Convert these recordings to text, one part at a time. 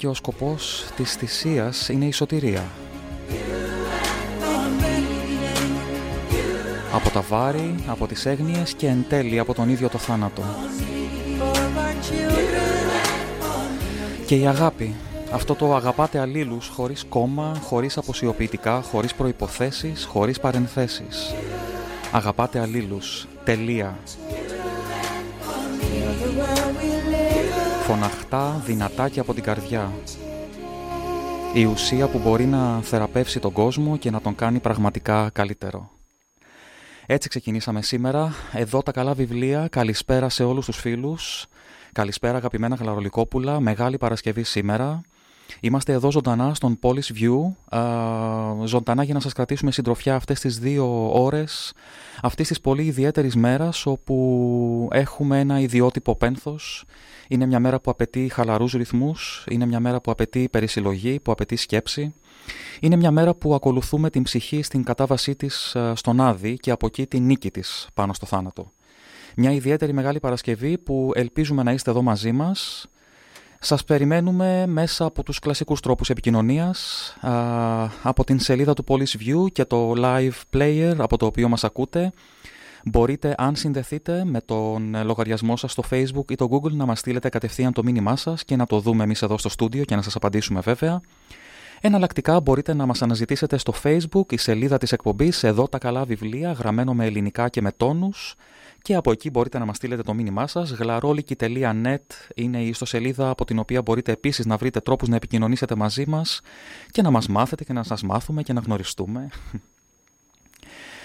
Το μήνυμα και ο σκοπός της θυσίας είναι η σωτηρία. Από τα βάρη, από τις έγνοιες και εν τέλει από τον ίδιο το θάνατο. Και η αγάπη, αυτό το αγαπάτε αλλήλους χωρίς κόμμα, χωρίς αποσιοποιητικά, χωρίς προϋποθέσεις, χωρίς παρενθέσεις. Αγαπάτε αλλήλους. Τελεία. Φωναχτά, δυνατά και από την καρδιά. Η ουσία που μπορεί να θεραπεύσει τον κόσμο και να τον κάνει πραγματικά καλύτερο. Έτσι ξεκινήσαμε σήμερα. Εδώ τα καλά βιβλία. Καλησπέρα σε όλους τους φίλους. Καλησπέρα αγαπημένα Γλαρολικόπουλα. Μεγάλη Παρασκευή σήμερα. Είμαστε εδώ ζωντανά στον Polish View, ζωντανά για να σας κρατήσουμε συντροφιά αυτές τις δύο ώρες αυτής της πολύ ιδιαίτερης μέρας όπου έχουμε ένα ιδιότυπο πένθος. Είναι μια μέρα που απαιτεί χαλαρούς ρυθμούς, είναι μια μέρα που απαιτεί περισυλλογή, που απαιτεί σκέψη. Είναι μια μέρα που ακολουθούμε την ψυχή στην κατάβασή της στον Άδη και από εκεί την νίκη της πάνω στο θάνατο. Μια ιδιαίτερη μεγάλη Παρασκευή που ελπίζουμε να είστε εδώ μαζί μας σας περιμένουμε μέσα από τους κλασικούς τρόπους επικοινωνίας, από την σελίδα του Police View και το live player από το οποίο μας ακούτε. Μπορείτε, αν συνδεθείτε με τον λογαριασμό σας στο Facebook ή το Google, να μας στείλετε κατευθείαν το μήνυμά σας και να το δούμε εμείς εδώ στο στούντιο και να σας απαντήσουμε βέβαια. Εναλλακτικά μπορείτε να μας αναζητήσετε στο Facebook, η σελίδα της εκπομπής, εδώ τα καλά βιβλία, γραμμένο με ελληνικά και με τόνους και από εκεί μπορείτε να μας στείλετε το μήνυμά σας. γλαρόλικη.net είναι η ιστοσελίδα από την οποία μπορείτε επίσης να βρείτε τρόπους να επικοινωνήσετε μαζί μας και να μας μάθετε και να σας μάθουμε και να γνωριστούμε.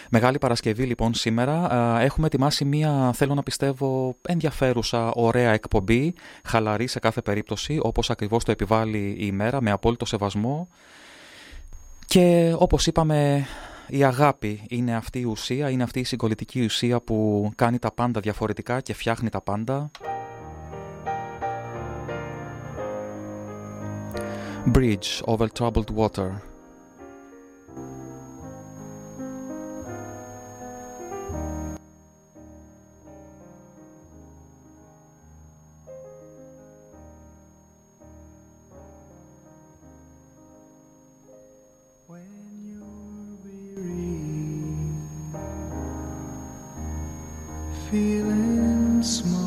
Μεγάλη Παρασκευή λοιπόν σήμερα. Έχουμε ετοιμάσει μία, θέλω να πιστεύω, ενδιαφέρουσα, ωραία εκπομπή, χαλαρή σε κάθε περίπτωση, όπως ακριβώς το επιβάλλει η ημέρα, με απόλυτο σεβασμό. Και όπως είπαμε, η αγάπη είναι αυτή η ουσία, είναι αυτή η συγκολητική ουσία που κάνει τα πάντα διαφορετικά και φτιάχνει τα πάντα. Bridge over troubled water feeling small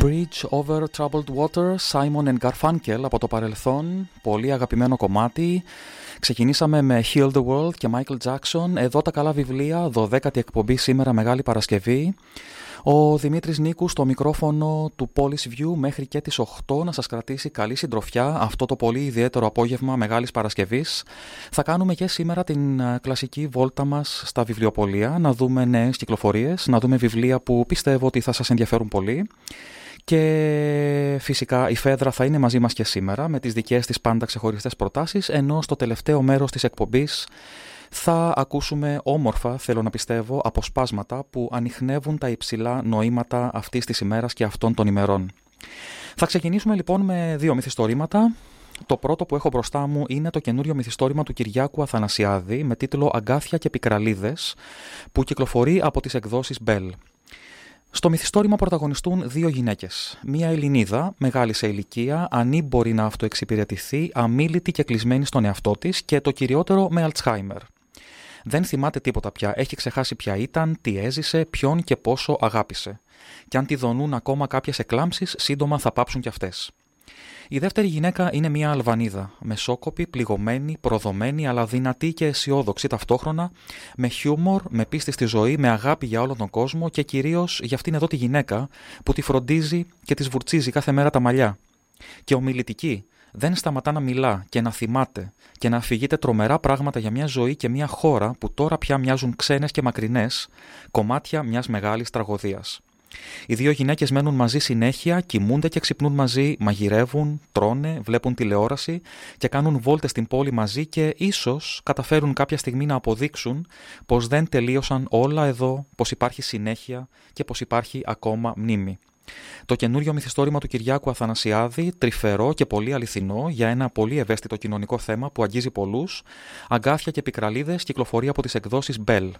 Bridge Over Troubled Water, Simon and Garfunkel από το παρελθόν, πολύ αγαπημένο κομμάτι. Ξεκινήσαμε με Heal the World και Michael Jackson. Εδώ τα καλά βιβλία, 12η εκπομπή σήμερα Μεγάλη Παρασκευή. Ο Δημήτρης Νίκου στο μικρόφωνο του Police View μέχρι και τις 8 να σας κρατήσει καλή συντροφιά αυτό το πολύ ιδιαίτερο απόγευμα Μεγάλης Παρασκευής. Θα κάνουμε και σήμερα την ε, κλασική βόλτα μας στα βιβλιοπολία, να δούμε νέες κυκλοφορίες, να δούμε βιβλία που πιστεύω ότι θα σας ενδιαφέρουν πολύ. Και φυσικά η Φέδρα θα είναι μαζί μας και σήμερα με τις δικές της πάντα ξεχωριστές προτάσεις, ενώ στο τελευταίο μέρος της εκπομπής θα ακούσουμε όμορφα, θέλω να πιστεύω, αποσπάσματα που ανοιχνεύουν τα υψηλά νοήματα αυτής της ημέρας και αυτών των ημερών. Θα ξεκινήσουμε λοιπόν με δύο μυθιστορήματα. Το πρώτο που έχω μπροστά μου είναι το καινούριο μυθιστόρημα του Κυριάκου Αθανασιάδη με τίτλο «Αγκάθια και πικραλίδες» που κυκλοφορεί από τις εκδόσεις Bell. Στο μυθιστόρημα πρωταγωνιστούν δύο γυναίκες. Μία Ελληνίδα, μεγάλη σε ηλικία, ανήμπορη να αυτοεξυπηρετηθεί, αμήλυτη και κλεισμένη στον εαυτό της και το κυριότερο με Αλτσχάιμερ. Δεν θυμάται τίποτα πια, έχει ξεχάσει ποια ήταν, τι έζησε, ποιον και πόσο αγάπησε. Και αν τη δονούν ακόμα κάποιες εκλάμψεις, σύντομα θα πάψουν κι αυτές. Η δεύτερη γυναίκα είναι μια Αλβανίδα, μεσόκοπη, πληγωμένη, προδομένη, αλλά δυνατή και αισιόδοξη ταυτόχρονα, με χιούμορ, με πίστη στη ζωή, με αγάπη για όλον τον κόσμο και κυρίως για αυτήν εδώ τη γυναίκα που τη φροντίζει και της βουρτσίζει κάθε μέρα τα μαλλιά. Και ομιλητική, δεν σταματά να μιλά και να θυμάται και να αφηγείται τρομερά πράγματα για μια ζωή και μια χώρα που τώρα πια μοιάζουν ξένες και μακρινές, κομμάτια μιας μεγάλης τραγωδίας. Οι δύο γυναίκες μένουν μαζί συνέχεια, κοιμούνται και ξυπνούν μαζί, μαγειρεύουν, τρώνε, βλέπουν τηλεόραση και κάνουν βόλτες στην πόλη μαζί και ίσως καταφέρουν κάποια στιγμή να αποδείξουν πως δεν τελείωσαν όλα εδώ, πως υπάρχει συνέχεια και πως υπάρχει ακόμα μνήμη. Το καινούριο μυθιστόρημα του Κυριάκου Αθανασιάδη, τρυφερό και πολύ αληθινό για ένα πολύ ευαίσθητο κοινωνικό θέμα που αγγίζει πολλούς, αγκάθια και πικραλίδες κυκλοφορεί από τις εκδόσεις Bell.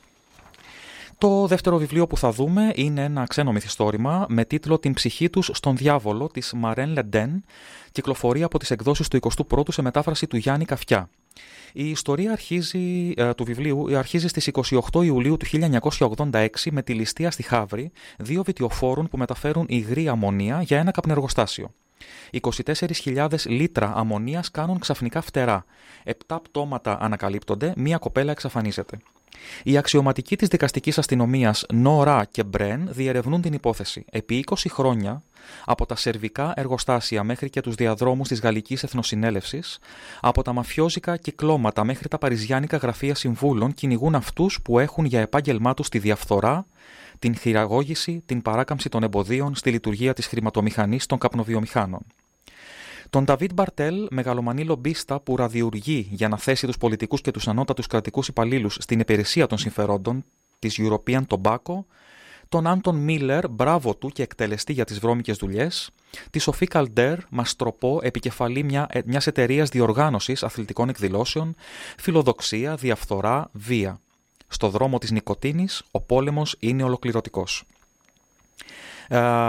Το δεύτερο βιβλίο που θα δούμε είναι ένα ξένο μυθιστόρημα με τίτλο «Την ψυχή τους στον διάβολο» της Μαρέν Λεντέν, κυκλοφορεί από τις εκδόσεις του 21ου σε μετάφραση του Γιάννη Καφιά. Η ιστορία αρχίζει, ε, του βιβλίου αρχίζει στις 28 Ιουλίου του 1986 με τη ληστεία στη Χαύρη δύο βιτιοφόρων που μεταφέρουν υγρή αμμονία για ένα καπνεργοστάσιο. 24.000 λίτρα αμμονίας κάνουν ξαφνικά φτερά. Επτά πτώματα ανακαλύπτονται, μία κοπέλα εξαφανίζεται. Οι αξιωματικοί της δικαστικής αστυνομίας Νόρα και Μπρεν διερευνούν την υπόθεση. Επί 20 χρόνια, από τα σερβικά εργοστάσια μέχρι και τους διαδρόμους της Γαλλικής Εθνοσυνέλευσης, από τα μαφιόζικα κυκλώματα μέχρι τα παριζιάνικα γραφεία συμβούλων κυνηγούν αυτούς που έχουν για επάγγελμά τους τη διαφθορά, την χειραγώγηση, την παράκαμψη των εμποδίων στη λειτουργία της χρηματομηχανής των καπνοβιομηχάνων. Τον Νταβίτ Μπαρτέλ, μεγαλομανή λομπίστα που ραδιουργεί για να θέσει τους πολιτικούς και τους ανώτατους κρατικούς υπαλλήλους στην υπηρεσία των συμφερόντων της European Tobacco, τον Άντων Μίλλερ, μπράβο του και εκτελεστή για τις βρώμικες δουλειές, τη Σοφή Καλντέρ, μαστροπό, επικεφαλή μια μιας εταιρείας διοργάνωσης αθλητικών εκδηλώσεων, φιλοδοξία, διαφθορά, βία. Στο δρόμο της νοικοτήνης, ο πόλεμος είναι ολοκληρωτικός.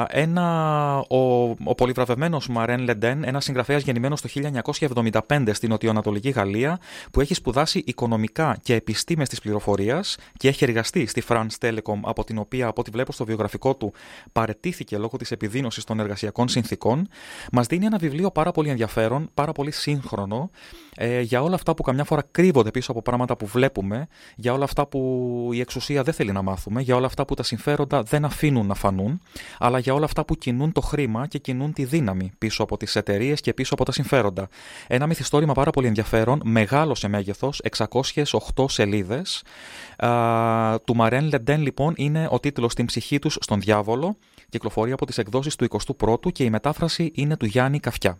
Ένα, ο, ο πολυβραβευμένος Μαρέν Λεντέν, ένας συγγραφέας γεννημένος το 1975 στην νοτιοανατολική Γαλλία, που έχει σπουδάσει οικονομικά και επιστήμες της πληροφορίας και έχει εργαστεί στη France Telecom, από την οποία, από ό,τι βλέπω στο βιογραφικό του, παρετήθηκε λόγω της επιδείνωσης των εργασιακών συνθήκων, μας δίνει ένα βιβλίο πάρα πολύ ενδιαφέρον, πάρα πολύ σύγχρονο, ε, για όλα αυτά που καμιά φορά κρύβονται πίσω από πράγματα που βλέπουμε, για όλα αυτά που η εξουσία δεν θέλει να μάθουμε, για όλα αυτά που τα συμφέροντα δεν αφήνουν να φανούν, αλλά για όλα αυτά που κινούν το χρήμα και κινούν τη δύναμη πίσω από τις εταιρείες και πίσω από τα συμφέροντα. Ένα μυθιστόρημα πάρα πολύ ενδιαφέρον, μεγάλο σε μέγεθος, 608 σελίδες. Του Μαρέν Λεντέν, λοιπόν, είναι ο τίτλος Στην ψυχή τους στον διάβολο. Κυκλοφορεί από τις εκδόσεις του 21ου και η μετάφραση είναι του Γιάννη Καφιά.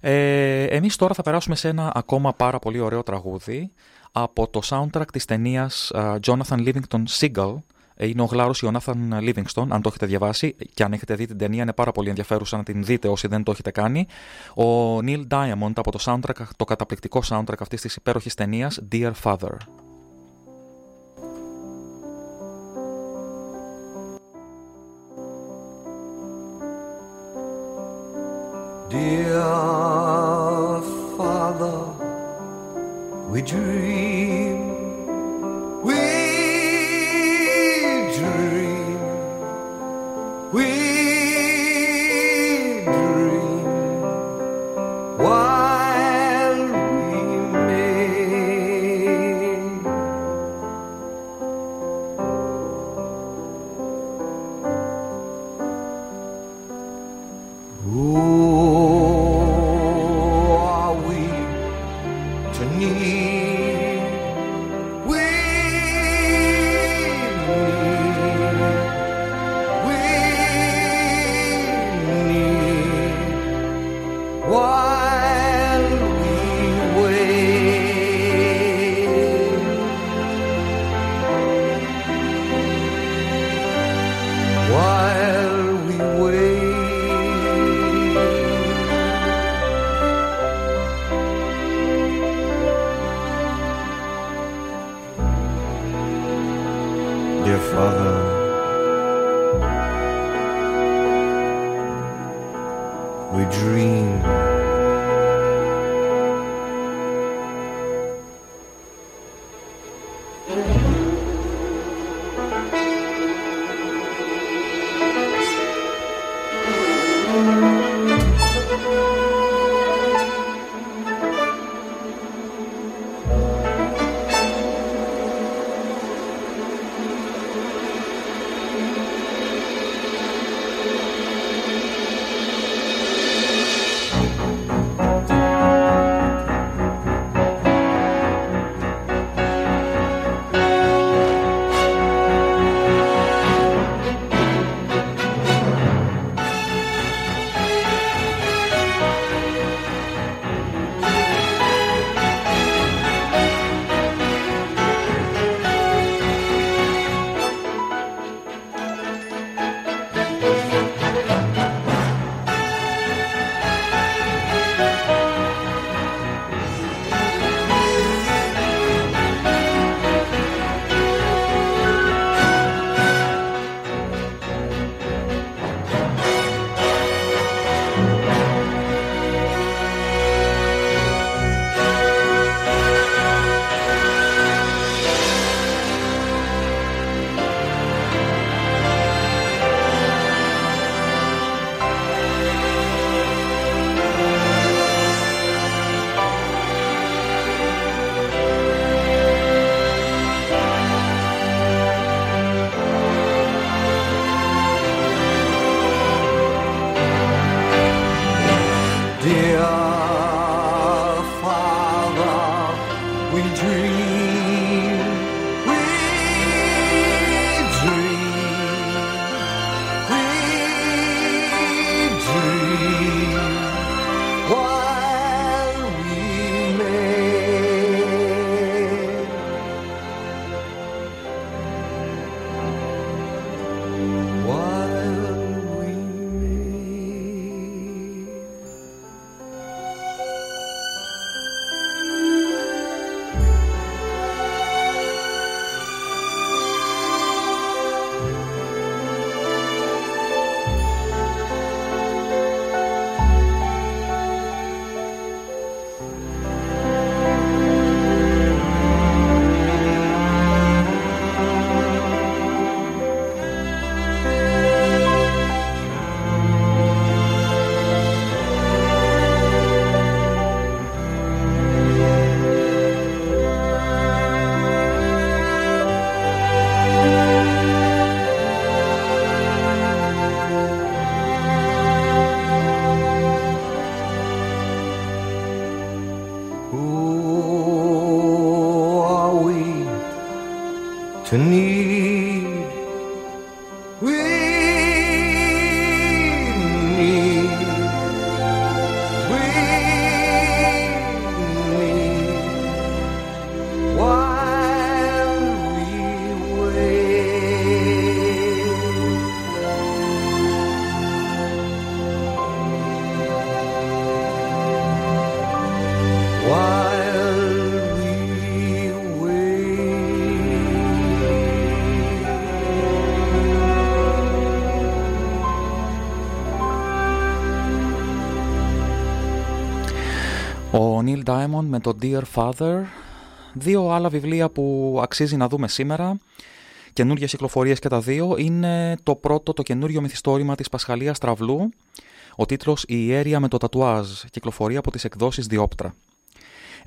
Ε, εμείς τώρα θα περάσουμε σε ένα ακόμα πάρα πολύ ωραίο τραγούδι από το soundtrack της ταινίας uh, Jonathan Livington Seagull. Ε, είναι ο γλάρος Jonathan Livingston, αν το έχετε διαβάσει και αν έχετε δει την ταινία είναι πάρα πολύ ενδιαφέρουσα να την δείτε όσοι δεν το έχετε κάνει. Ο Neil Diamond από το soundtrack, το καταπληκτικό soundtrack αυτής της υπέροχης ταινίας Dear Father. Dear Father, we dream, Diamond με το Dear Father. Δύο άλλα βιβλία που αξίζει να δούμε σήμερα. Καινούργιες κυκλοφορίες και τα δύο. Είναι το πρώτο, το καινούριο μυθιστόρημα της Πασχαλίας Τραυλού. Ο τίτλος «Η ιέρια με το τατουάζ». Κυκλοφορεί από τις εκδόσεις Διόπτρα.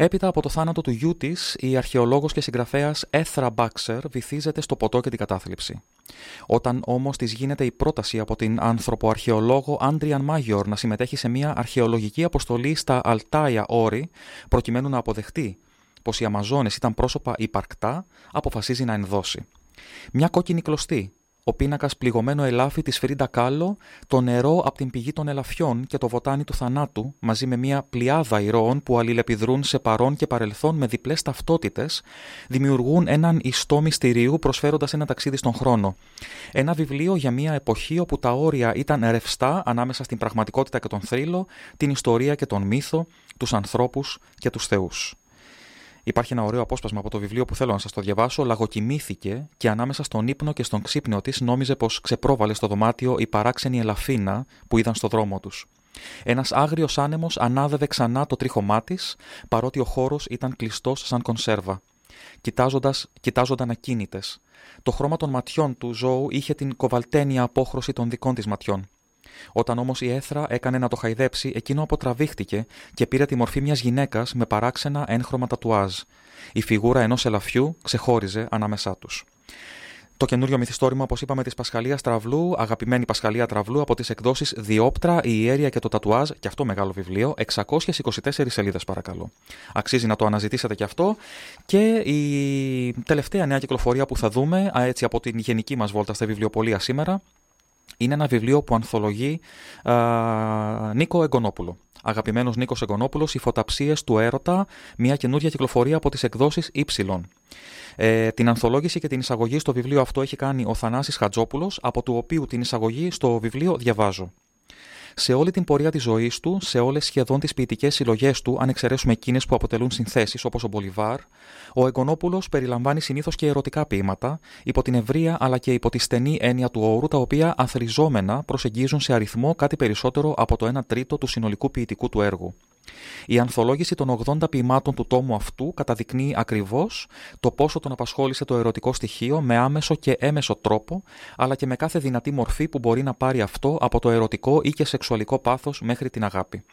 Έπειτα από το θάνατο του γιού της, η αρχαιολόγος και συγγραφέας Έθρα Μπάξερ βυθίζεται στο ποτό και την κατάθλιψη. Όταν όμως της γίνεται η πρόταση από την ανθρωποαρχαιολόγο Άντριαν Μάγιορ να συμμετέχει σε μια αρχαιολογική αποστολή στα Αλτάια όρη, προκειμένου να αποδεχτεί πως οι Αμαζόνες ήταν πρόσωπα υπαρκτά, αποφασίζει να ενδώσει. Μια κόκκινη κλωστή, ο πίνακας πληγωμένο ελάφι της Φρίντα Κάλλο, το νερό από την πηγή των ελαφιών και το βοτάνι του θανάτου, μαζί με μια πλειάδα ηρώων που αλληλεπιδρούν σε παρόν και παρελθόν με διπλές ταυτότητες, δημιουργούν έναν ιστό μυστηρίου προσφέροντας ένα ταξίδι στον χρόνο. Ένα βιβλίο για μια εποχή όπου τα όρια ήταν ρευστά ανάμεσα στην πραγματικότητα και τον θρύλο, την ιστορία και τον μύθο, τους ανθρώπους και τους θεούς. Υπάρχει ένα ωραίο απόσπασμα από το βιβλίο που θέλω να σας το διαβάσω. Λαγοκοιμήθηκε και ανάμεσα στον ύπνο και στον ξύπνιο της νόμιζε πως ξεπρόβαλε στο δωμάτιο η παράξενη ελαφίνα που είδαν στο δρόμο τους. Ένας άγριος άνεμος ανάδευε ξανά το τρίχωμά της, παρότι ο χώρος ήταν κλειστός σαν κονσέρβα. Κοιτάζοντας, κοιτάζονταν ακίνητες. Το χρώμα των ματιών του ζώου είχε την κοβαλτένια απόχρωση των δικών της ματιών. Όταν όμως η έθρα έκανε να το χαϊδέψει, εκείνο αποτραβήχτηκε και πήρε τη μορφή μιας γυναίκας με παράξενα έγχρωμα τατουάζ. Η φιγούρα ενός ελαφιού ξεχώριζε ανάμεσά τους. Το καινούριο μυθιστόρημα, όπως είπαμε, της Πασχαλίας Τραυλού, αγαπημένη Πασχαλία Τραυλού από τις εκδόσεις Διόπτρα, η Ιέρια και το Τατουάζ, και αυτό μεγάλο βιβλίο, 624 σελίδες παρακαλώ. Αξίζει να το αναζητήσετε και αυτό. Και η τελευταία νέα κυκλοφορία που θα δούμε, α, έτσι από την γενική μας βόλτα στα βιβλιοπολία σήμερα, είναι ένα βιβλίο που ανθολογεί α, Νίκο Εγκονόπουλο. Αγαπημένος Νίκος Εγκονόπουλος, «Οι φωταψίες του έρωτα», μια καινούργια κυκλοφορία από τις εκδόσεις Y. Ε, την ανθολόγηση και την εισαγωγή στο βιβλίο αυτό έχει κάνει ο Θανάσης Χατζόπουλος, από του οποίου την εισαγωγή στο βιβλίο διαβάζω. Σε όλη την πορεία της ζωής του, σε όλες σχεδόν τις ποιητικές συλλογές του, αν εξαιρέσουμε εκείνες που αποτελούν συνθέσεις όπως ο Μπολιβάρ, ο Εγκονόπουλο περιλαμβάνει συνήθως και ερωτικά ποίηματα, υπό την ευρεία αλλά και υπό τη στενή έννοια του όρου, τα οποία αθροιζόμενα προσεγγίζουν σε αριθμό κάτι περισσότερο από το 1 τρίτο του συνολικού ποιητικού του έργου. Η ανθολόγηση των 80 ποιημάτων του τόμου αυτού καταδεικνύει ακριβώς το πόσο τον απασχόλησε το ερωτικό στοιχείο με άμεσο και έμεσο τρόπο, αλλά και με κάθε δυνατή μορφή που μπορεί να πάρει αυτό από το ερωτικό ή και σεξουαλικό πάθος μέχρι την αγάπη.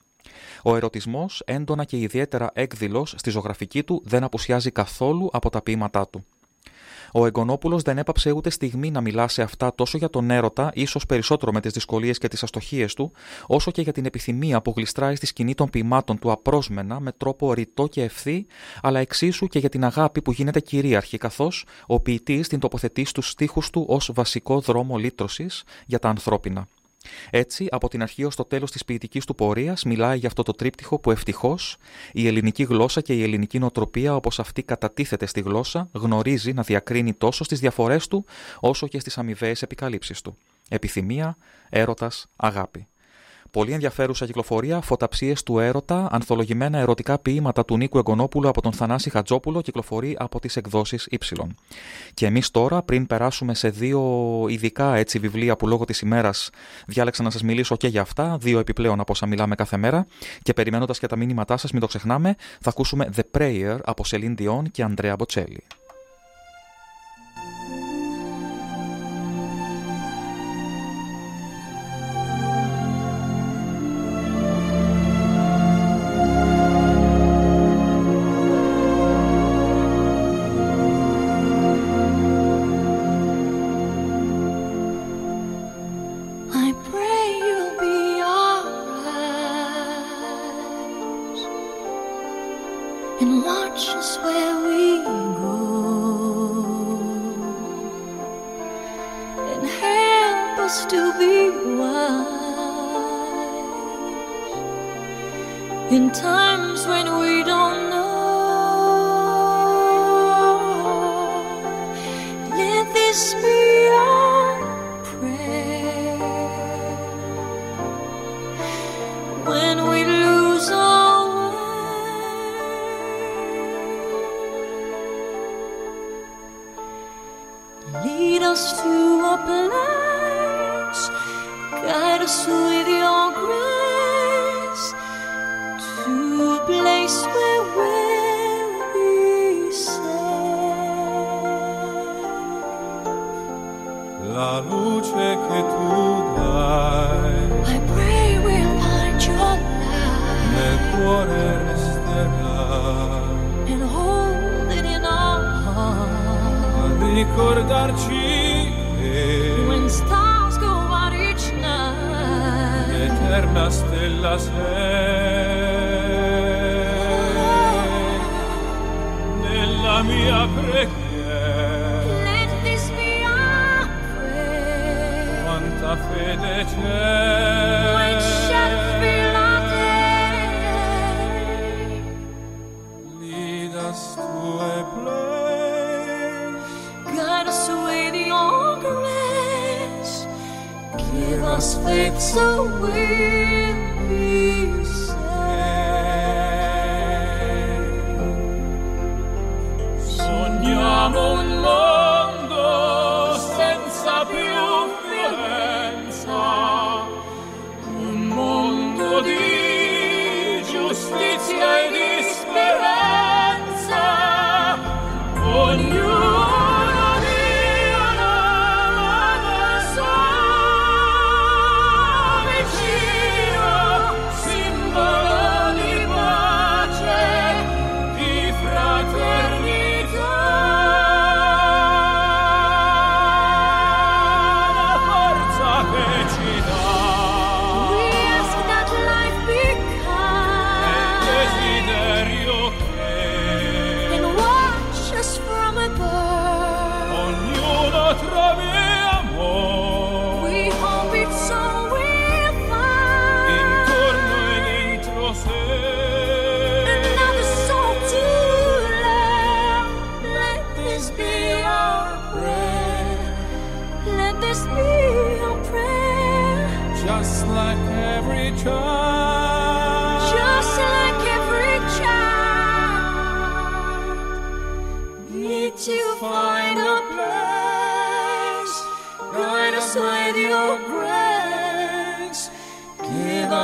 Ο ερωτισμός, έντονα και ιδιαίτερα έκδηλος στη ζωγραφική του, δεν απουσιάζει καθόλου από τα ποίηματά του. Ο Εγκονόπουλο δεν έπαψε ούτε στιγμή να μιλά σε αυτά τόσο για τον έρωτα, ίσως περισσότερο με τις δυσκολίες και τις αστοχίες του, όσο και για την επιθυμία που γλιστράει στη σκηνή των ποιημάτων του απρόσμενα με τρόπο ρητό και ευθύ, αλλά εξίσου και για την αγάπη που γίνεται κυρίαρχη, καθώς ο ποιητής την τοποθετεί στους στίχους του ως βασικό δρόμο λύτρωσης για τα ανθρώπινα. Έτσι, από την αρχή ως το τέλος της ποιητικής του πορείας, μιλάει για αυτό το τρίπτυχο που ευτυχώς η ελληνική γλώσσα και η ελληνική νοοτροπία, όπως αυτή κατατίθεται στη γλώσσα, γνωρίζει να διακρίνει τόσο στις διαφορές του, όσο και στις αμοιβαίες επικαλύψεις του. Επιθυμία, έρωτας, αγάπη. Πολύ ενδιαφέρουσα κυκλοφορία, φωταψίες του έρωτα, ανθολογημένα ερωτικά ποίηματα του Νίκου Εγκονόπουλου από τον Θανάση Χατζόπουλο, κυκλοφορεί από τις εκδόσεις Y. Και εμείς τώρα, πριν περάσουμε σε δύο ειδικά έτσι, βιβλία που λόγω της ημέρας διάλεξα να σας μιλήσω και για αυτά, δύο επιπλέον από όσα μιλάμε κάθε μέρα, και περιμένοντας και τα μήνυματά σας, μην το ξεχνάμε, θα ακούσουμε The Prayer από Σελήν Διόν και Ανδρέα Μποτσέλη.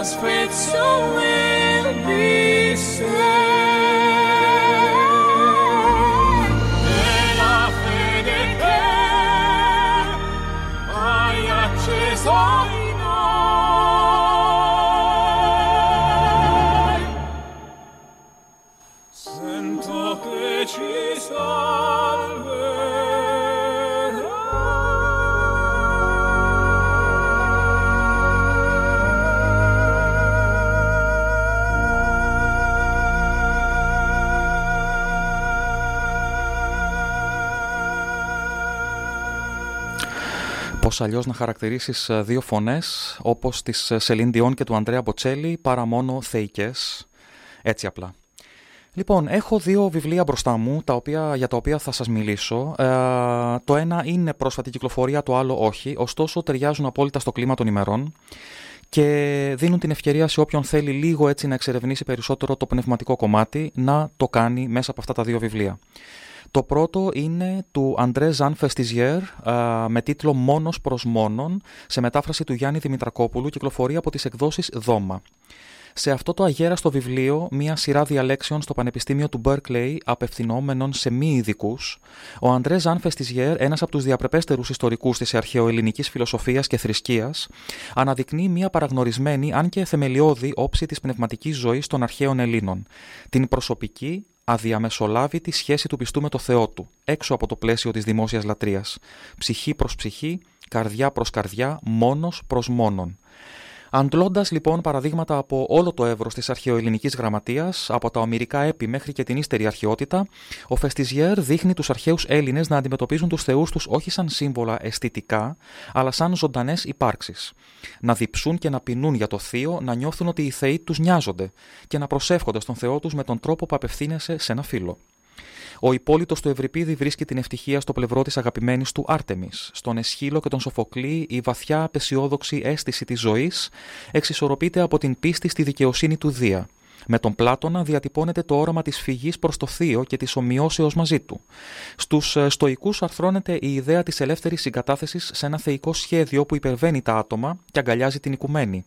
Spread so weird. Πώς αλλιώς να χαρακτηρίσεις ε, δύο φωνές όπως της Σελίν Διόν και του Ανδρέα Μποτσέλι παρά μόνο θεϊκές. Έτσι απλά. Λοιπόν, έχω δύο βιβλία μπροστά μου τα οποία, για τα οποία θα σας μιλήσω. Ε, το ένα είναι πρόσφατη κυκλοφορία, το άλλο όχι. Ωστόσο ταιριάζουν απόλυτα στο κλίμα των ημερών και δίνουν την ευκαιρία σε όποιον θέλει λίγο έτσι να εξερευνήσει περισσότερο το πνευματικό κομμάτι να το κάνει μέσα από αυτά τα δύο βιβλία. Το πρώτο είναι του Αντρέ Ζαν Φεστιζιέρ με τίτλο «Μόνος προς μόνον» σε μετάφραση του Γιάννη Δημητρακόπουλου κυκλοφορεί από τις εκδόσεις Δώμα. Σε αυτό το αγέραστο βιβλίο, μία σειρά διαλέξεων στο Πανεπιστήμιο του Berkeley, απευθυνόμενων σε μη ειδικούς, ο Αντρέ Ζαν Φεστιζιέρ, ένας από τους διαπρεπέστερους ιστορικούς της αρχαιοελληνικής φιλοσοφίας και θρησκείας, αναδεικνύει μία παραγνωρισμένη, αν και θεμελιώδη, όψη της πνευματικής ζωής των αρχαίων Ελλήνων. Την προσωπική, αδιαμεσολάβητη σχέση του πιστού με το Θεό του, έξω από το πλαίσιο της δημόσιας λατρείας. Ψυχή προς ψυχή, καρδιά προς καρδιά, μόνος προς μόνον. Αντλώντας λοιπόν παραδείγματα από όλο το εύρος της αρχαιοελληνικής γραμματείας, από τα ομυρικά έπι μέχρι και την ύστερη αρχαιότητα, ο Φεστιζιέρ δείχνει τους αρχαίους Έλληνες να αντιμετωπίζουν τους θεούς τους όχι σαν σύμβολα αισθητικά, αλλά σαν ζωντανές υπάρξεις. Να διψούν και να πεινούν για το θείο, να νιώθουν ότι οι θεοί τους νοιάζονται και να προσεύχονται στον Θεό τους με τον τρόπο που απευθύνεσαι σε ένα φίλο. Ο υπόλοιπο του Ευρυπίδη βρίσκει την ευτυχία στο πλευρό της αγαπημένης του Άρτεμις. Στον Εσχύλο και τον Σοφοκλή η βαθιά απεσιόδοξη αίσθηση της ζωής εξισορροπείται από την πίστη στη δικαιοσύνη του Δία. Με τον Πλάτωνα διατυπώνεται το όραμα της φυγής προς το θείο και της ομοιώσεως μαζί του. Στους ε, στοικούς αρθρώνεται η ιδέα της ελεύθερης συγκατάθεσης σε ένα θεϊκό σχέδιο που υπερβαίνει τα άτομα και αγκαλιάζει την οικουμένη.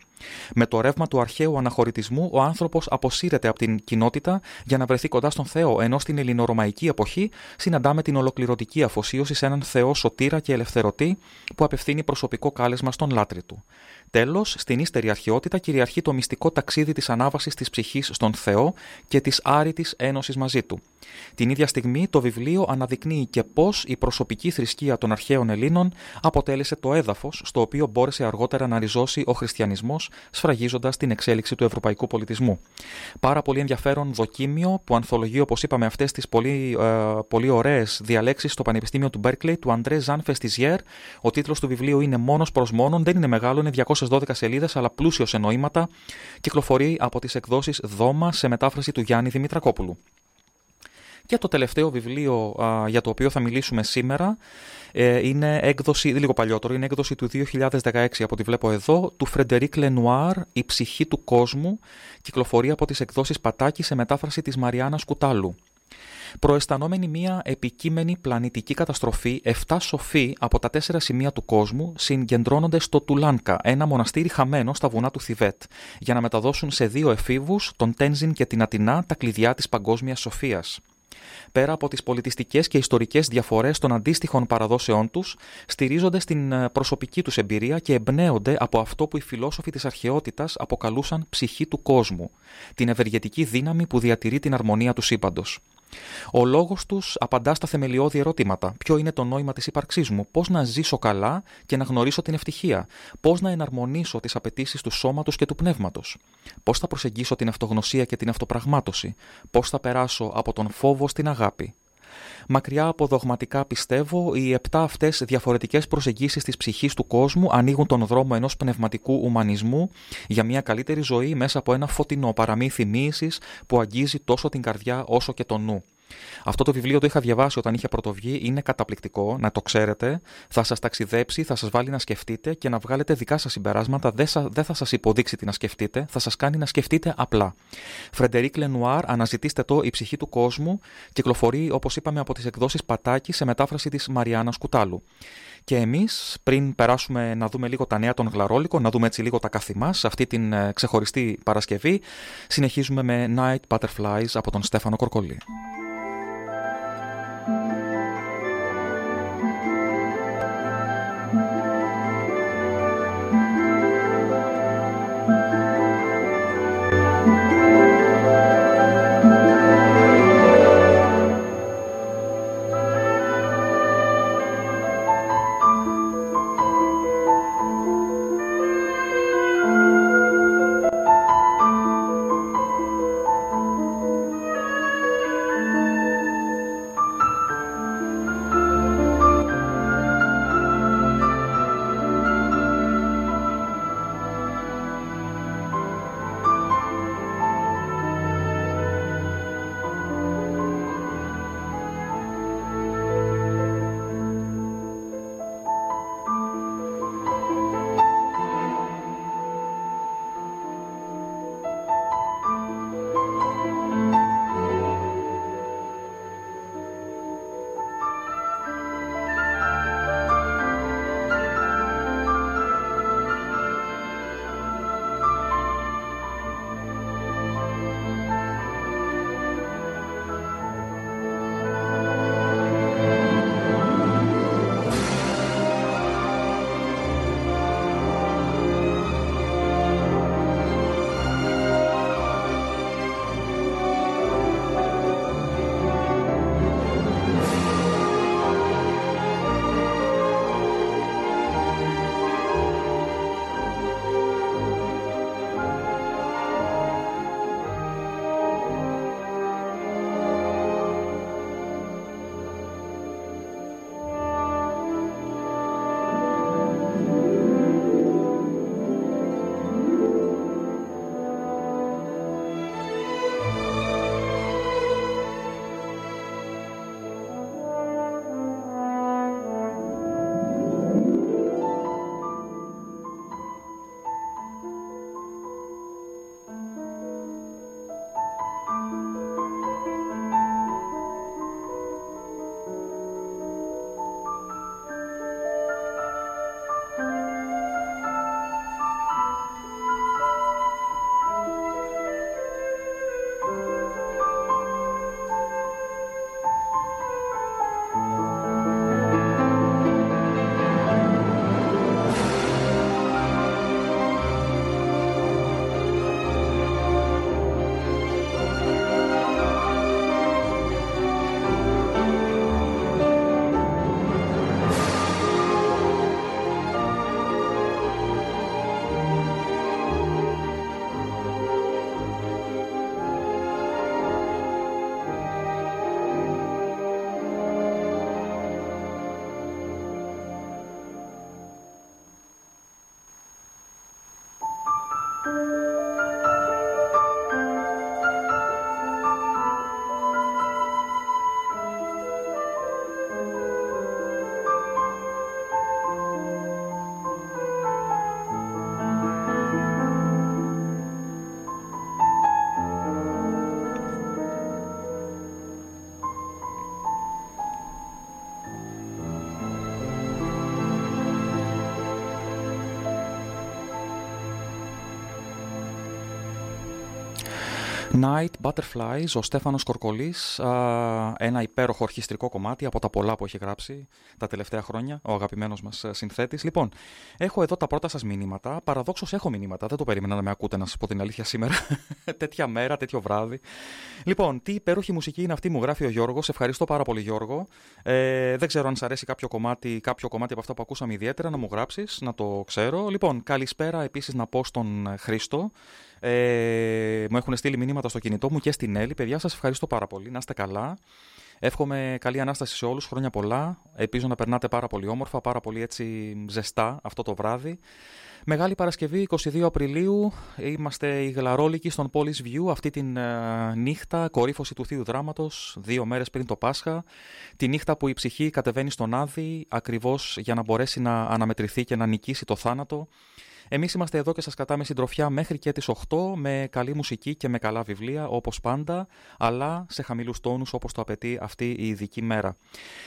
Με το ρεύμα του αρχαίου αναχωρητισμού, ο άνθρωπος αποσύρεται από την κοινότητα για να βρεθεί κοντά στον Θεό, ενώ στην ελληνορωμαϊκή εποχή συναντάμε την ολοκληρωτική αφοσίωση σε έναν Θεό σωτήρα και ελευθερωτή που απευθύνει προσωπικό κάλεσμα στον λάτρη του. Τέλος, στην ύστερη αρχαιότητα κυριαρχεί το μυστικό ταξίδι της ανάβασης της ψυχής στον Θεό και της άρρητης ένωσης μαζί του. Την ίδια στιγμή, το βιβλίο αναδεικνύει και πώς η προσωπική θρησκεία των αρχαίων Ελλήνων αποτέλεσε το έδαφος στο οποίο μπόρεσε αργότερα να ριζώσει ο χριστιανισμός, σφραγίζοντας την εξέλιξη του ευρωπαϊκού πολιτισμού. Πάρα πολύ ενδιαφέρον δοκίμιο που ανθολογεί, όπως είπαμε, αυτές τις πολύ, ε, πολύ ωραίες διαλέξεις στο Πανεπιστήμιο του Μπέρκλεϊ του Αντρέ Ζαν Φεστιζιέρ. Ο τίτλος του βιβλίου είναι Μόνος προς Μόνον, δεν είναι μεγάλο, είναι 212 σελίδες, αλλά πλούσιος σε νοήματα. Κυκλοφορεί από τις εκδόσεις Δώμα σε μετάφραση του Γιάννη Δημητρακόπουλου. Και το τελευταίο βιβλίο α, για το οποίο θα μιλήσουμε σήμερα ε, είναι έκδοση, λίγο παλιότερο, είναι έκδοση του 2016 από ό,τι βλέπω εδώ, του Φρεντερίκ Λενουάρ, «Η ψυχή του κόσμου», κυκλοφορεί από τις εκδόσεις Πατάκη σε μετάφραση της Μαριάννας Κουτάλου. Προαισθανόμενοι μια επικείμενη πλανητική καταστροφή, 7 σοφοί από τα τέσσερα σημεία του κόσμου συγκεντρώνονται στο Τουλάνκα, ένα μοναστήρι χαμένο στα βουνά του Θιβέτ, για να μεταδώσουν σε δύο εφήβους, τον Τένζιν και την Ατινά, τα κλειδιά της παγκόσμιας σοφίας πέρα από τις πολιτιστικές και ιστορικές διαφορές των αντίστοιχων παραδόσεών τους, στηρίζονται στην ε, προσωπική τους εμπειρία και εμπνέονται από αυτό που οι φιλόσοφοι της αρχαιότητας αποκαλούσαν ψυχή του κόσμου, την ευεργετική δύναμη που διατηρεί την αρμονία του σύμπαντος. Ο λόγος τους απαντά στα θεμελιώδη ερωτήματα. Ποιο είναι το νόημα της ύπαρξής μου, πώς να ζήσω καλά και να γνωρίσω την ευτυχία, πώς να εναρμονίσω τις απαιτήσεις του σώματος και του πνεύματος, πώς θα προσεγγίσω την αυτογνωσία και την αυτοπραγμάτωση, πώς θα περάσω από τον φόβο στην αγάπη; Μακριά από δογματικά πιστεύω, οι επτά αυτές διαφορετικές προσεγγίσεις της ψυχής του κόσμου ανοίγουν τον δρόμο ενός πνευματικού ουμανισμού για μια καλύτερη ζωή μέσα από ένα φωτεινό παραμύθι μοίηση που αγγίζει τόσο την καρδιά όσο και τον νου. Αυτό το βιβλίο το είχα διαβάσει όταν είχε πρωτοβγεί. Είναι καταπληκτικό, να το ξέρετε. Θα σας ταξιδέψει, θα σας βάλει να σκεφτείτε και να βγάλετε δικά σας συμπεράσματα. Δεν, θα σας υποδείξει τι να σκεφτείτε, θα σας κάνει να σκεφτείτε απλά. Φρεντερίκ Λενουάρ, αναζητήστε το Η ψυχή του κόσμου. Κυκλοφορεί, όπως είπαμε, από τις εκδόσεις Πατάκη σε μετάφραση της Μαριάννα Κουτάλου. Και εμείς, πριν περάσουμε να δούμε λίγο τα νέα των Γλαρόλικων, να δούμε έτσι λίγο τα καθημά, αυτή την ε, ξεχωριστή Παρασκευή, συνεχίζουμε με Night Butterflies από τον Στέφανο Κορκολί. Night Butterflies, ο Στέφανος Κορκολής, ένα υπέροχο ορχιστρικό κομμάτι από τα πολλά που έχει γράψει τα τελευταία χρόνια, ο αγαπημένος μας ε, συνθέτης. Λοιπόν, έχω εδώ τα πρώτα σας μηνύματα, παραδόξως έχω μηνύματα, δεν το περίμενα να με ακούτε να σας πω την αλήθεια σήμερα, τέτοια μέρα, τέτοιο βράδυ. Λοιπόν, τι υπέροχη μουσική είναι αυτή, μου γράφει ο Γιώργος, ευχαριστώ πάρα πολύ Γιώργο. Ε, δεν ξέρω αν σα αρέσει κάποιο κομμάτι, κάποιο κομμάτι από αυτά που ακούσαμε ιδιαίτερα, να μου γράψεις, να το ξέρω. Λοιπόν, καλησπέρα επίσης να πω στον Χρήστο, ε, μου έχουν στείλει μηνύματα στο κινητό μου και στην Έλλη. Παιδιά, σας ευχαριστώ πάρα πολύ. Να είστε καλά. Εύχομαι καλή ανάσταση σε όλους. Χρόνια πολλά. Ελπίζω να περνάτε πάρα πολύ όμορφα, πάρα πολύ έτσι ζεστά αυτό το βράδυ. Μεγάλη Παρασκευή, 22 Απριλίου. Είμαστε οι γλαρόλικοι στον Πόλης View αυτή την ε, νύχτα, κορύφωση του Θείου Δράματος, δύο μέρες πριν το Πάσχα. Τη νύχτα που η ψυχή κατεβαίνει στον Άδη, ακριβώς για να μπορέσει να αναμετρηθεί και να νικήσει το θάνατο. Εμείς είμαστε εδώ και σας κρατάμε συντροφιά μέχρι και τις 8 με καλή μουσική και με καλά βιβλία όπως πάντα, αλλά σε χαμηλούς τόνους όπως το απαιτεί αυτή η ειδική μέρα.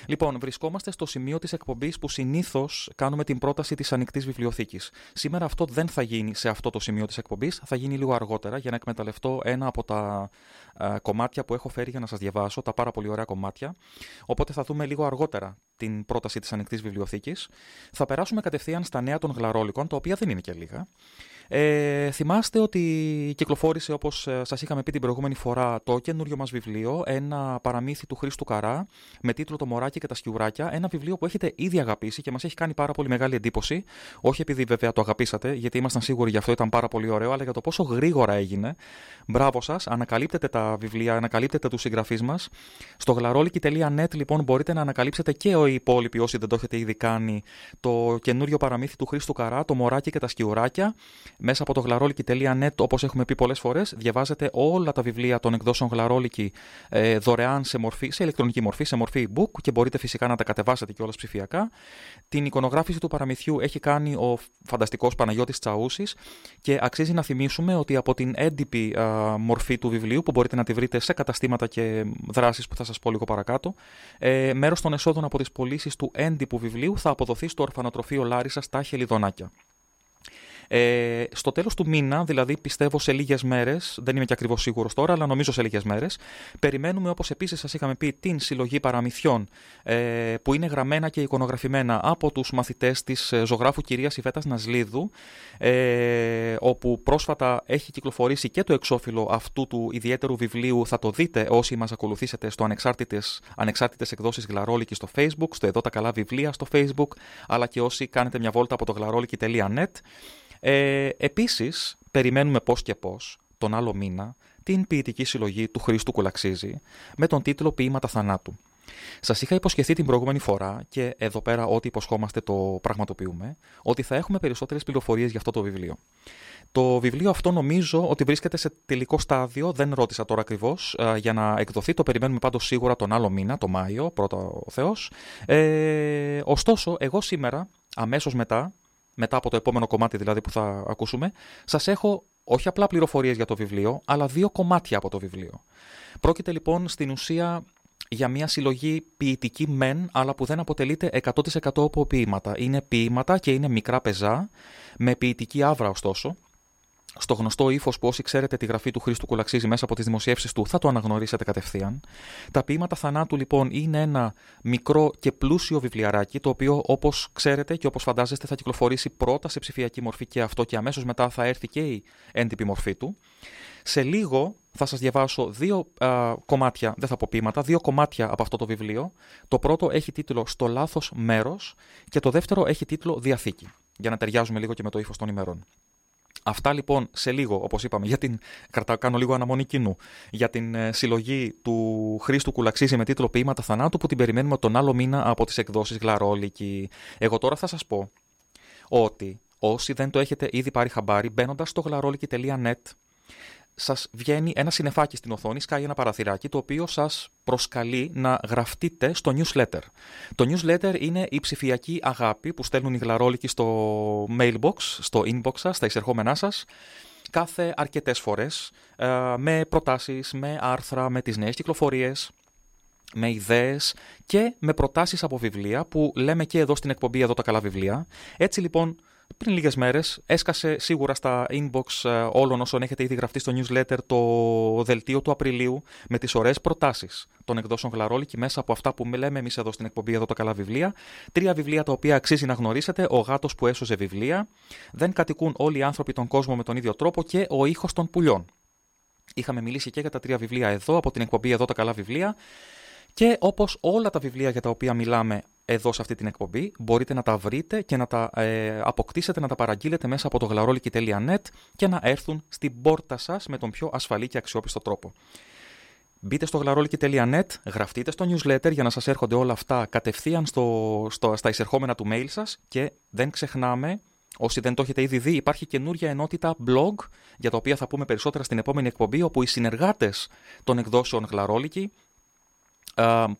Λοιπόν, βρισκόμαστε στο σημείο της εκπομπής που συνήθως κάνουμε την πρόταση της ανοιχτής βιβλιοθήκης. Σήμερα αυτό δεν θα γίνει σε αυτό το σημείο της εκπομπής, θα γίνει λίγο αργότερα για να εκμεταλλευτώ ένα από τα κομμάτια που έχω φέρει για να σας διαβάσω, τα πάρα πολύ ωραία κομμάτια. Οπότε θα δούμε λίγο αργότερα την πρόταση της ανοιχτής βιβλιοθήκης. Θα περάσουμε κατευθείαν στα νέα των γλαρόλικων, τα οποία δεν είναι και λίγα. Ε, θυμάστε ότι κυκλοφόρησε, όπως ε, σας είχαμε πει την προηγούμενη φορά, το καινούριο μας βιβλίο, ένα παραμύθι του Χρήστου Καρά, με τίτλο Το Μωράκι και τα Σκιουράκια. Ένα βιβλίο που έχετε ήδη αγαπήσει και μας έχει κάνει πάρα πολύ μεγάλη εντύπωση. Όχι επειδή βέβαια το αγαπήσατε, γιατί ήμασταν σίγουροι γι' αυτό ήταν πάρα πολύ ωραίο, αλλά για το πόσο γρήγορα έγινε. Μπράβο σας, ανακαλύπτετε τα βιβλία, ανακαλύπτετε τους συγγραφείς μας. Στο γλαρόλικη.net λοιπόν μπορείτε να ανακαλύψετε και οι υπόλοιποι όσοι δεν το έχετε ήδη κάνει το καινούριο παραμύθι του Χρήστου Καρά, Το Μωράκι και τα Σκιουράκια. Μέσα από το γλαρόλικη.net, όπως έχουμε πει πολλές φορές, διαβάζετε όλα τα βιβλία των εκδόσεων γλαρόλικη ε, δωρεάν σε, μορφή, σε ηλεκτρονική μορφή, σε μορφή e-book και μπορείτε φυσικά να τα κατεβάσετε κιόλας ψηφιακά. Την εικονογράφηση του παραμυθιού έχει κάνει ο φανταστικός Παναγιώτης Τσαούσης και αξίζει να θυμίσουμε ότι από την έντυπη μορφή του βιβλίου, που μπορείτε να τη βρείτε σε καταστήματα και δράσεις που θα σας πω λίγο παρακάτω, ε, μέρος των εσόδων από τις πωλήσεις του έντυπου βιβλίου θα αποδοθεί στο ορφανοτροφείο Λάρισα στα Χελιδονάκια. Ε, στο τέλος του μήνα, δηλαδή πιστεύω σε λίγες μέρες, δεν είμαι και ακριβώς σίγουρος τώρα, αλλά νομίζω σε λίγες μέρες, περιμένουμε όπως επίσης σας είχαμε πει την συλλογή παραμυθιών ε, που είναι γραμμένα και εικονογραφημένα από τους μαθητές της ε, ζωγράφου κυρίας Ιβέτας Νασλίδου, ε, όπου πρόσφατα έχει κυκλοφορήσει και το εξώφυλλο αυτού του ιδιαίτερου βιβλίου. Θα το δείτε όσοι μας ακολουθήσετε στο ανεξάρτητες εκδόσεις Γλαρόλικη στο Facebook, στο Εδώ τα Καλά Βιβλία στο Facebook, αλλά και όσοι κάνετε μια βόλτα από το γλαρόλικη.net. Ε, επίσης, περιμένουμε πώς και πώς, τον άλλο μήνα, την ποιητική συλλογή του Χρήστου Κουλαξίζη με τον τίτλο «Ποίηματα θανάτου». Σας είχα υποσχεθεί την προηγούμενη φορά και εδώ πέρα ό,τι υποσχόμαστε το πραγματοποιούμε, ότι θα έχουμε περισσότερες πληροφορίες για αυτό το βιβλίο. Το βιβλίο αυτό νομίζω ότι βρίσκεται σε τελικό στάδιο, δεν ρώτησα τώρα ακριβώς, για να εκδοθεί. Το περιμένουμε πάντως σίγουρα τον άλλο μήνα, το Μάιο, πρώτα ο Θεός. Ε, ωστόσο, εγώ σήμερα, αμέσως μετά, μετά από το επόμενο κομμάτι δηλαδή που θα ακούσουμε, σας έχω όχι απλά πληροφορίες για το βιβλίο, αλλά δύο κομμάτια από το βιβλίο. Πρόκειται λοιπόν στην ουσία για μια συλλογή ποιητική μεν, αλλά που δεν αποτελείται 100% από ποίηματα. Είναι ποίηματα και είναι μικρά πεζά, με ποιητική άβρα ωστόσο, στο γνωστό ύφος που όσοι ξέρετε τη γραφή του Χρήστου Κουλαξίζη μέσα από τις δημοσιεύσεις του θα το αναγνωρίσετε κατευθείαν. Τα ποίηματα θανάτου λοιπόν είναι ένα μικρό και πλούσιο βιβλιαράκι το οποίο όπως ξέρετε και όπως φαντάζεστε θα κυκλοφορήσει πρώτα σε ψηφιακή μορφή και αυτό και αμέσως μετά θα έρθει και η έντυπη μορφή του. Σε λίγο θα σας διαβάσω δύο α, κομμάτια, δεν θα πω ποίηματα, δύο κομμάτια από αυτό το βιβλίο. Το πρώτο έχει τίτλο «Στο λάθος μέρος» και το δεύτερο έχει τίτλο «Διαθήκη», για να ταιριάζουμε λίγο και με το ύφος των ημερών. Αυτά λοιπόν σε λίγο, όπως είπαμε, για την, κάνω λίγο αναμονή κοινού, για την ε, συλλογή του Χρήστου Κουλαξίζη με τίτλο Ποίηματα Θανάτου που την περιμένουμε τον άλλο μήνα από τις εκδόσεις Γλαρόλικη. Εγώ τώρα θα σας πω ότι όσοι δεν το έχετε ήδη πάρει χαμπάρι, μπαίνοντας στο γλαρόλικη.net Σας βγαίνει ένα συνεφάκι στην οθόνη, σκάει ένα παραθυράκι, το οποίο σας προσκαλεί να γραφτείτε στο newsletter. Το newsletter είναι η ψηφιακή αγάπη που στέλνουν οι γλαρόλικοι στο mailbox, στο inbox σας, στα εισερχόμενά σας, κάθε αρκετές φορές, ε, με προτάσεις, με άρθρα, με τις νέες κυκλοφορίες, με ιδέες και με προτάσεις από βιβλία που λέμε και εδώ στην εκπομπή εδώ τα καλά βιβλία. Έτσι λοιπόν πριν λίγες μέρες έσκασε σίγουρα στα inbox ε, όλων όσων έχετε ήδη γραφτεί στο newsletter το δελτίο του Απριλίου με τις ωραίες προτάσεις των εκδόσεων Γλαρόλικη μέσα από αυτά που λέμε εμείς εδώ στην εκπομπή εδώ τα καλά βιβλία. Τρία βιβλία τα οποία αξίζει να γνωρίσετε. Ο γάτος που έσωζε βιβλία. Δεν κατοικούν όλοι οι άνθρωποι τον κόσμο με τον ίδιο τρόπο και ο ήχος των πουλιών. Είχαμε μιλήσει και για τα τρία βιβλία εδώ από την εκπομπή εδώ τα καλά βιβλία. Και όπως όλα τα βιβλία για τα οποία μιλάμε εδώ σε αυτή την εκπομπή. Μπορείτε να τα βρείτε και να τα ε, αποκτήσετε, να τα παραγγείλετε μέσα από το γλαρόλικη.net και να έρθουν στην πόρτα σας με τον πιο ασφαλή και αξιόπιστο τρόπο. Μπείτε στο γλαρόλικη.net, γραφτείτε στο newsletter για να σας έρχονται όλα αυτά κατευθείαν στο, στο, στα εισερχόμενα του mail σας και δεν ξεχνάμε, όσοι δεν το έχετε ήδη δει, υπάρχει καινούργια ενότητα blog για τα οποία θα πούμε περισσότερα στην επόμενη εκπομπή όπου οι συνεργάτες των εκδόσεων γλαρόλικη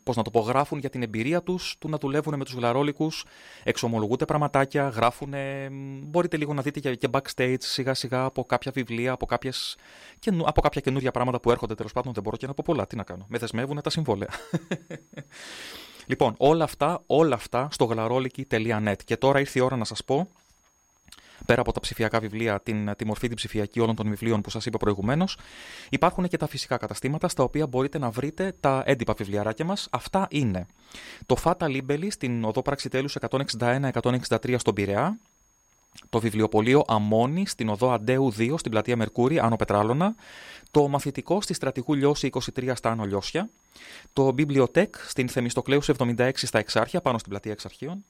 πώς να το πω, γράφουν για την εμπειρία τους του να δουλεύουν με τους γλαρόλικους, εξομολογούνται πραγματάκια, γράφουν, μπορείτε λίγο να δείτε και backstage σιγά σιγά από κάποια βιβλία, από, κάποιες, από κάποια καινούργια πράγματα που έρχονται τέλος πάντων, δεν μπορώ και να πω πολλά, τι να κάνω, με δεσμεύουν τα συμβόλαια. λοιπόν, όλα αυτά, όλα αυτά στο γλαρόλικη.net και τώρα ήρθε η ώρα να σας πω πέρα από τα ψηφιακά βιβλία, την, τη μορφή την ψηφιακή όλων των βιβλίων που σας είπα προηγουμένως, υπάρχουν και τα φυσικά καταστήματα στα οποία μπορείτε να βρείτε τα έντυπα βιβλιαράκια μας. Αυτά είναι το Fata Libelli στην οδό Πραξιτέλου 161-163 στον Πειραιά, το βιβλιοπωλείο Αμόνη στην οδό Αντέου 2 στην πλατεία Μερκούρη, Άνω Πετράλωνα, το μαθητικό στη Στρατηγού Λιώση 23 στα Άνω Λιώσια, το Bibliotech στην Θεμιστοκλέους 76 στα Εξάρχεια, πάνω στην πλατεία Εξαρχείων,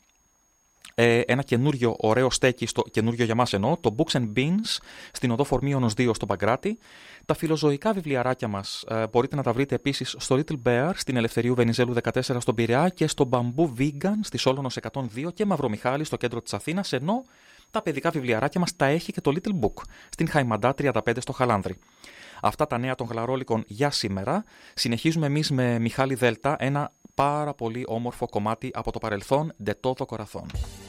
ε, ένα καινούριο ωραίο στέκι, στο, καινούριο για μας εννοώ, το Books and Beans στην οδό Φορμίωνος 2 στο Παγκράτη. Τα φιλοζωικά βιβλιαράκια μας ε, μπορείτε να τα βρείτε επίσης στο Little Bear στην Ελευθερίου Βενιζέλου 14 στον Πειραιά και στο Bamboo Vegan στη Σόλωνος 102 και Μαυρομιχάλη στο κέντρο της Αθήνας, ενώ τα παιδικά βιβλιαράκια μας τα έχει και το Little Book στην Χαϊμαντά 35 στο Χαλάνδρη. Αυτά τα νέα των γλαρόλικων για σήμερα. Συνεχίζουμε εμείς με Μιχάλη Δέλτα, ένα πάρα πολύ όμορφο κομμάτι από το παρελθόν, De Todo Corazón.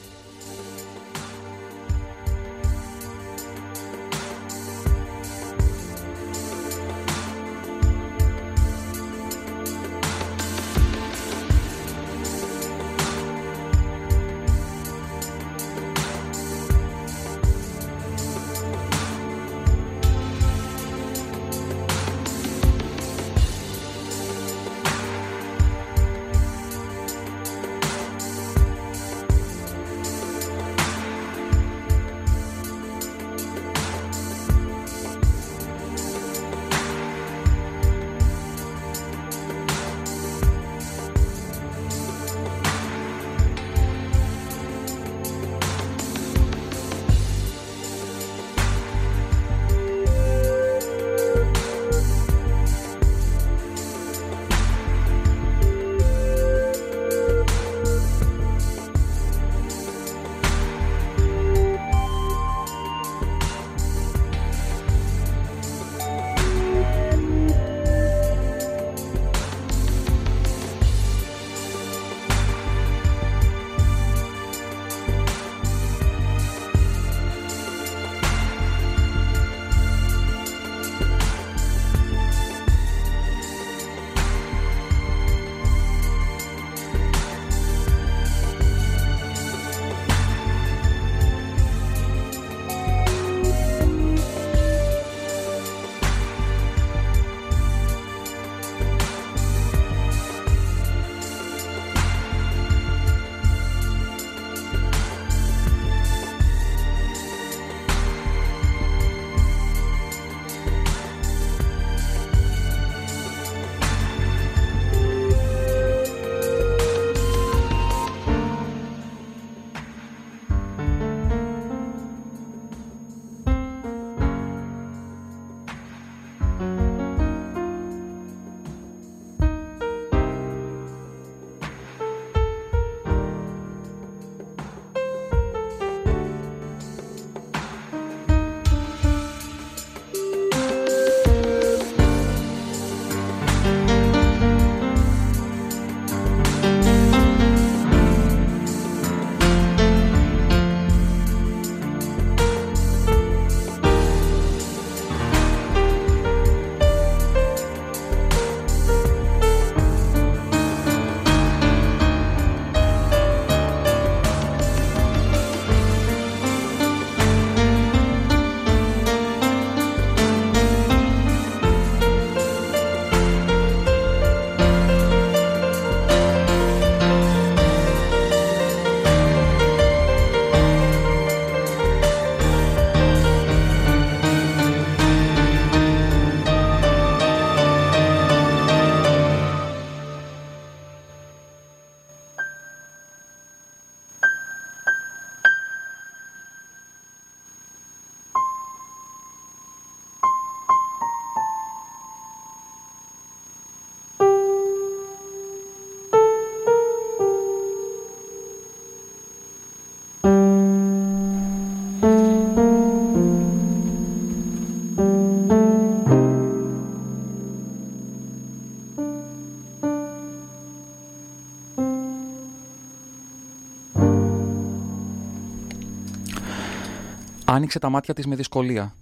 Άνοιξε τα μάτια της με δυσκολία.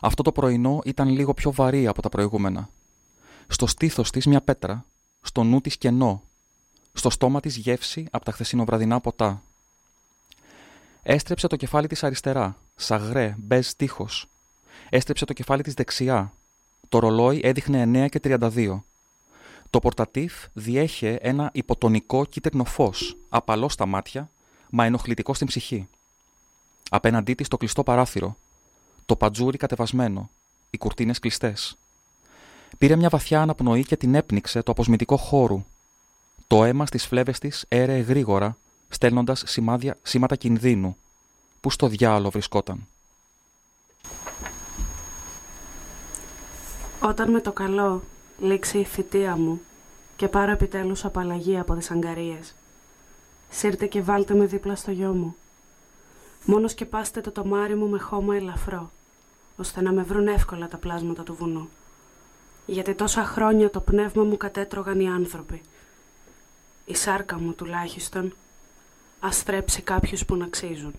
Αυτό το πρωινό ήταν λίγο πιο βαρύ από τα προηγούμενα. Στο στήθος της μια πέτρα, στο νου της κενό, στο στόμα της γεύση από τα χθεσινοβραδινά ποτά. Έστρεψε το κεφάλι της αριστερά, σαγρέ, μπέζ τείχος. Έστρεψε το κεφάλι της δεξιά. Το ρολόι έδειχνε 9 και 32. Το πορτατίφ διέχε ένα υποτονικό κίτρινο φως, απαλό στα μάτια, μα ενοχλητικό στην ψυχή. Απέναντί της το κλειστό παράθυρο, το πατζούρι κατεβασμένο, οι κουρτίνες κλειστές. Πήρε μια βαθιά αναπνοή και την έπνιξε το αποσμητικό χώρου. Το αίμα στις φλέβες της έρεε γρήγορα, στέλνοντας σημάδια, σήματα κινδύνου. Πού στο διάολο βρισκόταν. Όταν με το καλό λήξει η θητεία μου και πάρω επιτέλους απαλλαγή από τις αγκαρίες. Σύρτε και βάλτε με δίπλα στο γιο μου. Μόνος σκεπάστε το τομάρι μου με χώμα ελαφρό, ώστε να με βρουν εύκολα τα πλάσματα του βουνού. Γιατί τόσα χρόνια το πνεύμα μου κατέτρωγαν οι άνθρωποι. Η σάρκα μου τουλάχιστον ας θρέψει κάποιους που να αξίζουν.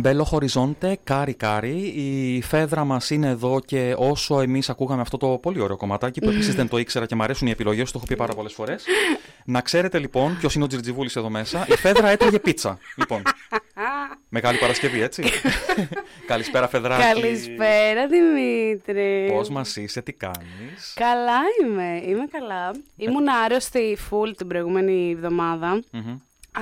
Μπέλο Χοριζόντε, Κάρι Κάρι. Η Φαίδρα μας είναι εδώ και όσο εμείς ακούγαμε αυτό το πολύ ωραίο κομματάκι που επίσης δεν το ήξερα και μου αρέσουν οι επιλογές, το έχω πει πάρα πολλές φορές. Να ξέρετε λοιπόν ποιος είναι ο Τζιρτζιβούλης εδώ μέσα. Η Φαίδρα έτρωγε πίτσα. Λοιπόν. Μεγάλη Παρασκευή, έτσι. Καλησπέρα, Φαιδράκι. Καλησπέρα, Δημήτρη. Πώς μας είσαι, τι κάνεις; Καλά είμαι, είμαι καλά. Ήμουν άρρωστη full την προηγούμενη εβδομάδα.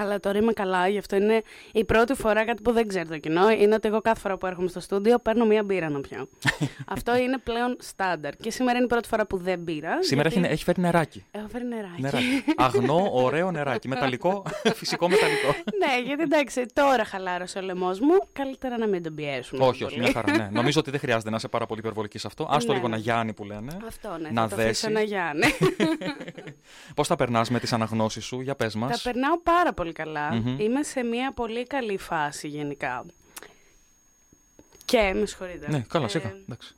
Αλλά τώρα είμαι καλά, γι' αυτό είναι η πρώτη φορά κάτι που δεν ξέρει το κοινό. Είναι ότι εγώ κάθε φορά που έρχομαι στο στούντιο παίρνω μία μπύρα να πιω. Αυτό είναι πλέον στάνταρ. Και σήμερα είναι η πρώτη φορά που δεν πήρα. Σήμερα γιατί... έχει, έχει φέρει νεράκι. Έχω φέρει νεράκι. νεράκι. Αγνό, ωραίο νεράκι. Μεταλλικό, φυσικό μεταλλικό. ναι, γιατί εντάξει, τώρα χαλάρωσε ο λαιμός μου. Καλύτερα να μην τον πιέσουμε. όχι, όχι, μια χαρά. Ναι. Νομίζω ότι δεν χρειάζεται να είσαι πάρα πολύ υπερβολική σε αυτό. Α το Ναι, λίγο ναι. να γιάνει που λένε. Αυτό ναι, Να θα το αφήσω δέσει. να γιάνει. Πώς θα περνάς με τις αναγνώσεις σου, για πες μας. Τα περνάω πάρα πολύ καλά. Μμμ. Είμαι σε μια πολύ καλή φάση γενικά. Και, με συγχωρείτε. Ναι, καλά, Ε, σιγά. εντάξει.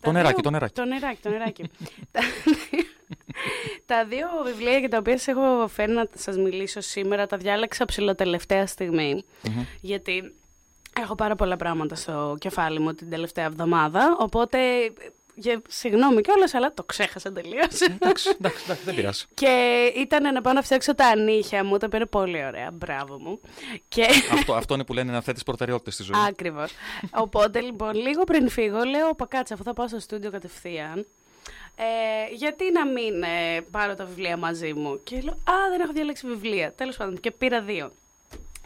τα Το νεράκι, δύο- το νεράκι. Το νεράκι, το νεράκι. τα, τα δύο βιβλία για τα οποία σας έχω φέρει να σας μιλήσω σήμερα τα διάλεξα ψηλοτελευταία στιγμή. Μμμ. Γιατί έχω πάρα πολλά πράγματα στο κεφάλι μου την τελευταία εβδομάδα. Οπότε, για, συγγνώμη κιόλας, αλλά το ξέχασα τελείως. εντάξει, εντάξει, εντάξει, δεν πειράζει. Και ήταν να πάω να φτιάξω τα ανήχια μου, τα πήρε πολύ ωραία, μπράβο μου. Και αυτό, αυτό είναι που λένε να θέτεις προτεραιότητες στη ζωή. Ακριβώς. Οπότε λοιπόν, λίγο πριν φύγω, λέω: Πακάτσα, αφού θα πάω στο στούντιο κατευθείαν. Ε, γιατί να μην ε, πάρω τα βιβλία μαζί μου. Και λέω: Α, δεν έχω διαλέξει βιβλία. Τέλος πάντων, και πήρα δύο.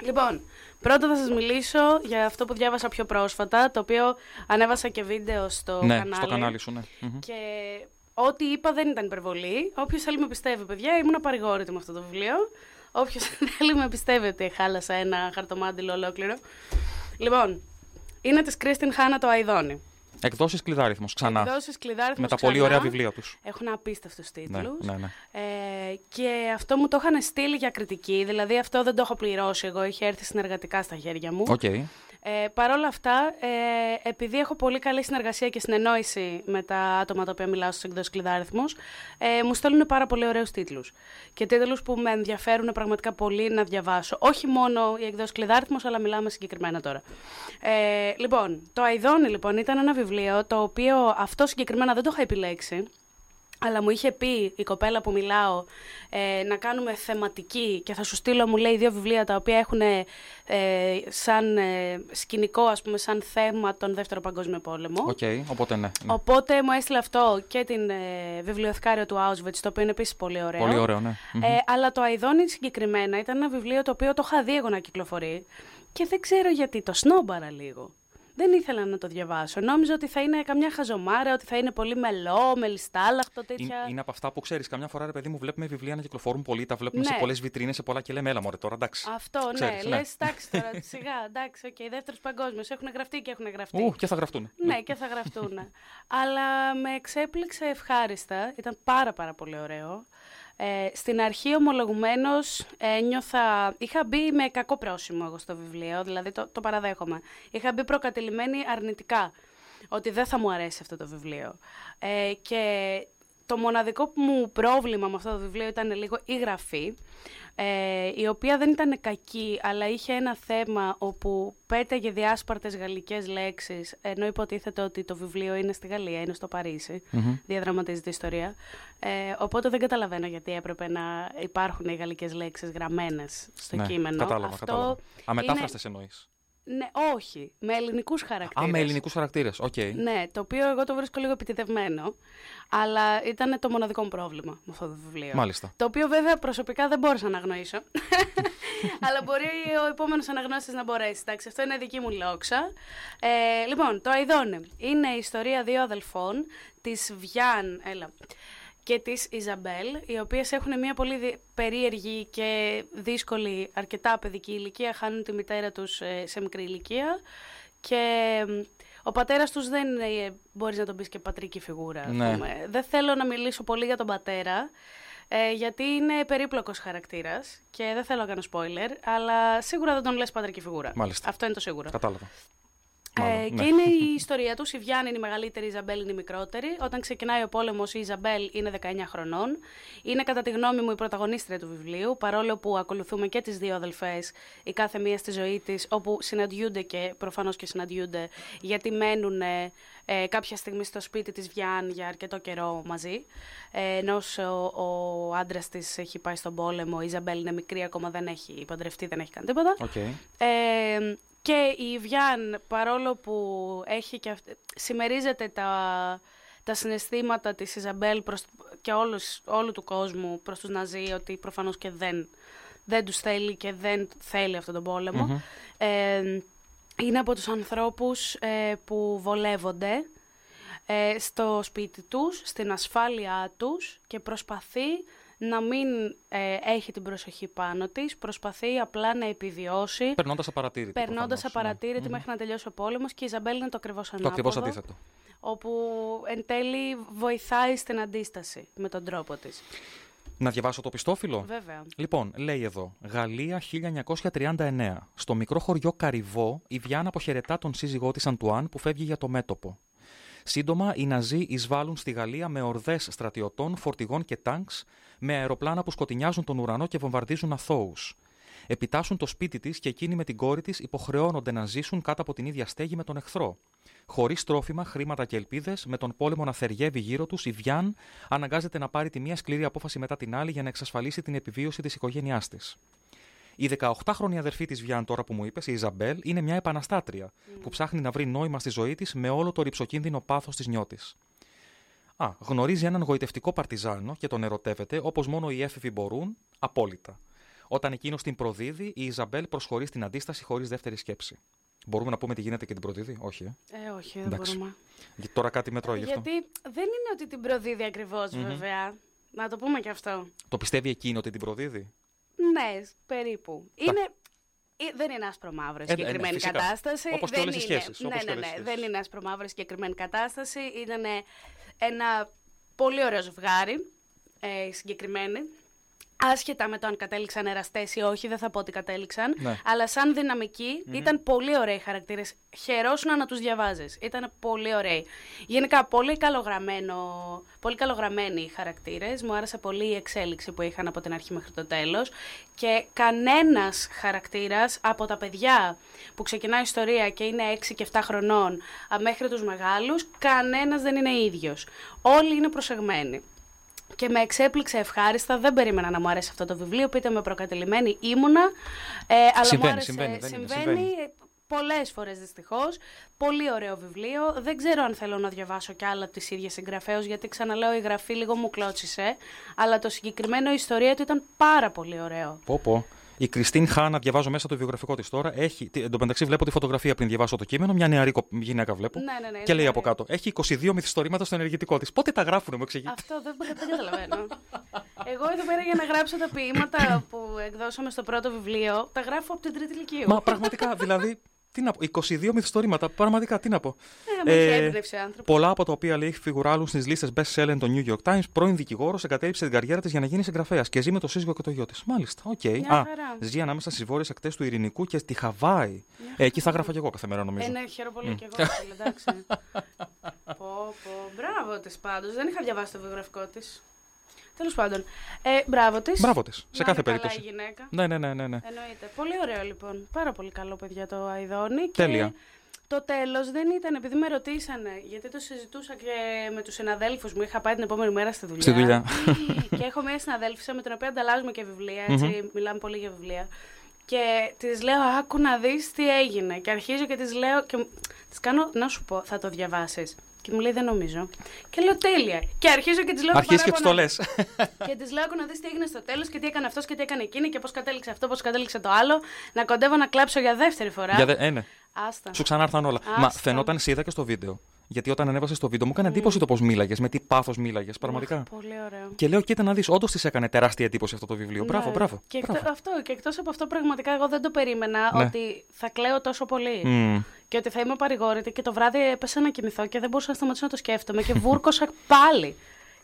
Λοιπόν, πρώτα θα σας μιλήσω για αυτό που διάβασα πιο πρόσφατα, το οποίο ανέβασα και βίντεο στο ναι, κανάλι. στο κανάλι σου, ναι. Μμμ. Και ό,τι είπα δεν ήταν υπερβολή. Όποιος θέλει με πιστεύει, παιδιά, ήμουν απαρηγόρητη με αυτό το βιβλίο. Όποιος θέλει με πιστεύει ότι χάλασα ένα χαρτομάντιλο ολόκληρο. Λοιπόν, είναι της Κρίστιν Χάνα το Αηδόνι. Εκδόσεις Κλειδάριθμος, ξανά. Εκδόσεις κλειδάριθμος Με τα πολύ ξανά. ωραία βιβλία τους. Έχουν απίστευτους τίτλους. Ναι, ναι, ναι. Ε, και αυτό μου το είχαν στείλει για κριτική. Δηλαδή, αυτό δεν το έχω πληρώσει εγώ. Είχε έρθει συνεργατικά στα χέρια μου. Οκ. Ε, Παρ' όλα αυτά, ε, επειδή έχω πολύ καλή συνεργασία και συνεννόηση με τα άτομα τα οποία μιλάω στους εκδόσεις κλειδάριθμου, ε, μου στέλνουν πάρα πολύ ωραίους τίτλους. Και τίτλους που με ενδιαφέρουν πραγματικά πολύ να διαβάσω. Όχι μόνο η εκδόση κλειδάριθμο, αλλά μιλάμε συγκεκριμένα τώρα. Ε, λοιπόν, το Αϊδόνι λοιπόν ήταν ένα βιβλίο το οποίο αυτό συγκεκριμένα δεν το είχα επιλέξει. Αλλά μου είχε πει η κοπέλα που μιλάω ε, να κάνουμε θεματική και θα σου στείλω, μου λέει, δύο βιβλία τα οποία έχουν ε, σαν ε, σκηνικό, ας πούμε, σαν θέμα τον Δεύτερο Παγκόσμιο Πόλεμο. Οκ, οπότε ναι. ναι. Οπότε μου έστειλε αυτό και την ε, βιβλιοθηκάριο του Auschwitz, το οποίο είναι επίσης πολύ ωραίο. Πολύ ωραίο, ναι. Μμμ. Ε, αλλά το Αηδόνι συγκεκριμένα ήταν ένα βιβλίο το οποίο το είχα δει εγώ να κυκλοφορεί και δεν ξέρω γιατί το σνόμπαρα λίγο. Δεν ήθελα να το διαβάσω. Νόμιζα ότι θα είναι καμιά χαζομάρα, ότι θα είναι πολύ μελό, μελιστάλαχτο, τέτοια. Είναι, είναι από αυτά που ξέρεις. Καμιά φορά, ρε παιδί μου, βλέπουμε βιβλία να κυκλοφορούν πολύ, τα βλέπουμε σε Ναι. πολλές βιτρίνες, σε πολλά και λέμε, έλα μωρέ τώρα, εντάξει. Αυτό, Ξέρεις, ναι. ναι. Λες, εντάξει τώρα, σιγά, εντάξει, οκ, δεύτερος παγκόσμιος. Έχουν γραφτεί και έχουν γραφτεί. Ου, και θα γραφτούν. Ναι, και θα γραφτούν. Αλλά με εξέπληξε ευχάριστα. Ήταν πάρα πάρα πολύ ωραίο. Ε, στην αρχή ομολογουμένως ένιωθα... Είχα μπει με κακό πρόσημο εγώ στο βιβλίο, δηλαδή το, το παραδέχομαι. Είχα μπει προκατειλημμένη αρνητικά, ότι δεν θα μου αρέσει αυτό το βιβλίο. Ε, και το μοναδικό που μου πρόβλημα με αυτό το βιβλίο ήταν λίγο η γραφή, ε, η οποία δεν ήταν κακή, αλλά είχε ένα θέμα όπου πέταγε διάσπαρτες γαλλικές λέξεις, ενώ υποτίθεται ότι το βιβλίο είναι στη Γαλλία, είναι στο Παρίσι Μμμ. διαδραματίζεται η ιστορία. Ε, οπότε δεν καταλαβαίνω γιατί έπρεπε να υπάρχουν οι γαλλικές λέξεις γραμμένες στο ναι, κείμενο. Κατάλαβα, Αυτό κατάλαβα. είναι- Αμετάφραστες εννοείς. Ναι, όχι. Με ελληνικούς χαρακτήρες. Α, με ελληνικούς χαρακτήρες. Οκ. Ναι, το οποίο εγώ το βρίσκω λίγο επιτηδευμένο, αλλά ήταν το μοναδικό μου πρόβλημα με αυτό το βιβλίο. Μάλιστα. Το οποίο βέβαια προσωπικά δεν μπόρεσα να αγνοήσω. αλλά μπορεί ο επόμενος αναγνώστης να μπορέσει. Εντάξει, αυτό είναι δική μου λόξα. Ε, λοιπόν, το Αϊδόνε είναι η ιστορία δύο αδελφών, της Βιάν, έλα, και της Ιζαμπέλ, οι οποίες έχουν μια πολύ δι- περίεργη και δύσκολη αρκετά παιδική ηλικία, χάνουν τη μητέρα τους ε, σε μικρή ηλικία και μ, ο πατέρας τους δεν είναι, μπορείς να τον πεις και πατρική φιγούρα. ας Ναι. πούμε. Δεν θέλω να μιλήσω πολύ για τον πατέρα, ε, γιατί είναι περίπλοκος χαρακτήρας και δεν θέλω να κάνω spoiler, αλλά σίγουρα δεν τον λες πατρική φιγούρα. Μάλιστα. Αυτό είναι το σίγουρο. Κατάλαβα. Μάλλον. Ε, ναι. Και είναι η ιστορία τους. Η Βιάν είναι η μεγαλύτερη, η Ιζαμπέλ είναι η μικρότερη. Όταν ξεκινάει ο πόλεμος, η Ιζαμπέλ είναι 19 χρονών. Είναι κατά τη γνώμη μου η πρωταγωνίστρια του βιβλίου, παρόλο που ακολουθούμε και τις δύο αδελφές, η κάθε μία στη ζωή της, όπου συναντιούνται και προφανώς και συναντιούνται, γιατί μένουν ε, ε, κάποια στιγμή στο σπίτι της Βιάν για αρκετό καιρό μαζί. Ε, Ενώ ο, ο άντρας της έχει πάει στον πόλεμο, η Ιζαμπέλ είναι μικρή, ακόμα δεν έχει παντρευτεί, δεν έχει κάνει τίποτα. Οκ. Ε, και η Βιάν, παρόλο που έχει και αυ- συμμερίζεται τα, τα συναισθήματα της Ιζαμπέλ προς, και όλους, όλου του κόσμου προς τους Ναζί, ότι προφανώς και δεν, δεν τους θέλει και δεν θέλει αυτόν τον πολεμο Μμμ. Ε, είναι από τους ανθρώπους ε, που βολεύονται ε, στο σπίτι τους, στην ασφάλειά τους και προσπαθεί να μην ε, έχει την προσοχή πάνω της, προσπαθεί απλά να επιβιώσει Περνώντας απαρατήρητη. περνώντας προφανώς, ναι. απαρατήρητη Μμμ. μέχρι να τελειώσει ο πόλεμος και η Ιζαμπέλ είναι το ακριβώς ανάποδο. Το ακριβώς αντίθετο. Όπου εν τέλει βοηθάει στην αντίσταση με τον τρόπο της. Να διαβάσω το πιστόφυλλο. Βέβαια. Λοιπόν, λέει εδώ, Γαλλία 1939. Στο μικρό χωριό Καριβό, η Βιάννα αποχαιρετά τον σύζυγό της Αντουάν που φεύγει για το μέτωπο. Σύντομα, οι Ναζί εισβάλλουν στη Γαλλία με ορδές στρατιωτών, φορτηγών και τάγκς, με αεροπλάνα που σκοτεινιάζουν τον ουρανό και βομβαρδίζουν αθώους. Επιτάσσουν το σπίτι της και εκείνη με την κόρη της υποχρεώνονται να ζήσουν κάτω από την ίδια στέγη με τον εχθρό. Χωρίς τρόφιμα, χρήματα και ελπίδες, με τον πόλεμο να θεριεύει γύρω τους, η Βιάν αναγκάζεται να πάρει τη μία σκληρή απόφαση μετά την άλλη για να εξασφαλίσει την επιβίωση της οικογένειάς της. Η 18χρονη αδερφή της Βιάν, τώρα που μου είπες, η Ιζαμπέλ, είναι μια επαναστάτρια που ψάχνει να βρει νόημα στη ζωή της με όλο το ριψοκίνδυνο πάθος της νιότης. Α, γνωρίζει έναν γοητευτικό παρτιζάνο και τον ερωτεύεται όπως μόνο οι έφηβοι μπορούν, απόλυτα. Όταν εκείνος την προδίδει, η Ιζαμπέλ προσχωρεί στην αντίσταση χωρίς δεύτερη σκέψη. Μπορούμε να πούμε τι γίνεται και την προδίδει, όχι. Ε; Ε, όχι, δεν Εντάξει. μπορούμε. Γιατί Τώρα κάτι με τρώει γι' αυτό. Γιατί δεν είναι ότι την προδίδει ακριβώς, βέβαια. Να το πούμε και αυτό. Το πιστεύει εκείνο ότι την προδίδει; Ναι, περίπου. Είναι. Ε, Δεν είναι άσπρο μαύρο η Ε, ναι, συγκεκριμένη φυσικά. κατάσταση. Όπως και δεν όλες οι είναι. σχέσεις, Ναι, όπως και ναι, όλες οι ναι. σχέσεις. Δεν είναι άσπρο μαύρο η συγκεκριμένη κατάσταση. Είναι ένα πολύ ωραίο ζευγάρι ε, η συγκεκριμένη. Άσχετα με το αν κατέληξαν εραστές ή όχι, δεν θα πω ότι κατέληξαν. Ναι. Αλλά σαν δυναμικη ήταν πολύ ωραίοι χαρακτήρες. Χαιρόσουν να τους διαβάζεις. Ήταν πολύ ωραίοι. Γενικά, πολύ, καλογραμμένο, πολύ καλογραμμένοι οι χαρακτήρες. Μου άρεσε πολύ η εξέλιξη που είχαν από την αρχή μέχρι το τέλος. Και κανένας χαρακτήρας από τα παιδιά που ξεκινάει η ιστορία και είναι 6 και 7 χρονών α, μέχρι τους μεγάλους, κανένας δεν είναι ίδιος. Όλοι είναι προσεγμένοι. Και με εξέπληξε ευχάριστα. Δεν περίμενα να μου αρέσει αυτό το βιβλίο. Πείτε με προκατελημένη ήμουνα. Ε, αλλά Συμβαίνει, μου άρεσε. συμβαίνει, δεν είναι, συμβαίνει συμβαίνει. πολλές φορές δυστυχώς. Πολύ ωραίο βιβλίο. Δεν ξέρω αν θέλω να διαβάσω κι άλλα τη ίδια συγγραφέως, γιατί ξαναλέω η γραφή λίγο μου κλώτσισε. Αλλά το συγκεκριμένο η ιστορία του ήταν πάρα πολύ ωραίο. Πω, πω. Η Κριστίν Χάνα, διαβάζω μέσα το βιογραφικό της τώρα. Έχει, τι- εν τω μεταξύ, βλέπω τη φωτογραφία πριν διαβάσω το κείμενο. Μια νεαρή κο- γυναίκα βλέπω. Ναι, ναι, ναι, και είναι λέει από νεαρή. κάτω. Έχει 22 μυθιστορήματα στο ενεργητικό της. Πότε τα γράφουνε, μου εξηγεί. Αυτό δεν, δεν καταλαβαίνω. Εγώ εδώ πέρα για να γράψω τα ποίηματα που εκδώσαμε στο πρώτο βιβλίο, τα γράφω από την τρίτη λυκείου. Μα πραγματικά, δηλαδή. Τι να πω, 22 μυθιστορήματα. Πραγματικά, τι να πω. Ε, με έχει έμπνευση ο άνθρωπος. πολλά από τα οποία λέει φιγουράρουν στις λίστες best selling των New York Times. Πρώην δικηγόρος εγκατέλειψε την καριέρα της για να γίνει συγγραφέας και ζει με το σύζυγο και το γιο της. Μάλιστα, οκ. Μια Α, χαρά. ζει ανάμεσα στις βόρειες ακτές του Ειρηνικού και στη Χαβάη. Ε, εκεί θα γράφα κι εγώ κάθε μέρα, νομίζω. Ε, ναι, χαίρομαι πολύ και εγώ, φίλε, εντάξει. πω, πω. Μπράβο της πάντως. Δεν είχα διαβάσει το βιογραφικό της. Τέλος πάντων. Ε, μπράβο της. Μπράβο της, σε κάθε Καλά περίπτωση. η γυναίκα. Ναι, ναι, ναι, ναι. ναι. Εννοείται. Πολύ ωραίο λοιπόν. Πάρα πολύ καλό παιδιά το Αϊδόνι. Τέλεια. Και το τέλος δεν ήταν, επειδή με ρωτήσανε, γιατί το συζητούσα και με τους συναδέλφους μου, είχα πάει την επόμενη μέρα στη δουλειά. Στη δουλειά. και έχω μια συναδέλφισσα με την οποία ανταλλάζουμε και βιβλία, έτσι, μιλάμε πολύ για βιβλία. Και της λέω, άκου να δεις τι έγινε. Και αρχίζω και της λέω, και της κάνω, να σου πω, θα το διαβάσεις. Και μου λέει, δεν νομίζω. Και λέω, τέλεια. Και αρχίζω και της λέω, Αρχίζεις και τους το παράπονα. λες. Και της λέω: «Άκου να δεις τι έγινε στο τέλος και τι έκανε αυτός και τι έκανε εκείνη και πώς κατέληξε αυτό, πώς κατέληξε το άλλο. Να κοντεύω να κλάψω για δεύτερη φορά. Για δε... ε, ναι. Άστα. Σου ξανάρθαν όλα. Μα Άστα. φαινόταν, σε είδα και στο βίντεο. Γιατί όταν ανέβασε το βίντεο μου έκανε εντύπωση το πώς μίλαγες, με τι πάθος μίλαγες. Πραγματικά. Αχ, Πολύ ωραίο. Και λέω, κοίτα να δεις, όντως της έκανε τεράστια εντύπωση αυτό το βιβλίο. Μπράβο, Ναι. μπράβο. Και, μπράβο. εκτό, αυτό, και εκτός από αυτό πραγματικά εγώ δεν το περίμενα Ναι. ότι θα κλαίω τόσο πολύ. Μμμ. Και ότι θα είμαι απαρηγόρητη και το βράδυ έπεσα να κοιμηθώ και δεν μπορούσα να σταματήσω να το σκέφτομαι και βούρκωσα πάλι.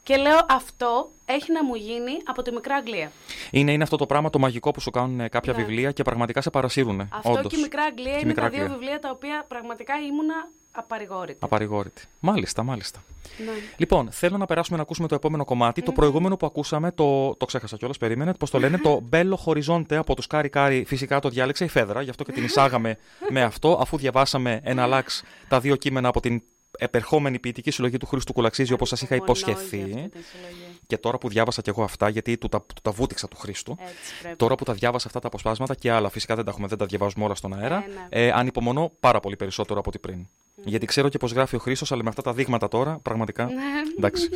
Και λέω αυτό έχει να μου γίνει από τη Μικρά Αγγλία. Είναι, είναι αυτό το πράγμα το μαγικό που σου κάνουν ε, κάποια Ναι. βιβλία και πραγματικά σε παρασύρουν. Αυτό όντως. και η Μικρά Αγγλία Και η είναι Μικρά τα δύο Αγγλία. βιβλία τα οποία πραγματικά ήμουνα απαρηγόρητη. Απαρηγόρητη. Μάλιστα, μάλιστα. Ναι. Λοιπόν, θέλω να περάσουμε να ακούσουμε το επόμενο κομμάτι. Το προηγούμενο που ακούσαμε, το, το ξέχασα κιόλας, περίμενε. Πώς το λένε, το Belo Horizonte από τους Cari Cari. Φυσικά το διάλεξε η Φαίδρα, γι' αυτό και την εισάγαμε με αυτό, αφού διαβάσαμε ένα λάξ τα δύο κείμενα από την επερχόμενη ποιητική συλλογή του Χρήστου Κουλαξίζη, όπως σας είχα Μόνο για υποσχεθεί. αυτή τη συλλογή. Και τώρα που διάβασα κι εγώ αυτά, γιατί του τα, του τα βούτυξα του Χρήστου. Έτσι πρέπει. Τώρα που τα διάβασα αυτά τα αποσπάσματα και άλλα, φυσικά δεν τα έχουμε, δεν τα διαβάζουμε όλα στον αέρα. Ε, ναι. Ε, ανυπομονώ πάρα πολύ περισσότερο από ό,τι πριν. Γιατί ξέρω και πώς γράφει ο Χρήστος, αλλά με αυτά τα δείγματα τώρα, πραγματικά. Ναι. Εντάξει.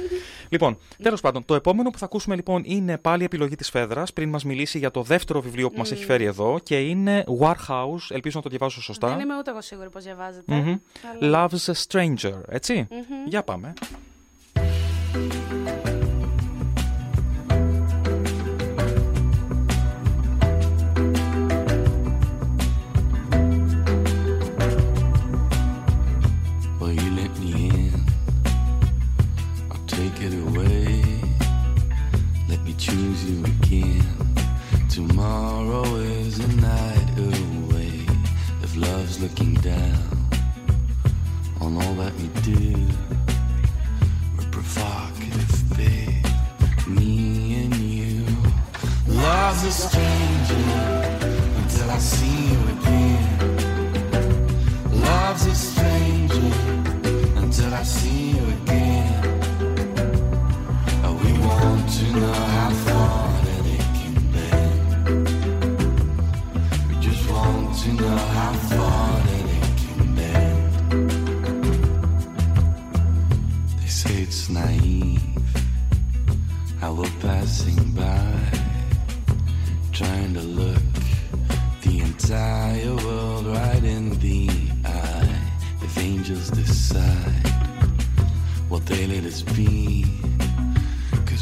λοιπόν, τέλος πάντων, το επόμενο που θα ακούσουμε λοιπόν είναι πάλι επιλογή της Φέδρας, πριν μας μιλήσει για το δεύτερο βιβλίο που μας έχει φέρει εδώ και είναι Warhouse. Ελπίζω να το διαβάζω σωστά. Δεν είμαι ούτε εγώ σίγουρη πώς διαβάζεται. Μμμ. αλλά- Love's a Stranger, έτσι. Για πάμε. Choose you again. Tomorrow is a night away. If love's looking down on all that we do, we're provocative, babe. Me and you. Love's a stranger until I see you again. Love's a stranger until I see you angels decide what they let us be,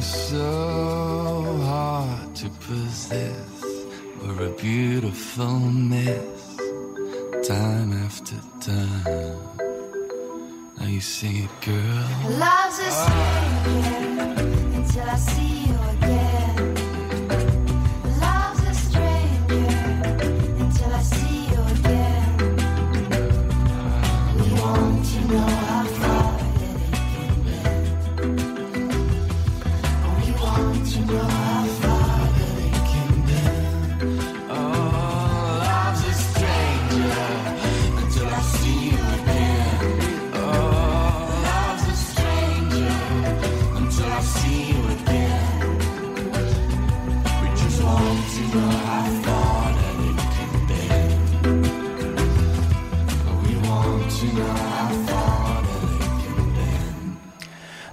So hard to possess. We're a beautiful mess, time after time. Now you see it, girl. Love's a stranger until I see you again.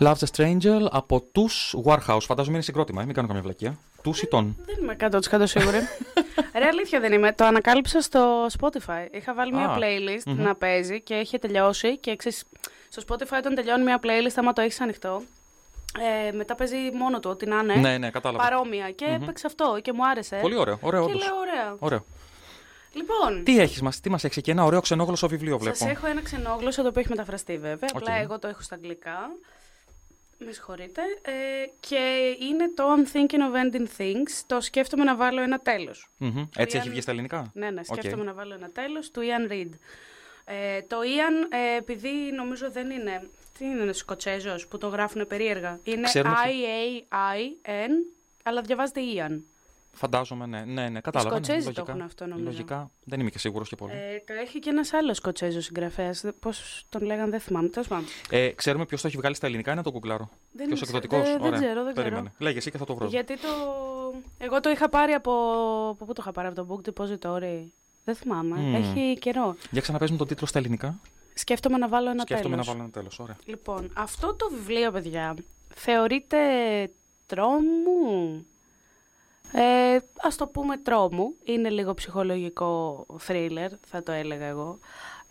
Love's a Stranger από τους Warhouse. Φαντάζομαι είναι συγκρότημα, ε, μην κάνω καμία βλακεία. Τους ή τον. Δεν είμαι 100% σίγουρη. Ρε, αλήθεια δεν είμαι. Το ανακάλυψα στο Spotify. Είχα βάλει μια Α, playlist να παίζει και είχε τελειώσει. Και ξέρεις, στο Spotify όταν τελειώνει μια playlist, άμα το έχεις ανοιχτό, ε, μετά παίζει μόνο του, ό,τι να είναι. Ναι, ναι, κατάλαβα. Παρόμοια. Και έπαιξε αυτό και μου άρεσε. Πολύ ωραίο, ωραίο Και όντως. λέω ωραία. Ωραίο. Λοιπόν, Τι έχεις μας, τι μας έχεις εκεί, ένα ωραίο ξενόγλωσσο βιβλίο βλέπω. Σας έχω ένα ξενόγλωσσο το οποίο έχει μεταφραστεί βέβαια. Οκ. Απλά εγώ το έχω στα αγγλικά. Με συγχωρείτε. Ε, και είναι το I'm thinking of ending things. Το σκέφτομαι να βάλω ένα τέλος. Μμμ. Έτσι Ian- έχει βγει στα ελληνικά; Ναι, ναι, Οκ. σκέφτομαι να βάλω ένα τέλος του Iain Reid. Ε, το Ιαν, ε, επειδή νομίζω δεν είναι. Τι είναι Σκοτσέζος που το γράφουν περίεργα; Είναι Ξέρουμε ποιο- I-A-I-N, αλλά διαβάζεται Ian. Φαντάζομαι, ναι, ναι, ναι κατάλαβα. ναι, Σκοτσέζοι το λογικά. έχουν αυτό, νομίζω. Λογικά, δεν είμαι και σίγουρος και πολύ. Ε, το έχει και ένας άλλος Σκοτσέζος συγγραφέας. Πώς τον λέγανε, δεν θυμάμαι. Τέλος πάντων. Ε, ξέρουμε ποιος το έχει βγάλει στα ελληνικά, είναι το κουκλάρο. Δεν Ποιος ξέρω, εκδοτικός. δεν- δεν ξέρω, δεν Περίμενε. ξέρω. Λέγε εσύ και θα το βρω. Γιατί το. Εγώ το είχα πάρει από. Από πού το είχα πάρει, από το Book Depository. Δεν θυμάμαι. Μμμ. Έχει καιρό. Για ξαναπες μου τον τίτλο στα ελληνικά. Σκέφτομαι να βάλω ένα Σκέφτομαι τέλος. να βάλω ένα τέλος. Ωραία. Λοιπόν, αυτό το βιβλίο, παιδιά, θεωρείται τρόμου. Ε, ας το πούμε τρόμου. Είναι λίγο ψυχολογικό thriller, θα το έλεγα εγώ.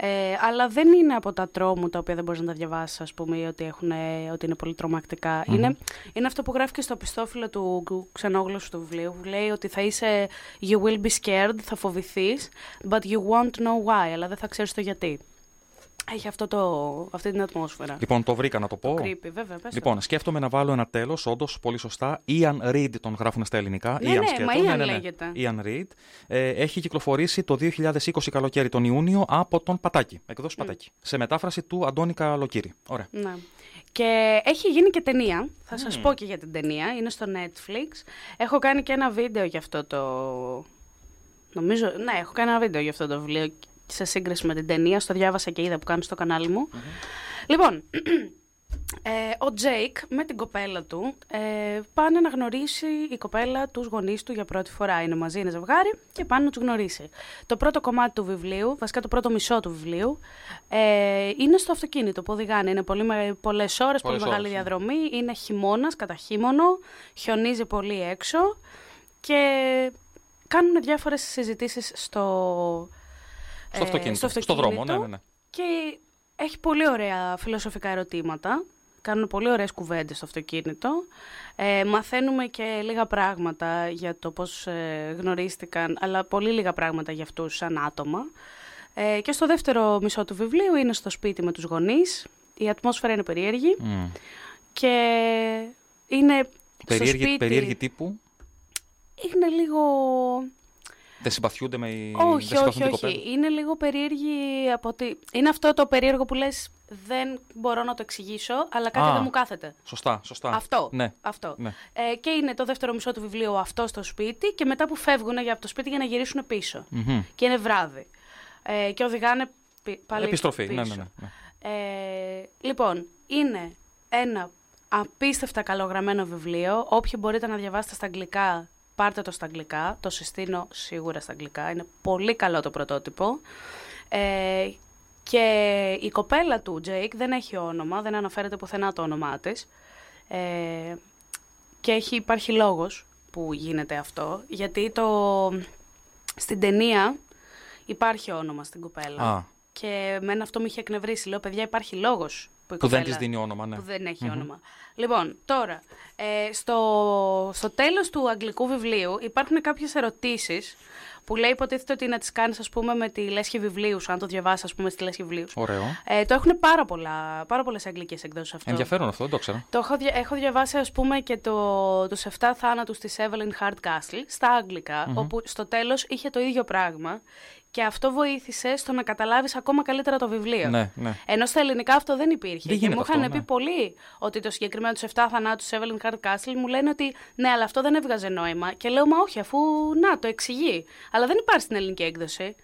Ε, αλλά δεν είναι από τα τρόμου τα οποία δεν μπορείς να τα διαβάσεις, ας πούμε, ή ότι, έχουν, ότι είναι πολύ τρομακτικά. Μμμ. Είναι, είναι αυτό που γράφει και στο πιστόφυλλο του γκου- ξενόγλωσσου του βιβλίου, που λέει ότι θα είσαι «You will be scared», θα φοβηθείς, «but you won't know why», αλλά δεν θα ξέρεις το γιατί. Έχει αυτό το, αυτή την ατμόσφαιρα. Λοιπόν, το βρήκα να το πω. Creepy, βέβαια, πες το. Λοιπόν, σκέφτομαι να βάλω ένα τέλος, όντως πολύ σωστά. Ian Reed τον γράφουν στα ελληνικά. Ναι, Ian ναι, σκέτο. μα Ian λέγεται. Ian Reed. Ε, έχει κυκλοφορήσει το 2020 καλοκαίρι τον Ιούνιο από τον Πατάκη. Εκδόσει Πατάκη. Σε μετάφραση του Αντώνη Καλοκύρη. Ωραία. Ναι. Και έχει γίνει και ταινία. Θα σας πω και για την ταινία. Είναι στο Netflix. Έχω κάνει και ένα βίντεο για αυτό το... Νομίζω, ναι, έχω κάνει ένα βίντεο για αυτό το βιβλίο σε σύγκριση με την ταινία. Στο διάβασα και είδα που κάνω στο κανάλι μου. Λοιπόν, ε, ο Τζέικ με την κοπέλα του ε, πάνε να γνωρίσει η κοπέλα τους γονείς του για πρώτη φορά. Είναι μαζί, είναι ζευγάρι και πάνε να τους γνωρίσει. Το πρώτο κομμάτι του βιβλίου, βασικά το πρώτο μισό του βιβλίου, ε, είναι στο αυτοκίνητο που οδηγάνε. Είναι πολύ, με- πολλές ώρες, πολύ Πολλές μεγάλη ώρες, ναι. διαδρομή. Είναι χειμώνας, καταχείμωνο, χιονίζει πολύ έξω και κάνουν διάφορες συζητήσεις στο, Στο ε, αυτοκίνητο. Στο δρόμο, ναι, ναι, ναι. και έχει πολύ ωραία φιλοσοφικά ερωτήματα. Κάνουν πολύ ωραίες κουβέντες στο αυτοκίνητο. Ε, μαθαίνουμε και λίγα πράγματα για το πώς ε, γνωρίστηκαν, αλλά πολύ λίγα πράγματα για αυτούς σαν άτομα. Ε, και στο δεύτερο μισό του βιβλίου είναι στο σπίτι με τους γονείς. Η ατμόσφαιρα είναι περίεργη Μμ. και είναι στο Περίεργη, σπίτι... περίεργη τύπου; Είναι λίγο... Δεν συμπαθιούνται με η Όχι, δεν όχι, συμπαθούν την όχι. κοπέλα. Είναι λίγο περίεργη από ότι... Είναι αυτό το περίεργο που λες δεν μπορώ να το εξηγήσω, αλλά κάτι Α. δεν μου κάθεται. Σωστά, σωστά. Αυτό. Ναι. αυτό. Ναι. Ε, και είναι το δεύτερο μισό του βιβλίου αυτό στο σπίτι και μετά που φεύγουν για από το σπίτι για να γυρίσουν πίσω. Μμμ. Και είναι βράδυ. Ε, και οδηγάνε πι- πάλι Επιστροφή. πίσω. Ναι, ναι, ναι, ναι. Ε, λοιπόν, είναι ένα απίστευτα καλογραμμένο βιβλίο. Όποιοι μπορείτε να διαβάσετε στα αγγλικά, πάρτε το στα αγγλικά. Το συστήνω σίγουρα στα αγγλικά. Είναι πολύ καλό το πρωτότυπο. Ε, και η κοπέλα του, Τζέικ, δεν έχει όνομα, δεν αναφέρεται πουθενά το όνομά της. Ε, και έχει, υπάρχει λόγος που γίνεται αυτό, γιατί το, στην ταινία υπάρχει όνομα στην κοπέλα. Α, Και εμένα αυτό με είχε εκνευρίσει. Λέω, παιδιά, υπάρχει λόγος που, η που δεν κοπέλα- της δίνει όνομα, ναι. Που δεν έχει Μμμ. όνομα. Λοιπόν, τώρα, ε, στο, στο τέλος του αγγλικού βιβλίου υπάρχουν κάποιες ερωτήσεις που λέει υποτίθεται ότι να τις κάνεις, ας πούμε, με τη λέσχη βιβλίου σου, αν το διαβάσεις, ας πούμε, στη λέσχη βιβλίου σου. Ωραίο. Ε, το έχουν πάρα, πολλά, πάρα πολλές αγγλικές εκδόσεις αυτό. Ενδιαφέρον αυτό, δεν το ήξερα. Το έχω, δια- έχω διαβάσει, ας πούμε, και το, τους 7 θάνατους της Evelyn Hardcastle στα αγγλικα όπου στο τέλος είχε το ίδιο πράγμα και αυτό βοήθησε στο να καταλάβεις ακόμα καλύτερα το βιβλίο. Ναι, ναι. Ενώ στα ελληνικά αυτό δεν υπήρχε. Δεν και μου γίνεται είχαν αυτό, πει ναι. πολλοί ότι το συγκεκριμένο τους 7 θανάτους της Evelyn Hardcastle μου λένε ότι ναι, αλλά αυτό δεν έβγαζε νόημα. Και λέω, μα όχι, αφού να το εξηγεί. Αλλά δεν υπάρχει στην ελληνική έκδοση.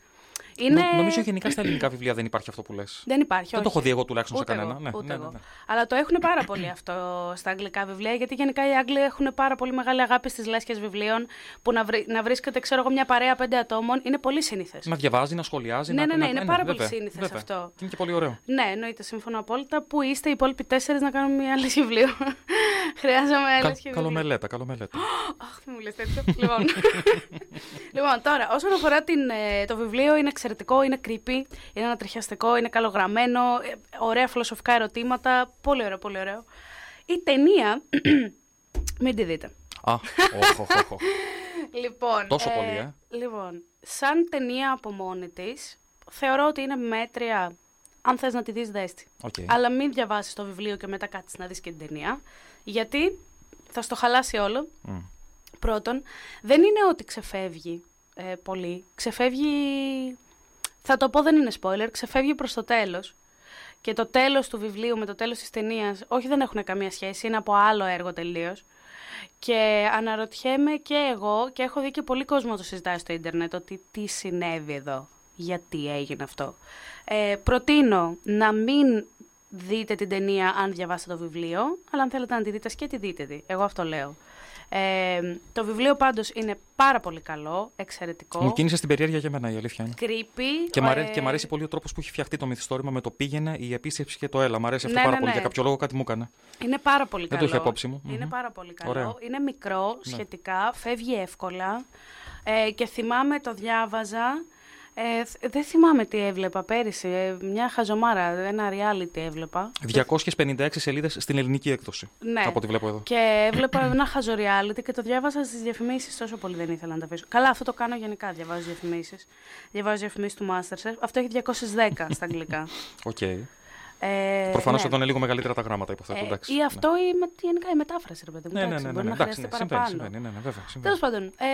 Είναι... Νο- Νομίζω γενικά στα ελληνικά βιβλία δεν υπάρχει αυτό που λες. Δεν υπάρχει. Δεν το όχι. έχω δει εγώ τουλάχιστον Ούτε σε κανένα. Εγώ, Ναι, ούτε ναι, ναι, εγώ. ναι. Αλλά το έχουν πάρα πολύ αυτό στα αγγλικά βιβλία, γιατί γενικά οι Άγγλοι έχουν πάρα πολύ μεγάλη αγάπη στις λέσχες βιβλίων που να, βρει, να βρίσκεται, ξέρω εγώ, μια παρέα πέντε ατόμων είναι πολύ σύνηθες. Να διαβάζει, να σχολιάζει. Ναι, να, ναι, να- ναι, είναι πάρα πολύ βέβαια, σύνηθες βέβαια. αυτό. Και Είναι και πολύ ωραίο. Ναι, εννοείται, σύμφωνα απόλυτα. Πού είστε οι υπόλοιποι τέσσερις να κάνουμε μια λέσχη βιβλίου; Χρειάζομαι Κα, λέσχη βιβλίου. καλομελέτα, καλομελέτα. Αχ, μην μου λες τέτοιο. λοιπόν. λοιπόν, τώρα, όσον αφορά την, ε, το βιβλίο, είναι εξαιρετικό, είναι creepy, είναι ανατριχιαστικό, είναι καλογραμμένο, ε, ωραία φιλοσοφικά ερωτήματα. Πολύ ωραίο, πολύ ωραίο. Η ταινία. μην τη δείτε. Α, όχ, όχ, όχ, όχ. Λοιπόν, Τόσο πολύ, ε. Λοιπόν, σαν ταινία από μόνη της, θεωρώ ότι είναι μέτρια. Αν θες να τη δεις, δες τη. Οκ. Αλλά μην διαβάσεις το βιβλίο και μετά κάτσεις να δεις και την ταινία. Γιατί θα στο χαλάσει όλο. Μμ. Πρώτον, δεν είναι ότι ξεφεύγει ε, πολύ. Ξεφεύγει Θα το πω, δεν είναι spoiler, ξεφεύγει προς το τέλος. Και το τέλος του βιβλίου με το τέλος της ταινίας, όχι δεν έχουν καμία σχέση, είναι από άλλο έργο τελείως. Και αναρωτιέμαι και εγώ, και έχω δει και πολύ κόσμο το συζητάει στο ίντερνετ, ότι τι συνέβη εδώ, γιατί έγινε αυτό. Ε, προτείνω να μην δείτε την ταινία αν διαβάσετε το βιβλίο, αλλά αν θέλετε να τη δείτε και τη δείτε. τη. Εγώ αυτό λέω. Ε, το βιβλίο πάντως είναι πάρα πολύ καλό, εξαιρετικό. Μου κίνησε την περιέργεια για μένα, η αλήθεια είναι. Creepy. Και μ' αρέσει, ε, και μ' αρέσει πολύ ο τρόπος που έχει φτιαχτεί το μυθιστόρημα με το πήγαινε, η επίσκεψη και το έλα. Μ' αρέσει αυτό Ναι, πάρα ναι, πολύ. ναι. Για κάποιο λόγο κάτι μου έκανε. Είναι πάρα πολύ Δεν το καλό. είχα υπόψη μου. Είναι Μμμ. πάρα πολύ καλό. Ωραία. Ναι. Είναι μικρό σχετικά, φεύγει εύκολα. Ε, και θυμάμαι το διάβαζα. Ε, θ- δεν θυμάμαι τι έβλεπα πέρυσι. ε, μια χαζομάρα, ένα reality έβλεπα. 256 σελίδες στην ελληνική έκδοση. Ναι. Από ό,τι βλέπω εδώ. Και έβλεπα ένα χαζο reality και το διάβασα στις διαφημίσεις. Τόσο πολύ δεν ήθελα να τα αφήσω. Καλά, αυτό το κάνω γενικά. Διαβάζω διαφημίσεις. Διαβάζω διαφημίσεις του Masterchef. Αυτό έχει 210 στα αγγλικά. Οκ. Ε, Προφανώς ναι. εδώ είναι λίγο μεγαλύτερα τα γράμματα, υποθέτω. Ε, εντάξει. ή αυτό ή με, γενικά η μετάφραση, ρε παιδί μου. Ναι, ναι, εντάξει, ναι, ναι, μπορεί ναι, να εντάξει, χρειαστεί ναι, παραπάνω. συμβαίνει, συμβαίνει, ναι, ναι, βέβαια. συμβαίνει. Τέλος πάντων, ε,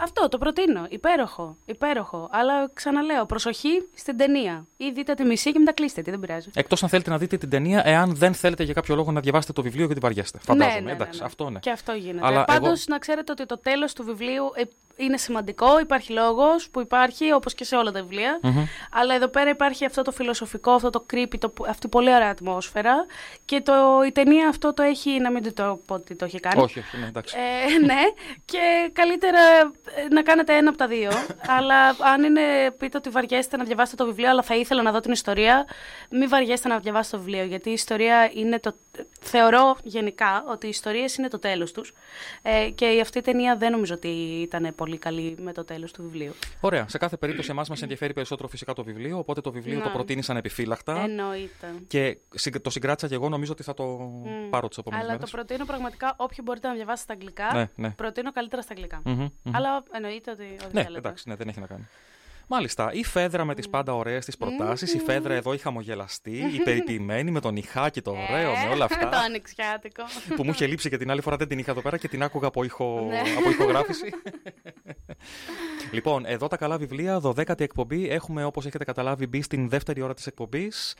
αυτό το προτείνω. Υπέροχο. Υπέροχο. Αλλά ξαναλέω, προσοχή στην ταινία. Ή δείτε τη μισή και μετά κλείστε τη, δεν πειράζει. Εκτός αν θέλετε να δείτε την ταινία, εάν δεν θέλετε για κάποιο λόγο να διαβάσετε το βιβλίο γιατί βαριέστε. Φαντάζομαι. ναι, ναι, εντάξει, ναι. αυτό ναι. Και αυτό γίνεται. Αλλά Πάντως, εγώ- να ξέρετε ότι το τέλος του βιβλίου ε, είναι σημαντικό. Υπάρχει λόγος που υπάρχει, όπως και σε όλα τα βιβλία. Μμμ. Αλλά εδώ πέρα υπάρχει αυτό το φιλοσοφικό, αυτό το creepy, το, που- αυτή η πολύ ωραία ατμόσφαιρα. Και το, η ταινία αυτό το έχει, να μην το πω ότι το έχει κάνει. Όχι, όχι, ναι, εντάξει. Ε, ναι, και καλύτερα ε, να κάνετε ένα από τα δύο. αλλά αν είναι, πείτε ότι βαριέστε να διαβάσετε το βιβλίο, αλλά θα ήθελα να δω την ιστορία, μην βαριέστε να διαβάσετε το βιβλίο. Γιατί η ιστορία είναι το. Θεωρώ γενικά ότι οι ιστορίες είναι το τέλος τους. Ε, και αυτή η ταινία δεν νομίζω ότι ήταν πολύ καλή με το τέλος του βιβλίου. Ωραία. Σε κάθε περίπτωση, εμάς μας ενδιαφέρει περισσότερο φυσικά το βιβλίο, οπότε το βιβλίο Ναι. το προτείνει ανεπιφύλακτα. Εννοείται. Και συγκ- το συγκράτησα και εγώ, νομίζω ότι θα το Μμ. πάρω τις επόμενες Αλλά μέρες. το προτείνω πραγματικά όποιοι μπορείτε να διαβάσετε στα αγγλικά. Ναι, ναι. Προτείνω καλύτερα στα αγγλικά. Μμμ, μμμ. Αλλά εννοείται ότι. ότι Ναι, θέλετε. εντάξει, ναι, δεν έχει να κάνει. Μάλιστα, η Φέδρα με τις πάντα ωραίες της προτάσεις, η Φέδρα εδώ η χαμογελαστή, η περιποιημένη με τον Ιχάκη το ωραίο, με όλα Ε, το αυτά. ανοιξιάτικο. που μου είχε λείψει και την άλλη φορά δεν την είχα εδώ πέρα και την άκουγα από, ηχο... Ναι. από ηχογράφηση. λοιπόν, εδώ τα καλά βιβλία, 12η εκπομπή. Έχουμε, όπως έχετε καταλάβει, μπει στην δεύτερη ώρα της εκπομπής.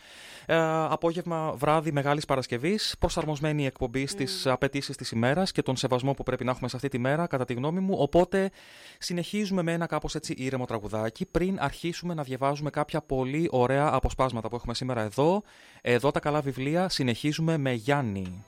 Ε, απόγευμα, βράδυ Μεγάλης Παρασκευής. Προσαρμοσμένη η εκπομπή στις απαιτήσεις της ημέρας και τον σεβασμό που πρέπει να έχουμε σε αυτή τη μέρα, κατά τη γνώμη μου. Οπότε, συνεχίζουμε με ένα κάπως έτσι ήρεμο τραγουδάκι πριν αρχίσουμε να διαβάζουμε κάποια πολύ ωραία αποσπάσματα που έχουμε σήμερα εδώ. Εδώ τα καλά βιβλία συνεχίζουμε με Γιάννη.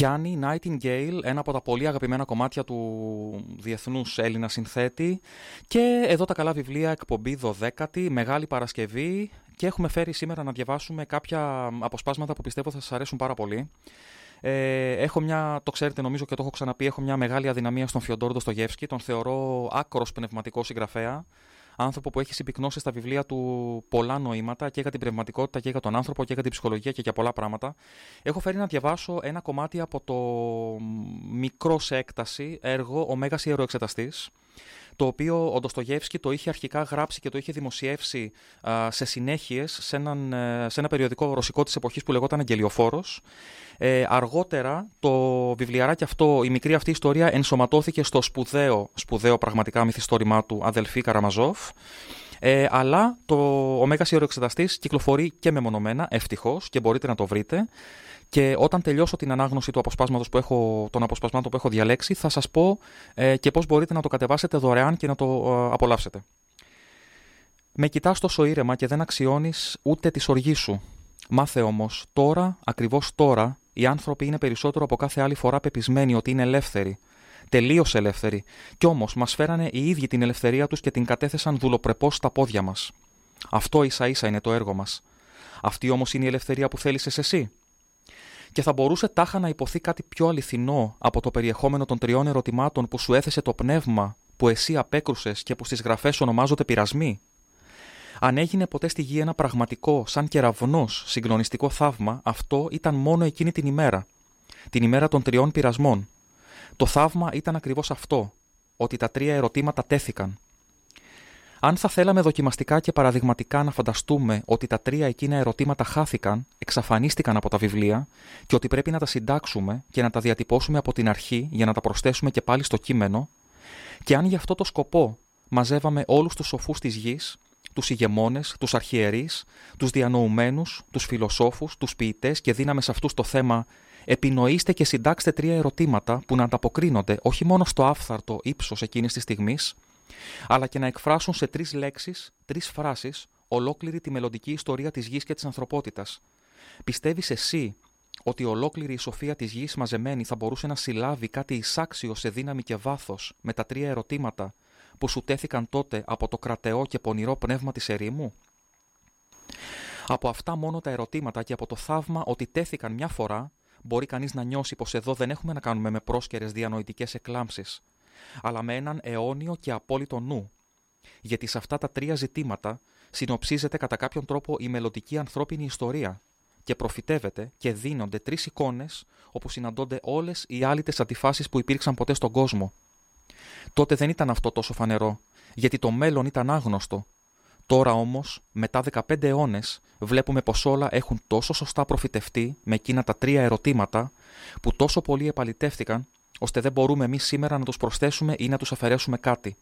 Γιάννη Nightingale, ένα από τα πολύ αγαπημένα κομμάτια του διεθνούς Έλληνα συνθέτη και εδώ τα καλά βιβλία εκπομπή 12η, Μεγάλη Παρασκευή και έχουμε φέρει σήμερα να διαβάσουμε κάποια αποσπάσματα που πιστεύω θα σας αρέσουν πάρα πολύ. Ε, έχω μια, το ξέρετε νομίζω και το έχω ξαναπεί, έχω μια μεγάλη αδυναμία στον Φιοντόρντο στο Γεύσκι. Τον θεωρώ άκρος πνευματικό συγγραφέα άνθρωπο που έχει συμπυκνώσει στα βιβλία του πολλά νοήματα και για την πνευματικότητα και για τον άνθρωπο και για την ψυχολογία και για πολλά πράγματα. Έχω φέρει να διαβάσω ένα κομμάτι από το μικρός σε έκταση έργο «Ο Μέγας Ιεροεξεταστής», το οποίο ο Ντοστογεύσκη το είχε αρχικά γράψει και το είχε δημοσιεύσει α, σε συνέχειες σε, έναν, ε, σε ένα περιοδικό ρωσικό της εποχής που λεγόταν Αγγελιοφόρος. Ε, αργότερα το βιβλιαράκι αυτό, η μικρή αυτή ιστορία ενσωματώθηκε στο σπουδαίο, σπουδαίο πραγματικά μυθιστόρημά του Αδελφή Καραμαζόφ. Ε, αλλά το ο Μέγας Ιεροεξεταστής κυκλοφορεί και μεμονωμένα, ευτυχώς, και μπορείτε να το βρείτε. Και όταν τελειώσω την ανάγνωση του αποσπάσματος που έχω, των αποσπασμάτων που έχω διαλέξει, θα σας πω ε, και πώς μπορείτε να το κατεβάσετε δωρεάν και να το ε, απολαύσετε. Με κοιτάς τόσο ήρεμα και δεν αξιώνεις ούτε τη οργή σου. Μάθε όμως, τώρα, ακριβώς τώρα, οι άνθρωποι είναι περισσότερο από κάθε άλλη φορά πεπισμένοι ότι είναι ελεύθεροι. Τελείως ελεύθεροι. Κι όμως μας φέρανε οι ίδιοι την ελευθερία τους και την κατέθεσαν δουλοπρεπώς στα πόδια μας. Αυτό ίσα ίσα είναι το έργο μας. Αυτή όμως είναι η ελευθερία που θέλησες εσύ. Και θα μπορούσε τάχα να υποθεί κάτι πιο αληθινό από το περιεχόμενο των τριών ερωτημάτων που σου έθεσε το πνεύμα που εσύ απέκρουσες και που στις γραφές ονομάζονται πειρασμοί; Αν έγινε ποτέ στη γη ένα πραγματικό, σαν κεραυνό, συγκλονιστικό θαύμα, αυτό ήταν μόνο εκείνη την ημέρα. Την ημέρα των τριών πειρασμών. Το θαύμα ήταν ακριβώς αυτό, ότι τα τρία ερωτήματα τέθηκαν. Αν θα θέλαμε δοκιμαστικά και παραδειγματικά να φανταστούμε ότι τα τρία εκείνα ερωτήματα χάθηκαν, εξαφανίστηκαν από τα βιβλία και ότι πρέπει να τα συντάξουμε και να τα διατυπώσουμε από την αρχή για να τα προσθέσουμε και πάλι στο κείμενο, και αν για αυτό το σκοπό μαζεύαμε όλους τους σοφούς της γης, τους ηγεμόνες, τους αρχιερείς, τους διανοουμένους, τους φιλοσόφους, τους ποιητές και δίναμε σε αυτούς το θέμα επινοήστε και συντάξτε τρία ερωτήματα που να ανταποκρίνονται όχι μόνο στο άφθαρτο ύψος εκείνης της στιγμής, αλλά και να εκφράσουν σε τρεις λέξεις, τρεις φράσεις, ολόκληρη τη μελλοντική ιστορία της γης και της ανθρωπότητας. Πιστεύεις εσύ ότι ολόκληρη η σοφία της γης μαζεμένη θα μπορούσε να συλλάβει κάτι εισάξιο σε δύναμη και βάθος με τα τρία ερωτήματα που σου τέθηκαν τότε από το κρατεό και πονηρό πνεύμα της ερήμου; Από αυτά μόνο τα ερωτήματα και από το θαύμα ότι τέθηκαν μια φορά, μπορεί κανείς να νιώσει πως εδώ δεν έχουμε να κάνουμε με πρόσκαιρες διανοητικές εκλάμψεις, αλλά με έναν αιώνιο και απόλυτο νου. Γιατί σε αυτά τα τρία ζητήματα συνοψίζεται κατά κάποιον τρόπο η μελλοντική ανθρώπινη ιστορία και προφητεύεται και δίνονται τρεις εικόνες όπου συναντώνται όλες οι άλυτες αντιφάσεις που υπήρξαν ποτέ στον κόσμο. Τότε δεν ήταν αυτό τόσο φανερό, γιατί το μέλλον ήταν άγνωστο. Τώρα όμως, μετά 15 αιώνες, βλέπουμε πως όλα έχουν τόσο σωστά προφητευτεί με εκείνα τα τρία ερωτήματα που τόσο πολύ επαλητεύτηκαν ώστε δεν μπορούμε εμείς σήμερα να τους προσθέσουμε ή να τους αφαιρέσουμε κάτι.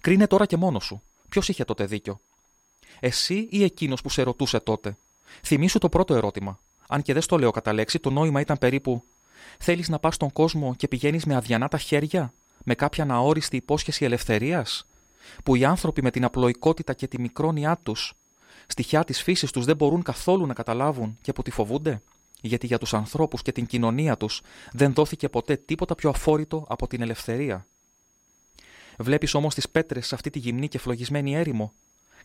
Κρίνε τώρα και μόνος σου. Ποιος είχε τότε δίκιο. Εσύ ή εκείνος που σε ρωτούσε τότε. Θυμήσου το πρώτο ερώτημα. Αν και δεν στο λέω κατά λέξη, το νόημα ήταν περίπου Θέλεις να πας στον κόσμο και πηγαίνεις με αδιανά τα χέρια, με κάποια αόριστη υπόσχεση ελευθερίας, που οι άνθρωποι με την απλοϊκότητα και τη μικρόνιά τους, στοιχιά της φύσης τους δεν μπορούν καθόλου να καταλάβουν και που τη φοβούνται; Γιατί για τους ανθρώπους και την κοινωνία τους δεν δόθηκε ποτέ τίποτα πιο αφόρητο από την ελευθερία. Βλέπεις όμως τις πέτρες σε αυτή τη γυμνή και φλογισμένη έρημο.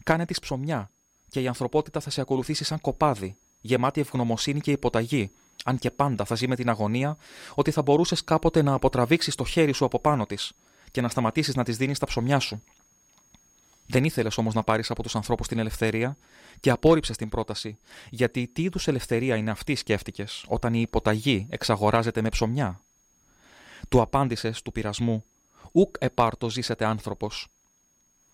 Κάνε τις ψωμιά και η ανθρωπότητα θα σε ακολουθήσει σαν κοπάδι, γεμάτη ευγνωμοσύνη και υποταγή, αν και πάντα θα ζει με την αγωνία ότι θα μπορούσες κάποτε να αποτραβήξεις το χέρι σου από πάνω της και να σταματήσεις να της δίνεις τα ψωμιά σου. Δεν ήθελες όμως να πάρεις από τους ανθρώπους την ελευθερία και απόρριψες την πρόταση, γιατί τι είδους ελευθερία είναι αυτή, σκέφτηκες, όταν η υποταγή εξαγοράζεται με ψωμιά; Του απάντησες του πειρασμού, Ουκ επάρτο ζήσετε άνθρωπος.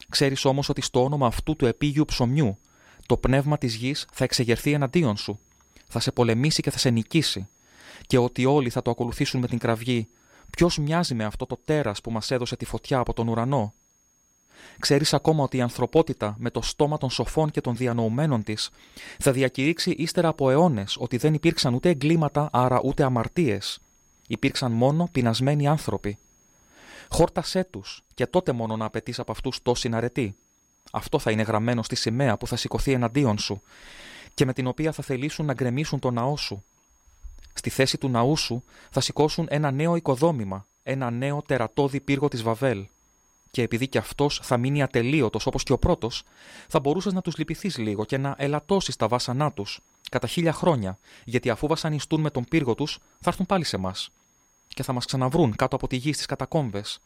Ξέρεις όμως ότι στο όνομα αυτού του επίγειου ψωμιού, το πνεύμα της γης θα εξεγερθεί εναντίον σου, θα σε πολεμήσει και θα σε νικήσει, και ότι όλοι θα το ακολουθήσουν με την κραυγή. Ποιος μοιάζει με αυτό το τέρας που μας έδωσε τη φωτιά από τον ουρανό, Ξέρεις ακόμα ότι η ανθρωπότητα με το στόμα των σοφών και των διανοουμένων της θα διακηρύξει ύστερα από αιώνες ότι δεν υπήρξαν ούτε εγκλήματα, άρα ούτε αμαρτίες. Υπήρξαν μόνο πεινασμένοι άνθρωποι. Χόρτασέ τους και τότε μόνο να απαιτείς από αυτούς τόση αρετή. Αυτό θα είναι γραμμένο στη σημαία που θα σηκωθεί εναντίον σου και με την οποία θα θελήσουν να γκρεμίσουν το ναό σου. Στη θέση του ναού σου θα σηκώσουν ένα νέο οικοδόμημα, ένα νέο τερατώδη πύργο της Βαβέλ. Και επειδή και αυτός θα μείνει ατελείωτος όπως και ο πρώτος, θα μπορούσες να τους λυπηθείς λίγο και να ελαττώσεις τα βάσανά τους κατά χίλια χρόνια, γιατί αφού βασανιστούν με τον πύργο τους, θα έρθουν πάλι σε εμά. Και θα μας ξαναβρούν κάτω από τη γη στις κατακόμβες,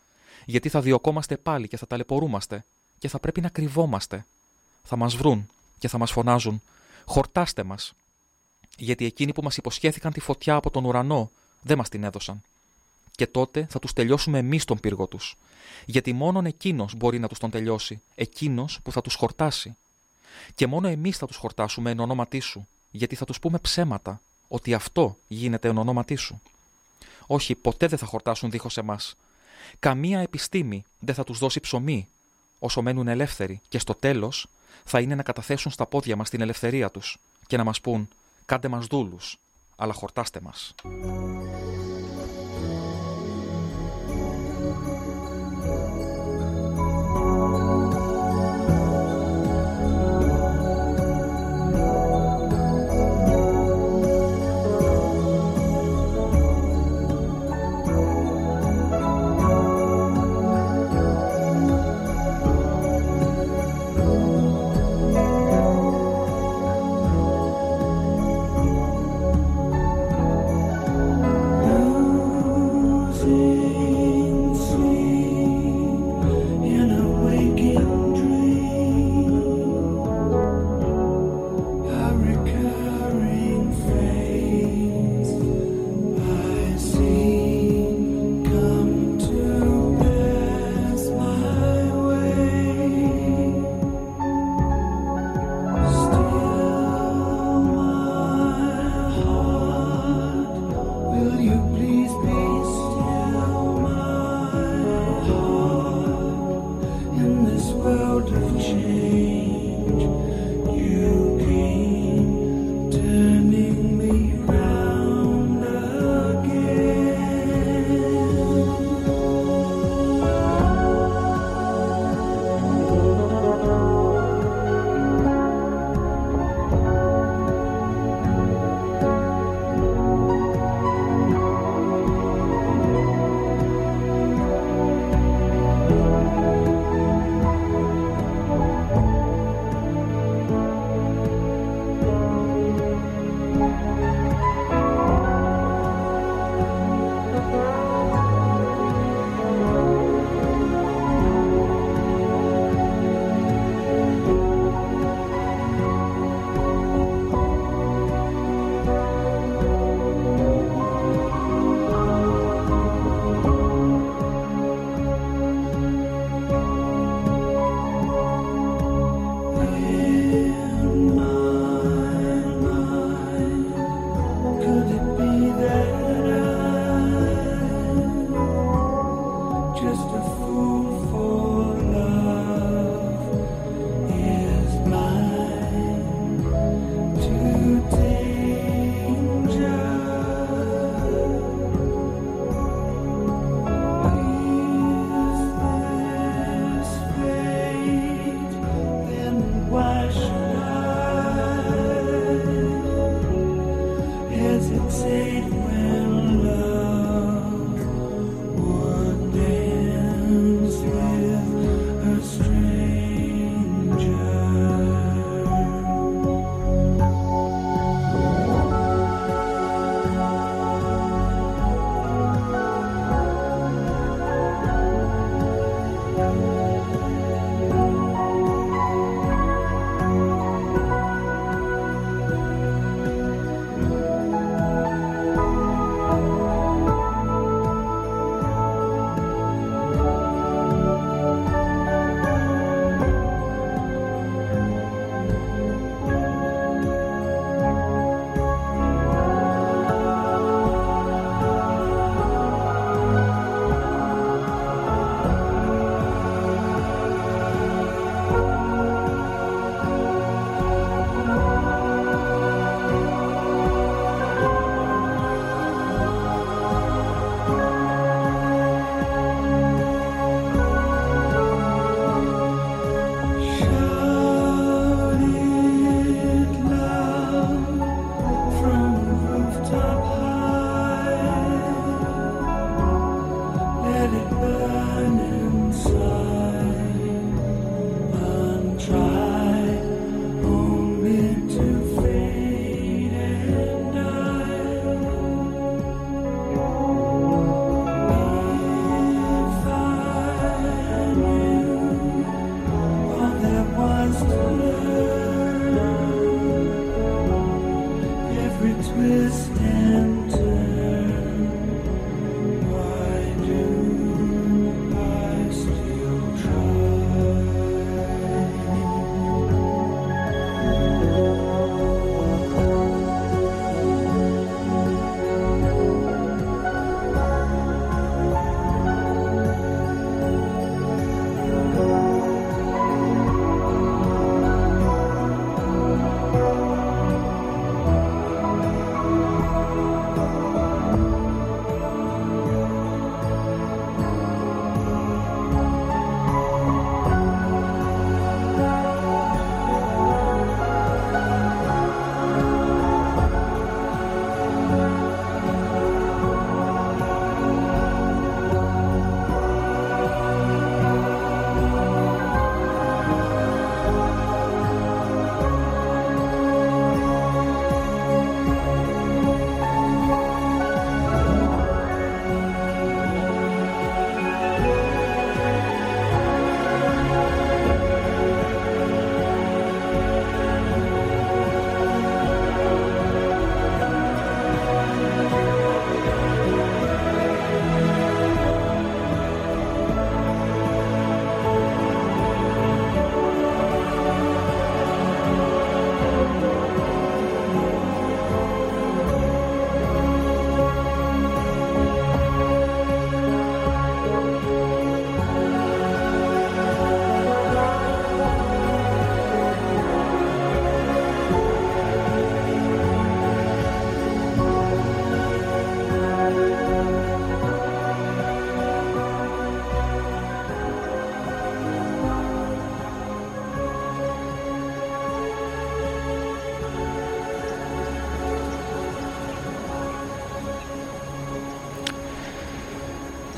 γιατί θα διωκόμαστε πάλι και θα ταλαιπωρούμαστε και θα πρέπει να κρυβόμαστε. Θα μας βρουν και θα μας φωνάζουν «Χορτάστε μας» γιατί εκείνοι που μας υποσχέθηκαν τη φωτιά από τον ουρανό δεν μας την έδωσαν. Και τότε θα τους τελειώσουμε εμείς τον πύργο τους. Γιατί μόνον εκείνος μπορεί να τους τον τελειώσει, εκείνος που θα τους χορτάσει. Και μόνο εμείς θα τους χορτάσουμε εν ονόματί σου, γιατί θα τους πούμε ψέματα, ότι αυτό γίνεται εν ονόματί σου. Όχι, ποτέ δεν θα χορτάσουν δίχως εμάς. Καμία επιστήμη δεν θα τους δώσει ψωμί, όσο μένουν ελεύθεροι και στο τέλος θα είναι να καταθέσουν στα πόδια μας την ελευθερία τους και να μας πούν «Κάντε μας δούλους, αλλά χορτάστε μας».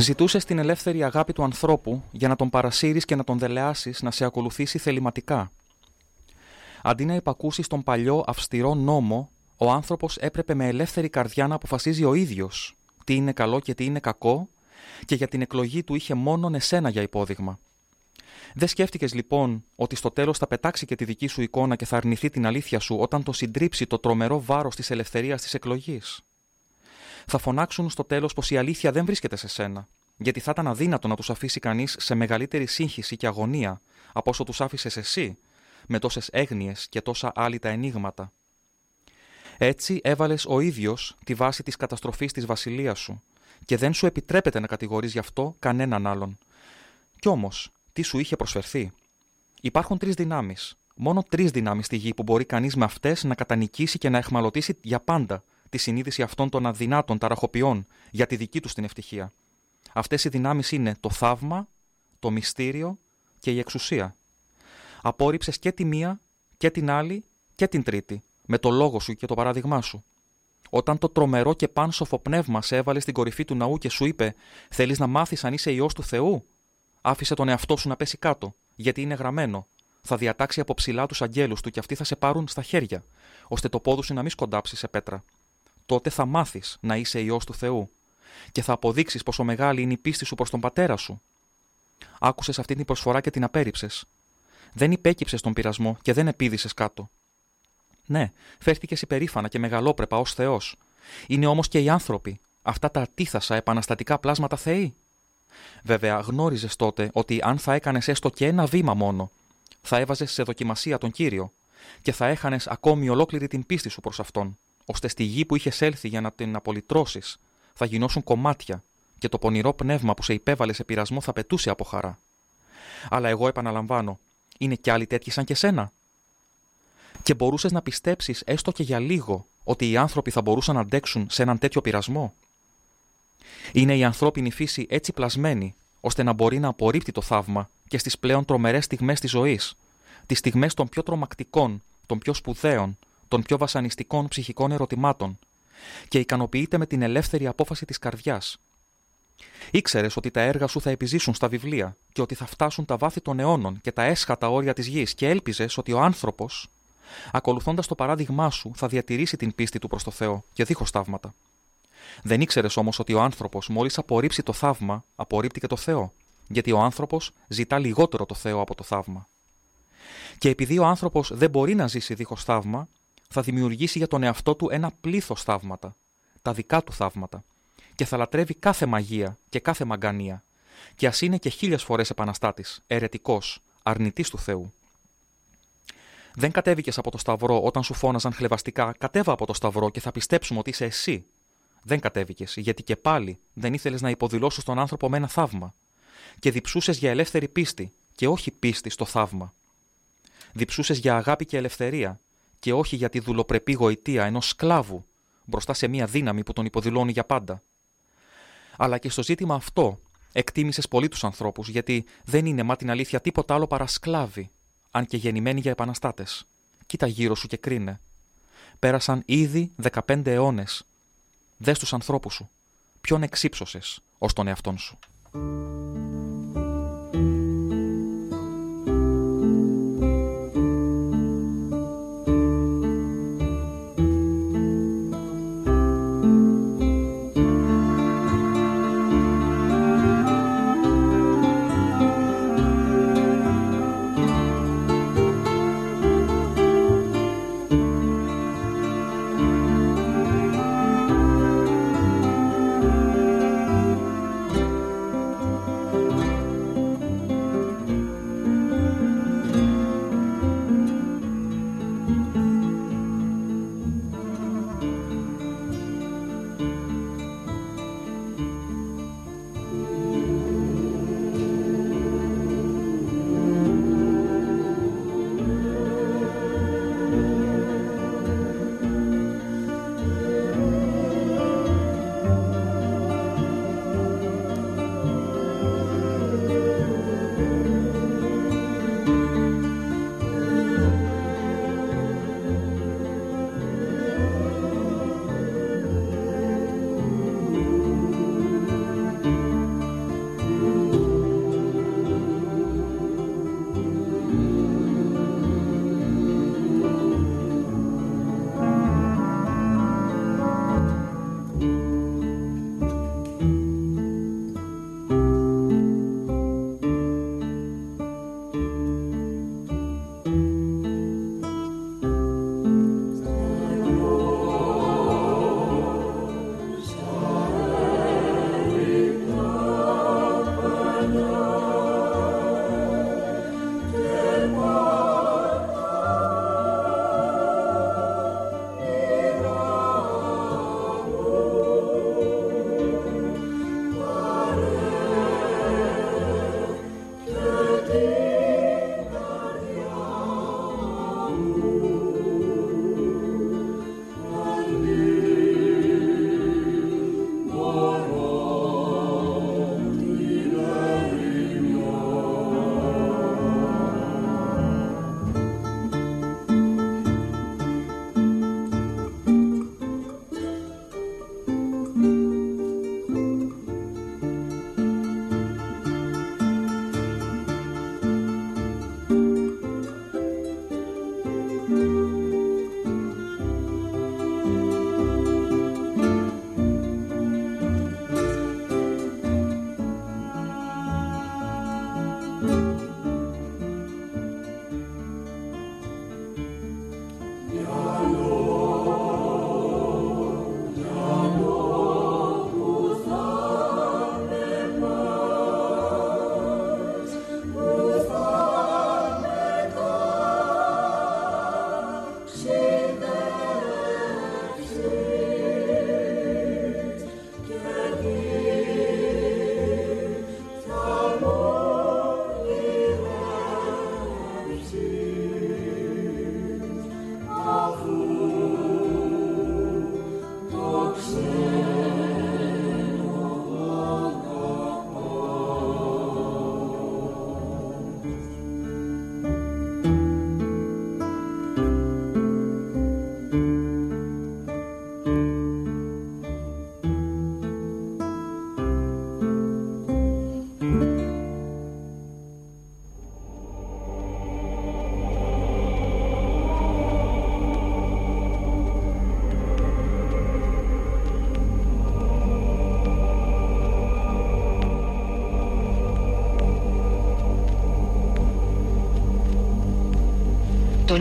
Ζητούσε την ελεύθερη αγάπη του ανθρώπου για να τον παρασύρεις και να τον δελεάσεις να σε ακολουθήσει θεληματικά. Αντί να υπακούσεις τον παλιό αυστηρό νόμο, ο άνθρωπος έπρεπε με ελεύθερη καρδιά να αποφασίζει ο ίδιος τι είναι καλό και τι είναι κακό και για την εκλογή του είχε μόνον εσένα για υπόδειγμα. Δεν σκέφτηκες λοιπόν ότι στο τέλος θα πετάξει και τη δική σου εικόνα και θα αρνηθεί την αλήθεια σου όταν το συντρίψει το τρομερό βάρος της ελευθερίας της εκλογής; Θα φωνάξουν στο τέλος πως η αλήθεια δεν βρίσκεται σε σένα, γιατί θα ήταν αδύνατο να τους αφήσει κανείς σε μεγαλύτερη σύγχυση και αγωνία από όσο τους άφησες εσύ, με τόσες έγνοιες και τόσα άλυτα ενίγματα. Έτσι έβαλες ο ίδιος τη βάση της καταστροφής της βασιλείας σου και δεν σου επιτρέπεται να κατηγορείς γι' αυτό κανέναν άλλον. Κι όμως, τι σου είχε προσφερθεί; Υπάρχουν τρεις δυνάμεις. Μόνο τρεις δυνάμεις στη γη που μπορεί κανείς με αυτές να κατανικήσει και να εχμαλωτήσει για πάντα τη συνείδηση αυτών των αδυνάτων ταραχοποιών για τη δική τους την ευτυχία. Αυτές οι δυνάμεις είναι το θαύμα, το μυστήριο και η εξουσία. Απόρριψες και τη μία και την άλλη και την τρίτη με το λόγο σου και το παράδειγμά σου. Όταν το τρομερό και πάνσοφο πνεύμα σε έβαλε στην κορυφή του ναού και σου είπε: Θέλεις να μάθεις αν είσαι ιό του Θεού, άφησε τον εαυτό σου να πέσει κάτω, γιατί είναι γραμμένο. Θα διατάξει από ψηλά τους αγγέλους του και αυτοί θα σε πάρουν στα χέρια, ώστε το πόδι σου να μην σκοντάψει σε πέτρα. Τότε θα μάθεις να είσαι ιό του Θεού και θα αποδείξεις πόσο μεγάλη είναι η πίστη σου προς τον πατέρα σου. Άκουσες αυτή την προσφορά και την απέρριψες. Δεν υπέκυψες τον πειρασμό και δεν επίδησες κάτω. Ναι, φέρθηκες υπερήφανα και μεγαλόπρεπα ως Θεός. Είναι όμως και οι άνθρωποι, αυτά τα ατίθασα επαναστατικά πλάσματα Θεοί. Βέβαια, γνώριζες τότε ότι αν θα έκανες έστω και ένα βήμα μόνο, θα έβαζες σε δοκιμασία τον κύριο και θα έχανες ακόμη ολόκληρη την πίστη σου προς αυτόν, ώστε στη γη που είχες έλθει για να την απολυτρώσεις θα γινώσουν κομμάτια και το πονηρό πνεύμα που σε υπέβαλε σε πειρασμό θα πετούσε από χαρά. Αλλά εγώ επαναλαμβάνω, είναι κι άλλοι τέτοιοι σαν και σένα, και μπορούσες να πιστέψεις έστω και για λίγο ότι οι άνθρωποι θα μπορούσαν να αντέξουν σε έναν τέτοιο πειρασμό; Είναι η ανθρώπινη φύση έτσι πλασμένη, ώστε να μπορεί να απορρίπτει το θαύμα και στις πλέον τρομερές στιγμές της ζωής, τις στιγμές των πιο τρομακτικών, των πιο σπουδαίων, των πιο βασανιστικών ψυχικών ερωτημάτων, και ικανοποιείται με την ελεύθερη απόφαση της καρδιάς. Ήξερες ότι τα έργα σου θα επιζήσουν στα βιβλία και ότι θα φτάσουν τα βάθη των αιώνων και τα έσχατα όρια της γης και έλπιζες ότι ο άνθρωπος Ακολουθώντας το παράδειγμά σου, θα διατηρήσει την πίστη του προς το Θεό και δίχως θαύματα. Δεν ήξερες όμως ότι ο άνθρωπος, μόλις απορρίψει το θαύμα, απορρίπτει και το Θεό, γιατί ο άνθρωπος ζητά λιγότερο το Θεό από το θαύμα. Και επειδή ο άνθρωπος δεν μπορεί να ζήσει δίχως θαύμα, θα δημιουργήσει για τον εαυτό του ένα πλήθος θαύματα, τα δικά του θαύματα, και θα λατρεύει κάθε μαγεία και κάθε μαγκανία, και ας είναι και χίλιες φορές επαναστάτης, αιρετικός, αρνητής του Θεού. Δεν κατέβηκες από το Σταυρό όταν σου φώναζαν χλεβαστικά, κατέβα από το Σταυρό και θα πιστέψουμε ότι είσαι εσύ. Δεν κατέβηκες, γιατί και πάλι δεν ήθελες να υποδηλώσεις τον άνθρωπο με ένα θαύμα. Και διψούσες για ελεύθερη πίστη, και όχι πίστη στο θαύμα. Διψούσες για αγάπη και ελευθερία, και όχι για τη δουλοπρεπή γοητεία ενός σκλάβου μπροστά σε μια δύναμη που τον υποδηλώνει για πάντα. Αλλά και στο ζήτημα αυτό εκτίμησες πολύ τους ανθρώπους, γιατί δεν είναι μα την αλήθεια τίποτα άλλο παρά σκλάβοι αν και γεννημένοι για επαναστάτες. Κοίτα γύρω σου και κρίνε. Πέρασαν ήδη 15 αιώνες. Δες τους ανθρώπους σου. Ποιον εξύψωσες ως τον εαυτόν σου;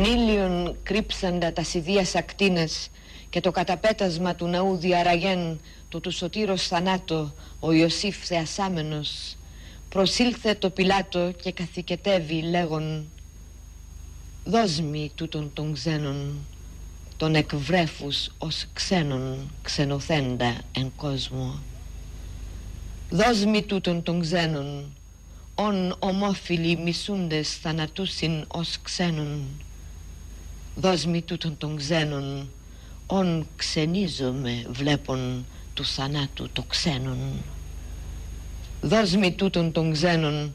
Τον ήλιον κρύψαντα τα σιδίας ακτίνες και το καταπέτασμα του ναού διαραγέν του του σωτήρος θανάτο ο Ιωσήφ θεασάμενος προσήλθε το Πιλάτο και καθηκετεύει λέγον «Δώσ' μη τούτον των ξένων, τον εκβρέφους ως ξένων ξενοθέντα εν κόσμο. Δώσ' μη τούτον των ξένων, ον ομόφιλοι μισούντες θανατούσιν ως ξένων. Δώσ' μη τούτον των ξένων, ον ξενίζομαι βλέπον του θανάτου το ξένον. Δώσ' μη τούτον των ξένων,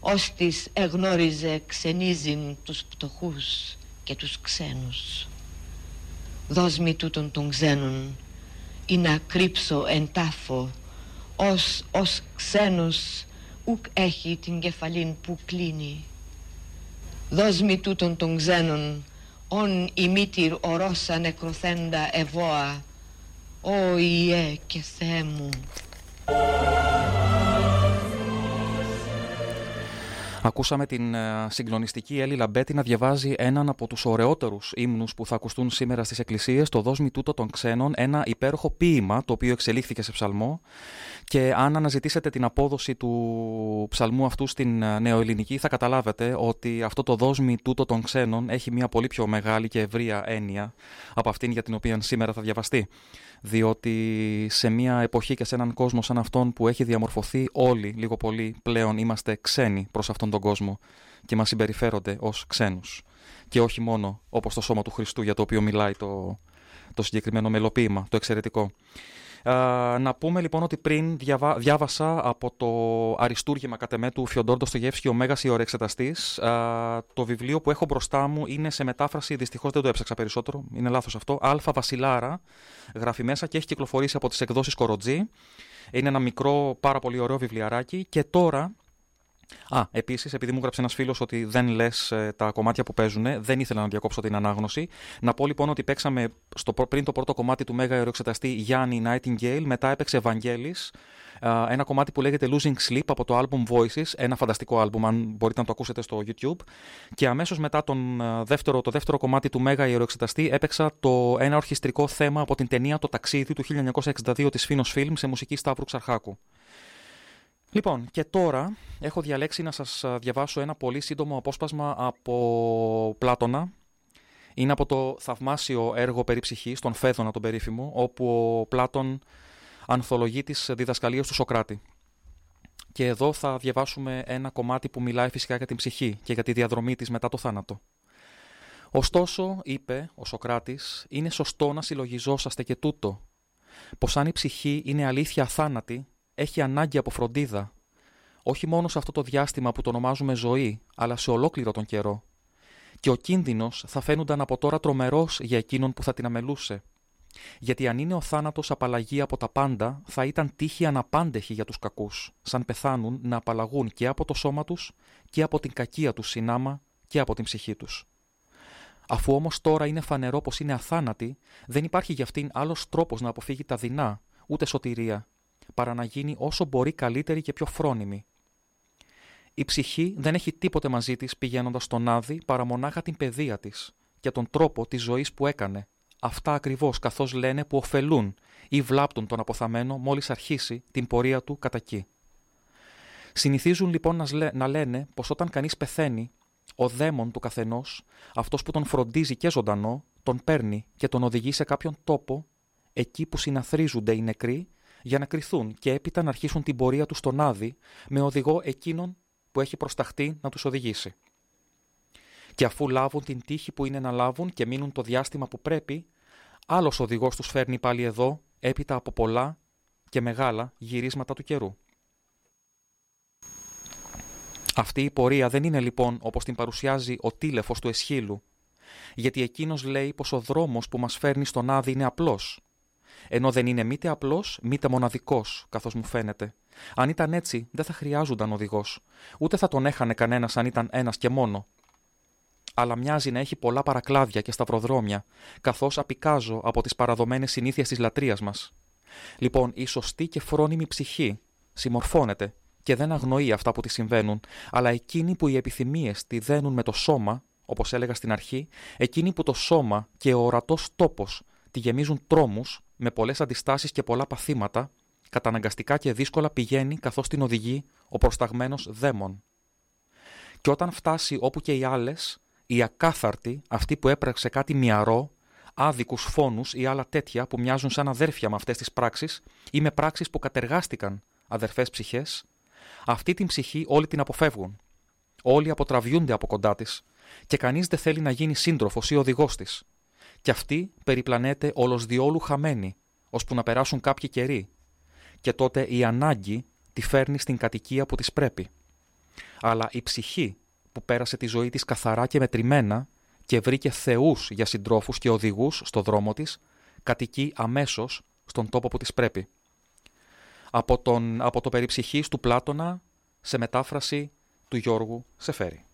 ώστις εγνώριζε ξενίζειν τους πτωχούς και τους ξένους. Δώσ' μη τούτον των ξένων, ή να κρύψω εν τάφο, ως, ως ξένος ουκ έχει την κεφαλήν που κλείνει. Δώσ' μη τούτον των ξένων, ον η μήτυρ ορώσα νεκροθέντα ευώα, Ω Ιε και Θεέ μου. Ακούσαμε την ε, συγκλονιστική Έλλη Λαμπέτη να διαβάζει έναν από τους ωραιότερους ύμνους που θα ακουστούν σήμερα στις εκκλησίες, το «Δώσ' τούτο των ξένων», ένα υπέροχο ποίημα το οποίο εξελίχθηκε σε ψαλμό. Και αν αναζητήσετε την απόδοση του ψαλμού αυτού στην ε, νεοελληνική θα καταλάβετε ότι αυτό το «Δώσ' τούτο των ξένων» έχει μια πολύ πιο μεγάλη και ευρεία έννοια από αυτήν για την οποία σήμερα θα διαβαστεί διότι σε μια εποχή και σε έναν κόσμο σαν αυτόν που έχει διαμορφωθεί όλοι λίγο πολύ πλέον είμαστε ξένοι προς αυτόν τον κόσμο και μας συμπεριφέρονται ως ξένους και όχι μόνο όπως το σώμα του Χριστού για το οποίο μιλάει το, το συγκεκριμένο μελοποίημα, το εξαιρετικό. Να πούμε λοιπόν ότι πριν διαβα... διάβασα από το αριστούργημα κατ' εμέ του Φιοντόρ Ντοστογεύσκη «Ο Μέγας Ιωρεξεταστής». το βιβλίο που έχω μπροστά μου είναι σε μετάφραση, δυστυχώς δεν το έψαξα περισσότερο, είναι λάθος αυτό, Αλφα Βασιλάρα, γράφει μέσα και έχει κυκλοφορήσει από τις εκδόσεις Κοροτζή. Είναι ένα μικρό, πάρα πολύ ωραίο βιβλιαράκι και τώρα Α, επίσης, επειδή μου έγραψε ένας φίλος ότι δεν λες τα κομμάτια που παίζουν, δεν ήθελα να διακόψω την ανάγνωση. Να πω λοιπόν ότι παίξαμε στο, πριν το πρώτο κομμάτι του Μέγα Αεροεξεταστή Γιάννη Nightingale, μετά έπαιξε Ευαγγέλης, ένα κομμάτι που λέγεται Losing Sleep από το album Voices, ένα φανταστικό album αν μπορείτε να το ακούσετε στο YouTube. Και αμέσως μετά τον δεύτερο, το δεύτερο κομμάτι του Μέγα Ιεροεξεταστή έπαιξα το ένα ορχιστρικό θέμα από την ταινία Το Ταξίδι του 1962 της Φίνος Film σε μουσική Σταύρου Ξαρχάκου. Λοιπόν, και τώρα έχω διαλέξει να σας διαβάσω ένα πολύ σύντομο απόσπασμα από Πλάτωνα. Είναι από το θαυμάσιο έργο περί ψυχής, τον Φέδωνα τον περίφημο, όπου ο Πλάτων ανθολογεί τις διδασκαλίες του Σοκράτη. Και εδώ θα διαβάσουμε ένα κομμάτι που μιλάει φυσικά για την ψυχή και για τη διαδρομή της μετά το θάνατο. Ωστόσο, είπε ο Σοκράτης, είναι σωστό να συλλογιζόσαστε και τούτο, πως αν η ψυχή είναι αλήθεια αθάνατη, έχει ανάγκη από φροντίδα, όχι μόνο σε αυτό το διάστημα που το ονομάζουμε ζωή, αλλά σε ολόκληρο τον καιρό. Και ο κίνδυνος θα φαίνονταν από τώρα τρομερός για εκείνον που θα την αμελούσε. Γιατί αν είναι ο θάνατος απαλλαγή από τα πάντα, θα ήταν τύχη αναπάντεχη για τους κακούς, σαν πεθάνουν να απαλλαγούν και από το σώμα τους και από την κακία τους συνάμα και από την ψυχή τους. Αφού όμως τώρα είναι φανερό πως είναι αθάνατη, δεν υπάρχει για αυτήν άλλος τρόπος να αποφύγει τα δεινά, ούτε σωτηρία, παρά να γίνει όσο μπορεί καλύτερη και πιο φρόνιμη. Η ψυχή δεν έχει τίποτε μαζί της πηγαίνοντας στον Άδη παρά μονάχα την παιδεία της και τον τρόπο της ζωής που έκανε, αυτά ακριβώς καθώς λένε που ωφελούν ή βλάπτουν τον αποθαμένο μόλις αρχίσει την πορεία του κατά εκεί. Συνηθίζουν λοιπόν να λένε πως όταν κανείς πεθαίνει, ο δαίμον του καθενός, αυτός που τον φροντίζει και ζωντανό, τον παίρνει και τον οδηγεί σε κάποιον τόπο, εκεί που συναθρίζονται οι νεκροί, για να κρυθούν και έπειτα να αρχίσουν την πορεία τους στον Άδη, με οδηγό εκείνον που έχει προσταχτεί να τους οδηγήσει και αφού λάβουν την τύχη που είναι να λάβουν και μείνουν το διάστημα που πρέπει, άλλος οδηγός τους φέρνει πάλι εδώ, έπειτα από πολλά και μεγάλα γυρίσματα του καιρού. Αυτή η πορεία δεν είναι λοιπόν όπως την παρουσιάζει ο τήλεφος του Εσχύλου, γιατί εκείνος λέει πως ο δρόμος που μας φέρνει στον Άδη είναι απλός, ενώ δεν είναι μήτε απλός, μήτε μοναδικός, καθώς μου φαίνεται. Αν ήταν έτσι, δεν θα χρειάζονταν οδηγός. Ούτε θα τον έχανε κανένας αν ήταν ένας και μόνο αλλά μοιάζει να έχει πολλά παρακλάδια και σταυροδρόμια, καθώς απικάζω από τις παραδομένες συνήθειες της λατρείας μας. Λοιπόν, η σωστή και φρόνιμη ψυχή συμμορφώνεται και δεν αγνοεί αυτά που τη συμβαίνουν, αλλά εκείνοι που οι επιθυμίες τη δένουν με το σώμα, όπως έλεγα στην αρχή, εκείνη που το σώμα και ο ορατός τόπος τη γεμίζουν τρόμους με πολλές αντιστάσεις και πολλά παθήματα, καταναγκαστικά και δύσκολα πηγαίνει καθώς την οδηγεί ο προσταγμένος δαίμον. Και όταν φτάσει όπου και οι άλλες, η ακάθαρτη, αυτή που έπραξε κάτι μυαρό, άδικους φόνους ή άλλα τέτοια που μοιάζουν σαν αδέρφια με αυτές τις πράξεις ή με πράξεις που κατεργάστηκαν αδερφές ψυχές, αυτή την ψυχή όλοι την αποφεύγουν. Όλοι αποτραβιούνται από κοντά της και κανείς δεν θέλει να γίνει σύντροφος ή οδηγός της. Και αυτή περιπλανέται όλος διόλου χαμένη, ώσπου να περάσουν κάποιοι καιροί. Και τότε η ανάγκη τη φέρνει στην κατοικία που της πρέπει. Αλλά η ψυχή που πέρασε τη ζωή της καθαρά και μετρημένα και βρήκε θεούς για συντρόφους και οδηγούς στο δρόμο της, κατοικεί αμέσως στον τόπο που της πρέπει. Από, τον, από το περιψυχής του Πλάτωνα σε μετάφραση του Γιώργου Σεφέρη.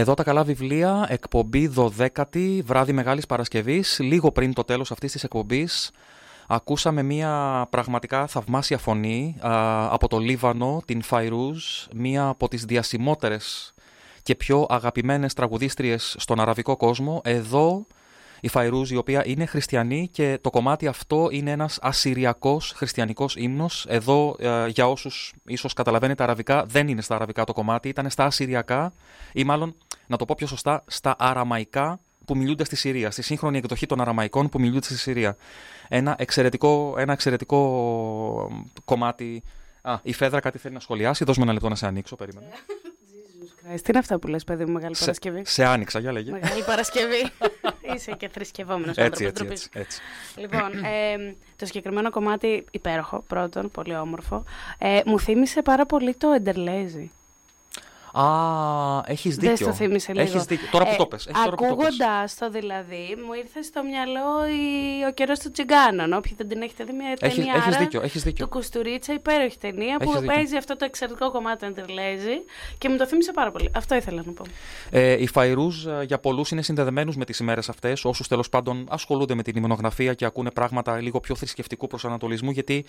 Εδώ τα καλά βιβλία, εκπομπή 12η, βράδυ Μεγάλης Παρασκευής. Λίγο πριν το τέλος αυτής της εκπομπής, ακούσαμε μια πραγματικά θαυμάσια φωνή α, από το Λίβανο, την Φαϊρούζ, μία από τις διασημότερες και πιο αγαπημένες τραγουδίστριες στον αραβικό κόσμο. Εδώ η Φαϊρούζ, η οποία είναι χριστιανή και το κομμάτι αυτό είναι ένας ασσυριακός χριστιανικός ύμνος. Εδώ, ε, για όσους ίσως καταλαβαίνετε αραβικά, δεν είναι στα αραβικά το κομμάτι, ήταν στα ασσυριακά ή μάλλον, να το πω πιο σωστά, στα αραμαϊκά που μιλούνται στη Συρία, στη σύγχρονη εκδοχή των αραμαϊκών που μιλούνται στη Συρία. Ένα εξαιρετικό, ένα εξαιρετικό κομμάτι. Α, η Φέδρα κάτι θέλει να σχολιάσει. Δώσ' μου ένα λεπτό να σε ανοίξω. Περίμενε. Τι είναι αυτά που λες παιδί μου, Μεγάλη σε, Παρασκευή; σε άνοιξα, για λέγε. Μεγάλη Παρασκευή. Είσαι και θρησκευόμενος Έτσι, άνθρωπος. έτσι, ντροπής. έτσι, έτσι. Λοιπόν, ε, το συγκεκριμένο κομμάτι υπέροχο, πρώτον, πολύ όμορφο. Ε, μου θύμισε πάρα πολύ το Εντερλέζι. Α, έχεις Δεν δίκιο. στο θύμισε λίγο. Έχεις δίκιο. Τώρα που Ε, το πες. έχεις τώρα που το πες. Ακούγοντας το δηλαδή, μου ήρθε στο μυαλό η... ο καιρός του Τσιγκάνων. Όποιοι δεν την έχετε δει, μια Έχεις, ταινία έχεις δίκιο, έχεις δίκιο. του Κουστουρίτσα, υπέροχη ταινία Έχεις που δίκιο. παίζει αυτό το εξαιρετικό κομμάτι του Εντερλέζι και μου το θύμισε πάρα πολύ. Αυτό ήθελα να πω. Ε, οι Φαϊρούζ ε, για πολλούς είναι συνδεδεμένους με τις ημέρες αυτές, όσους τέλος πάντων ασχολούνται με την υμνογραφία και ακούνε πράγματα λίγο πιο θρησκευτικού προσανατολισμού, γιατί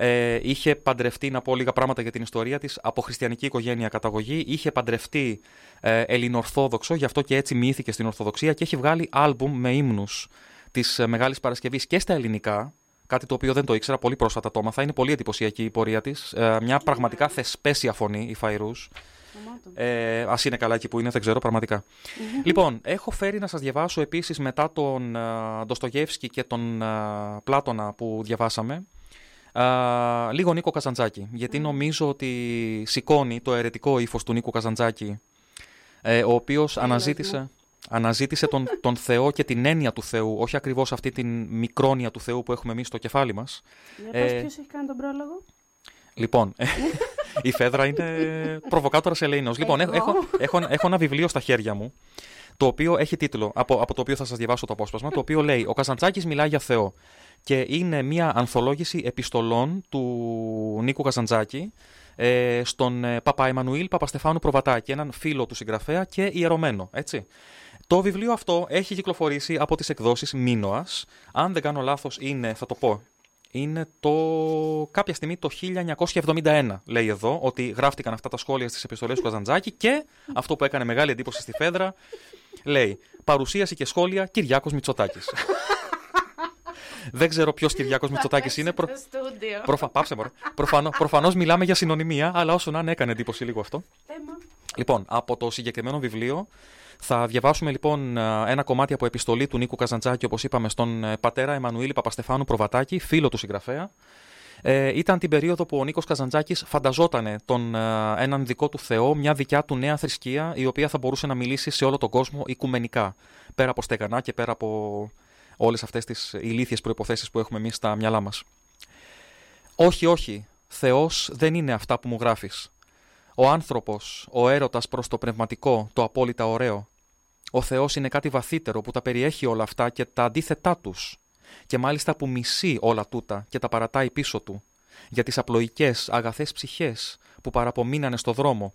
ε, είχε παντρευτεί, να πω λίγα πράγματα για την ιστορία της, από χριστιανική οικογένεια καταγωγή, είχε παντρευτεί ε, ελληνοορθόδοξο, γι' αυτό και έτσι μοιήθηκε στην Ορθοδοξία και έχει βγάλει άλμπουμ με ύμνους της Μεγάλης Παρασκευής και στα ελληνικά. Κάτι το οποίο δεν το ήξερα, πολύ πρόσφατα το έμαθα. Είναι πολύ εντυπωσιακή η πορεία της. μια πραγματικά θεσπέσια φωνή, η Φαϊρούς. Ε, Α είναι καλά εκεί που είναι, δεν ξέρω πραγματικά. Λοιπόν, έχω φέρει να σας διαβάσω επίσης μετά τον uh, Ντοστογεύσκη και τον α, Πλάτωνα που διαβάσαμε, α, λίγο Νίκο Καζαντζάκη. Γιατί νομίζω ότι σηκώνει το αιρετικό ύφος του Νίκο Καζαντζάκη, ε, ο οποίος αναζήτησε, αναζήτησε τον, τον Θεό και την έννοια του Θεού, όχι ακριβώς αυτή την μικρόνια του Θεού που έχουμε εμείς στο κεφάλι μας. Για πες Ε, ποιος έχει κάνει τον πρόλογο. Λοιπόν, η Φέδρα είναι προβοκάτορας Ελεηνό. Λοιπόν, έχω, έχω, έχω, έχω ένα βιβλίο στα χέρια μου, το οποίο έχει τίτλο, από, από το οποίο θα σας διαβάσω το απόσπασμα, το οποίο λέει Ο Καζαντζάκης μιλάει για Θεό. Και είναι μια ανθολόγηση επιστολών του Νίκου Καζαντζάκη ε, στον ε, Παπα Εμμανουήλ Παπαστεφάνου Προβατάκη, έναν φίλο του συγγραφέα και ιερωμένο. Έτσι. Το βιβλίο αυτό έχει κυκλοφορήσει από τις εκδόσεις Μίνωας. Αν δεν κάνω λάθος είναι, θα το πω, είναι το κάποια στιγμή το 1971, λέει εδώ, ότι γράφτηκαν αυτά τα σχόλια στις επιστολές του Καζαντζάκη και αυτό που έκανε μεγάλη εντύπωση στη Φέδρα, λέει παρουσίαση και σχόλια Κυριάκος Μητσοτάκης. Δεν ξέρω ποιος Κυριάκος Μητσοτάκης είναι. Προ... Στο στούντιο. Προφα... Πάψε μωρέ. Προφανώ, προφανώς μιλάμε για συνωνυμία, αλλά όσο να είναι έκανε εντύπωση λίγο αυτό. Θέμα. Λοιπόν, από το συγκεκριμένο βιβλίο θα διαβάσουμε λοιπόν ε, ένα κομμάτι από επιστολή του Νίκου Καζαντζάκη, όπως είπαμε, στον ε, πατέρα Εμμανουήλ Παπαστεφάνου Προβατάκη, φίλο του συγγραφέα. Ε, ήταν την περίοδο που ο Νίκος Καζαντζάκης φανταζότανε τον, ε, έναν δικό του Θεό, μια δικιά του νέα θρησκεία, η οποία θα μπορούσε να μιλήσει σε όλο τον κόσμο οικουμενικά, πέρα από στεγανά και πέρα από όλες αυτές τις ηλίθιες προϋποθέσεις που έχουμε εμείς στα μυαλά μας. Όχι, όχι, Θεός δεν είναι αυτά που μου γράφεις. Ο άνθρωπος, ο έρωτας προς το πνευματικό, το απόλυτα ωραίο. Ο Θεός είναι κάτι βαθύτερο που τα περιέχει όλα αυτά και τα αντίθετά τους. Και μάλιστα που μισεί όλα τούτα και τα παρατάει πίσω του. Για τις απλοϊκές, αγαθές ψυχές που παραπομείνανε στο δρόμο.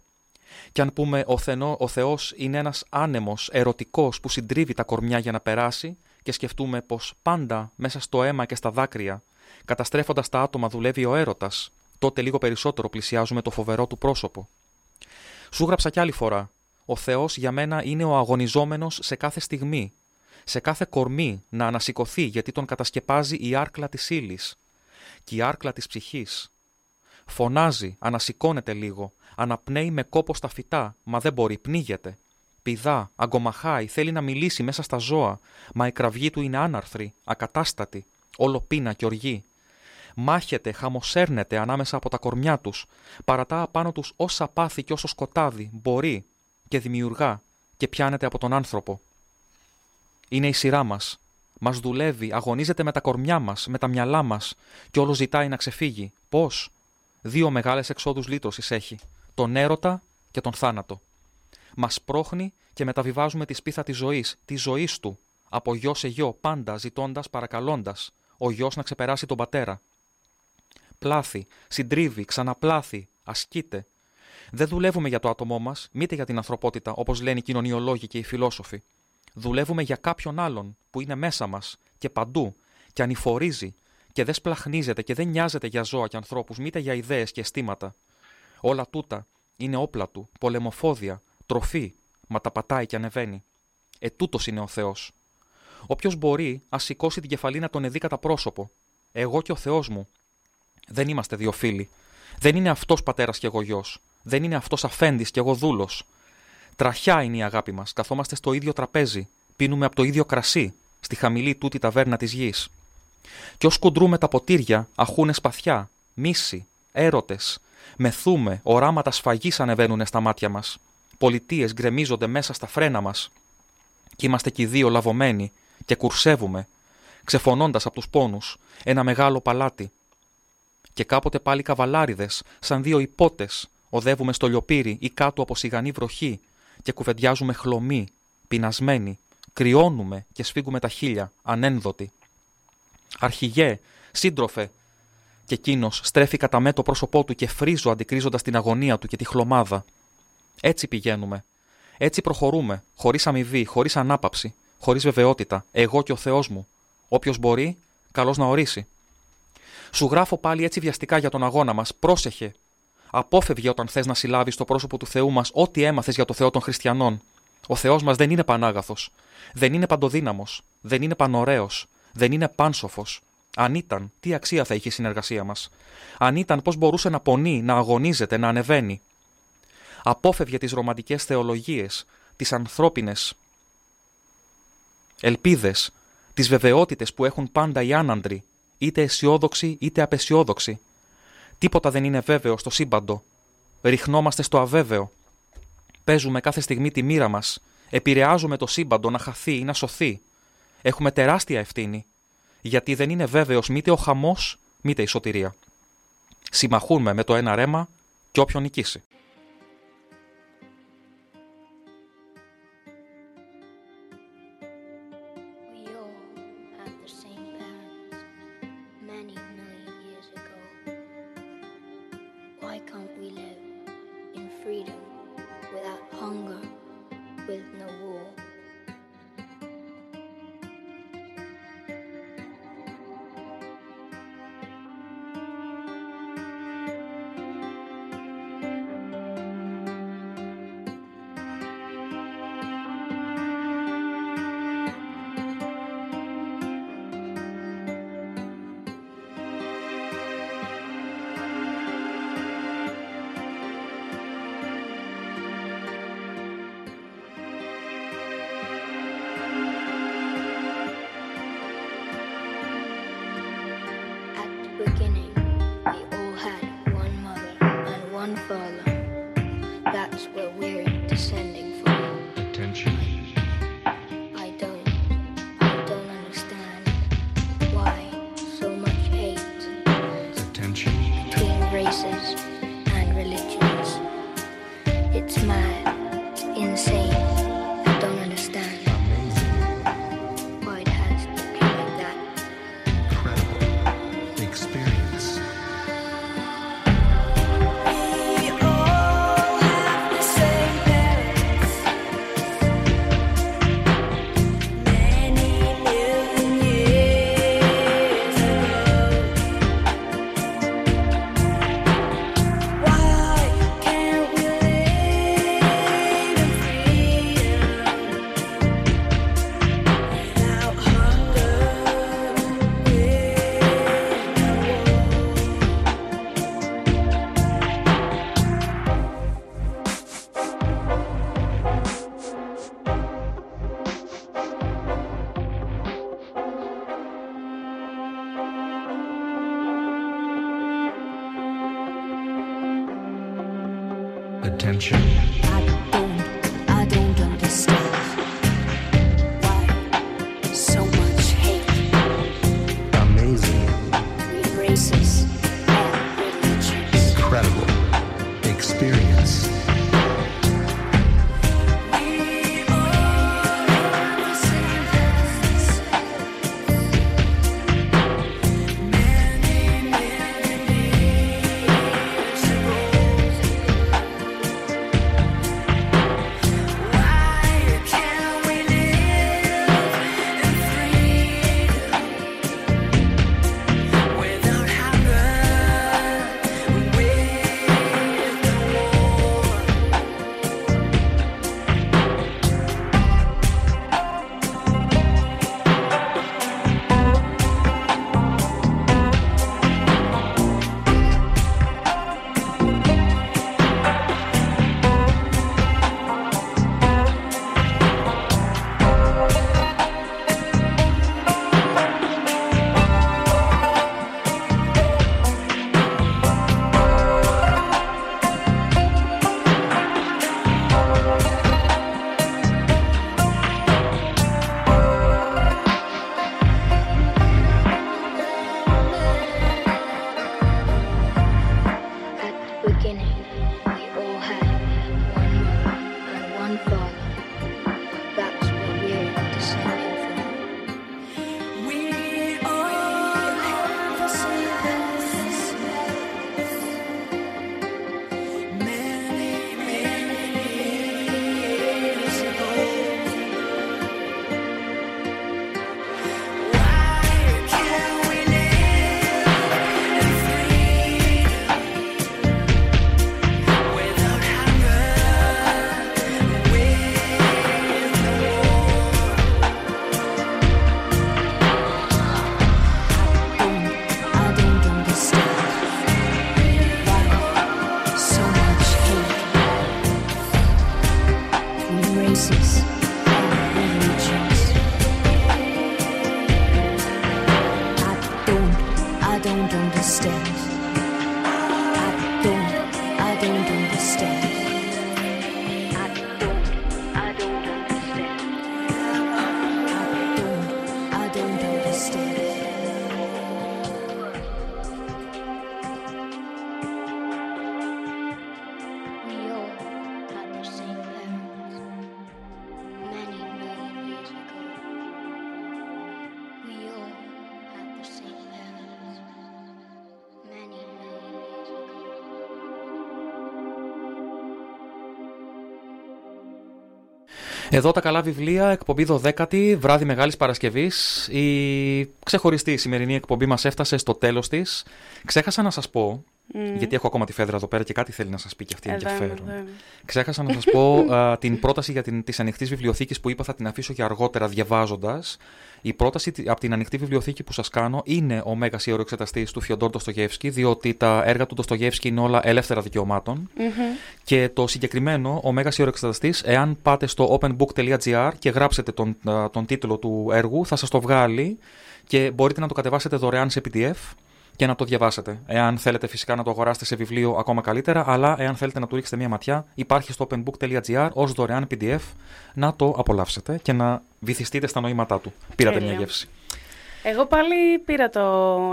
Και αν πούμε ο, Θενό, ο Θεός είναι ένας άνεμος, ερωτικός που συντρίβει τα κορμιά για να περάσει και σκεφτούμε πως πάντα μέσα στο αίμα και στα δάκρυα, καταστρέφοντας τα άτομα δουλεύει ο έρωτας, τότε λίγο περισσότερο πλησιάζουμε το φοβερό του πρόσωπο. Σου γράψα κι άλλη φορά. Ο Θεός για μένα είναι ο αγωνιζόμενος σε κάθε στιγμή, σε κάθε κορμί να ανασηκωθεί γιατί τον κατασκεπάζει η άρκλα της ύλης και η άρκλα της ψυχής. Φωνάζει, ανασηκώνεται λίγο, αναπνέει με κόπο στα φυτά, μα δεν μπορεί, πνίγεται. Πηδά, αγκομαχάει, θέλει να μιλήσει μέσα στα ζώα, μα η κραυγή του είναι άναρθρη, ακατάστατη, όλο πείνα και οργή. Μάχεται, χαμοσέρνεται ανάμεσα από τα κορμιά τους, παρατά απάνω τους όσα πάθη και όσο σκοτάδι μπορεί και δημιουργά και πιάνεται από τον άνθρωπο. Είναι η σειρά μας. Μας δουλεύει, αγωνίζεται με τα κορμιά μας, με τα μυαλά μας και όλος ζητάει να ξεφύγει. Πώς; Δύο μεγάλες εξόδους λύτρωσης έχει. Τον έρωτα και τον θάνατο. Μας πρόχνει και μεταβιβάζουμε τη σπίθα της ζωής, της ζωής του, από γιο σε γιο, πάντα ζητώντας, παρακαλώντας, ο γιος να ξεπεράσει τον πατέρα. Πλάθη, συντρίβει, ξαναπλάθη, ασκείται. Δεν δουλεύουμε για το άτομό μας, μήτε για την ανθρωπότητα, όπως λένε οι κοινωνιολόγοι και οι φιλόσοφοι. Δουλεύουμε για κάποιον άλλον που είναι μέσα μας και παντού και ανηφορίζει και δεν σπλαχνίζεται και δεν νοιάζεται για ζώα και ανθρώπους, μήτε για ιδέες και αισθήματα. Όλα τούτα είναι όπλα του, πολεμοφόδια, τροφή, μα τα πατάει και ανεβαίνει. Ε, τούτος είναι ο Θεός. Όποιος μπορεί, ας σηκώσει την κεφαλή να τον εδεί κατά πρόσωπο. Εγώ και ο Θεός μου. Δεν είμαστε δύο φίλοι. Δεν είναι αυτός πατέρας και εγώ γιος. Δεν είναι αυτός αφέντης και εγώ δούλος. Τραχιά είναι η αγάπη μας. Καθόμαστε στο ίδιο τραπέζι. Πίνουμε από το ίδιο κρασί. Στη χαμηλή τούτη ταβέρνα της γης. Κι ως κουντρούμε τα ποτήρια, αχούνες σπαθιά, μίση, έρωτες. Μεθούμε, οράματα σφαγής ανεβαίνουν στα μάτια μας. Πολιτείες γκρεμίζονται μέσα στα φρένα μας. Κι είμαστε κι οι δύο λαβωμένοι και κουρσεύουμε, ξεφωνώντας από τους πόνους, ένα μεγάλο παλάτι. Και κάποτε πάλι καβαλάριδες, σαν δύο υπότες, οδεύουμε στο λιοπύρι ή κάτω από σιγανή βροχή και κουβεντιάζουμε χλωμοί, πεινασμένοι, κρυώνουμε και σφίγγουμε τα χείλια, ανένδοτοι. Αρχηγέ, σύντροφε, και εκείνος στρέφει κατά με το πρόσωπό του και φρίζω αντικρίζοντας την αγωνία του και τη χλωμάδα. Έτσι πηγαίνουμε. Έτσι προχωρούμε, χωρίς αμοιβή, χωρίς ανάπαυση, χωρίς βεβαιότητα, εγώ και ο Θεός μου. Όποιος μπορεί, καλώ να ορίσει. Σου γράφω πάλι έτσι βιαστικά για τον αγώνα μας, πρόσεχε. Απόφευγε όταν θες να συλλάβεις στο πρόσωπο του Θεού μας ό,τι έμαθες για το Θεό των Χριστιανών. Ο Θεός μας δεν είναι πανάγαθος. Δεν είναι παντοδύναμος. Δεν είναι πανωραίο. Δεν είναι πάνσοφος. Αν ήταν, τι αξία θα είχε η συνεργασία μας; Αν ήταν, πώς μπορούσε να πονεί, να αγωνίζεται, να ανεβαίνει; Απόφευγε τις ρομαντικές θεολογίες, τις ανθρώπινες ελπίδες, τις βεβαιότητες που έχουν πάντα οι άναντροι, είτε αισιόδοξοι είτε απεσιόδοξοι. Τίποτα δεν είναι βέβαιο στο σύμπαντο. Ριχνόμαστε στο αβέβαιο. Παίζουμε κάθε στιγμή τη μοίρα μας. Επηρεάζουμε το σύμπαντο να χαθεί ή να σωθεί. Έχουμε τεράστια ευθύνη. Γιατί δεν είναι βέβαιος μήτε ο χαμός, μήτε η σωτηρία. Συμμαχούμε με το ένα ρέμα και όποιον νικήσει. Why can't we live in freedom without hunger, with no war? Εδώ τα καλά βιβλία, εκπομπή 12η, βράδυ Μεγάλης Παρασκευής. Η ξεχωριστή σημερινή εκπομπή μας έφτασε στο τέλος της. Ξέχασα να σας πω, Μμμ. γιατί έχω ακόμα τη Φέδρα εδώ πέρα και κάτι θέλει να σας πει και αυτή Εδώ είμαι, ενδιαφέρον. εδώ είμαι. Ξέχασα να σας πω α, την πρόταση για την, της ανοιχτής βιβλιοθήκης που είπα θα την αφήσω για αργότερα διαβάζοντας. Η πρόταση τη- από την ανοιχτή βιβλιοθήκη που σας κάνω είναι ο μέγας ιεροεξεταστής του Φιοντόρ Ντοστογεύσκη, διότι τα έργα του Ντοστογεύσκη είναι όλα ελεύθερα δικαιωμάτων. Μμμ. Και το συγκεκριμένο, ο Μέγας Ιεροεξεταστής, εάν πάτε στο openbook.gr και γράψετε τον, α, τον τίτλο του έργου, θα σας το βγάλει και μπορείτε να το κατεβάσετε δωρεάν σε PDF και να το διαβάσετε. Εάν θέλετε φυσικά να το αγοράσετε σε βιβλίο ακόμα καλύτερα, αλλά εάν θέλετε να του ρίξετε μία ματιά, υπάρχει στο openbook.gr ως δωρεάν PDF να το απολαύσετε και να βυθιστείτε στα νοήματά του. Πήρατε Τέλεια. μια γεύση. Εγώ πάλι πήρα το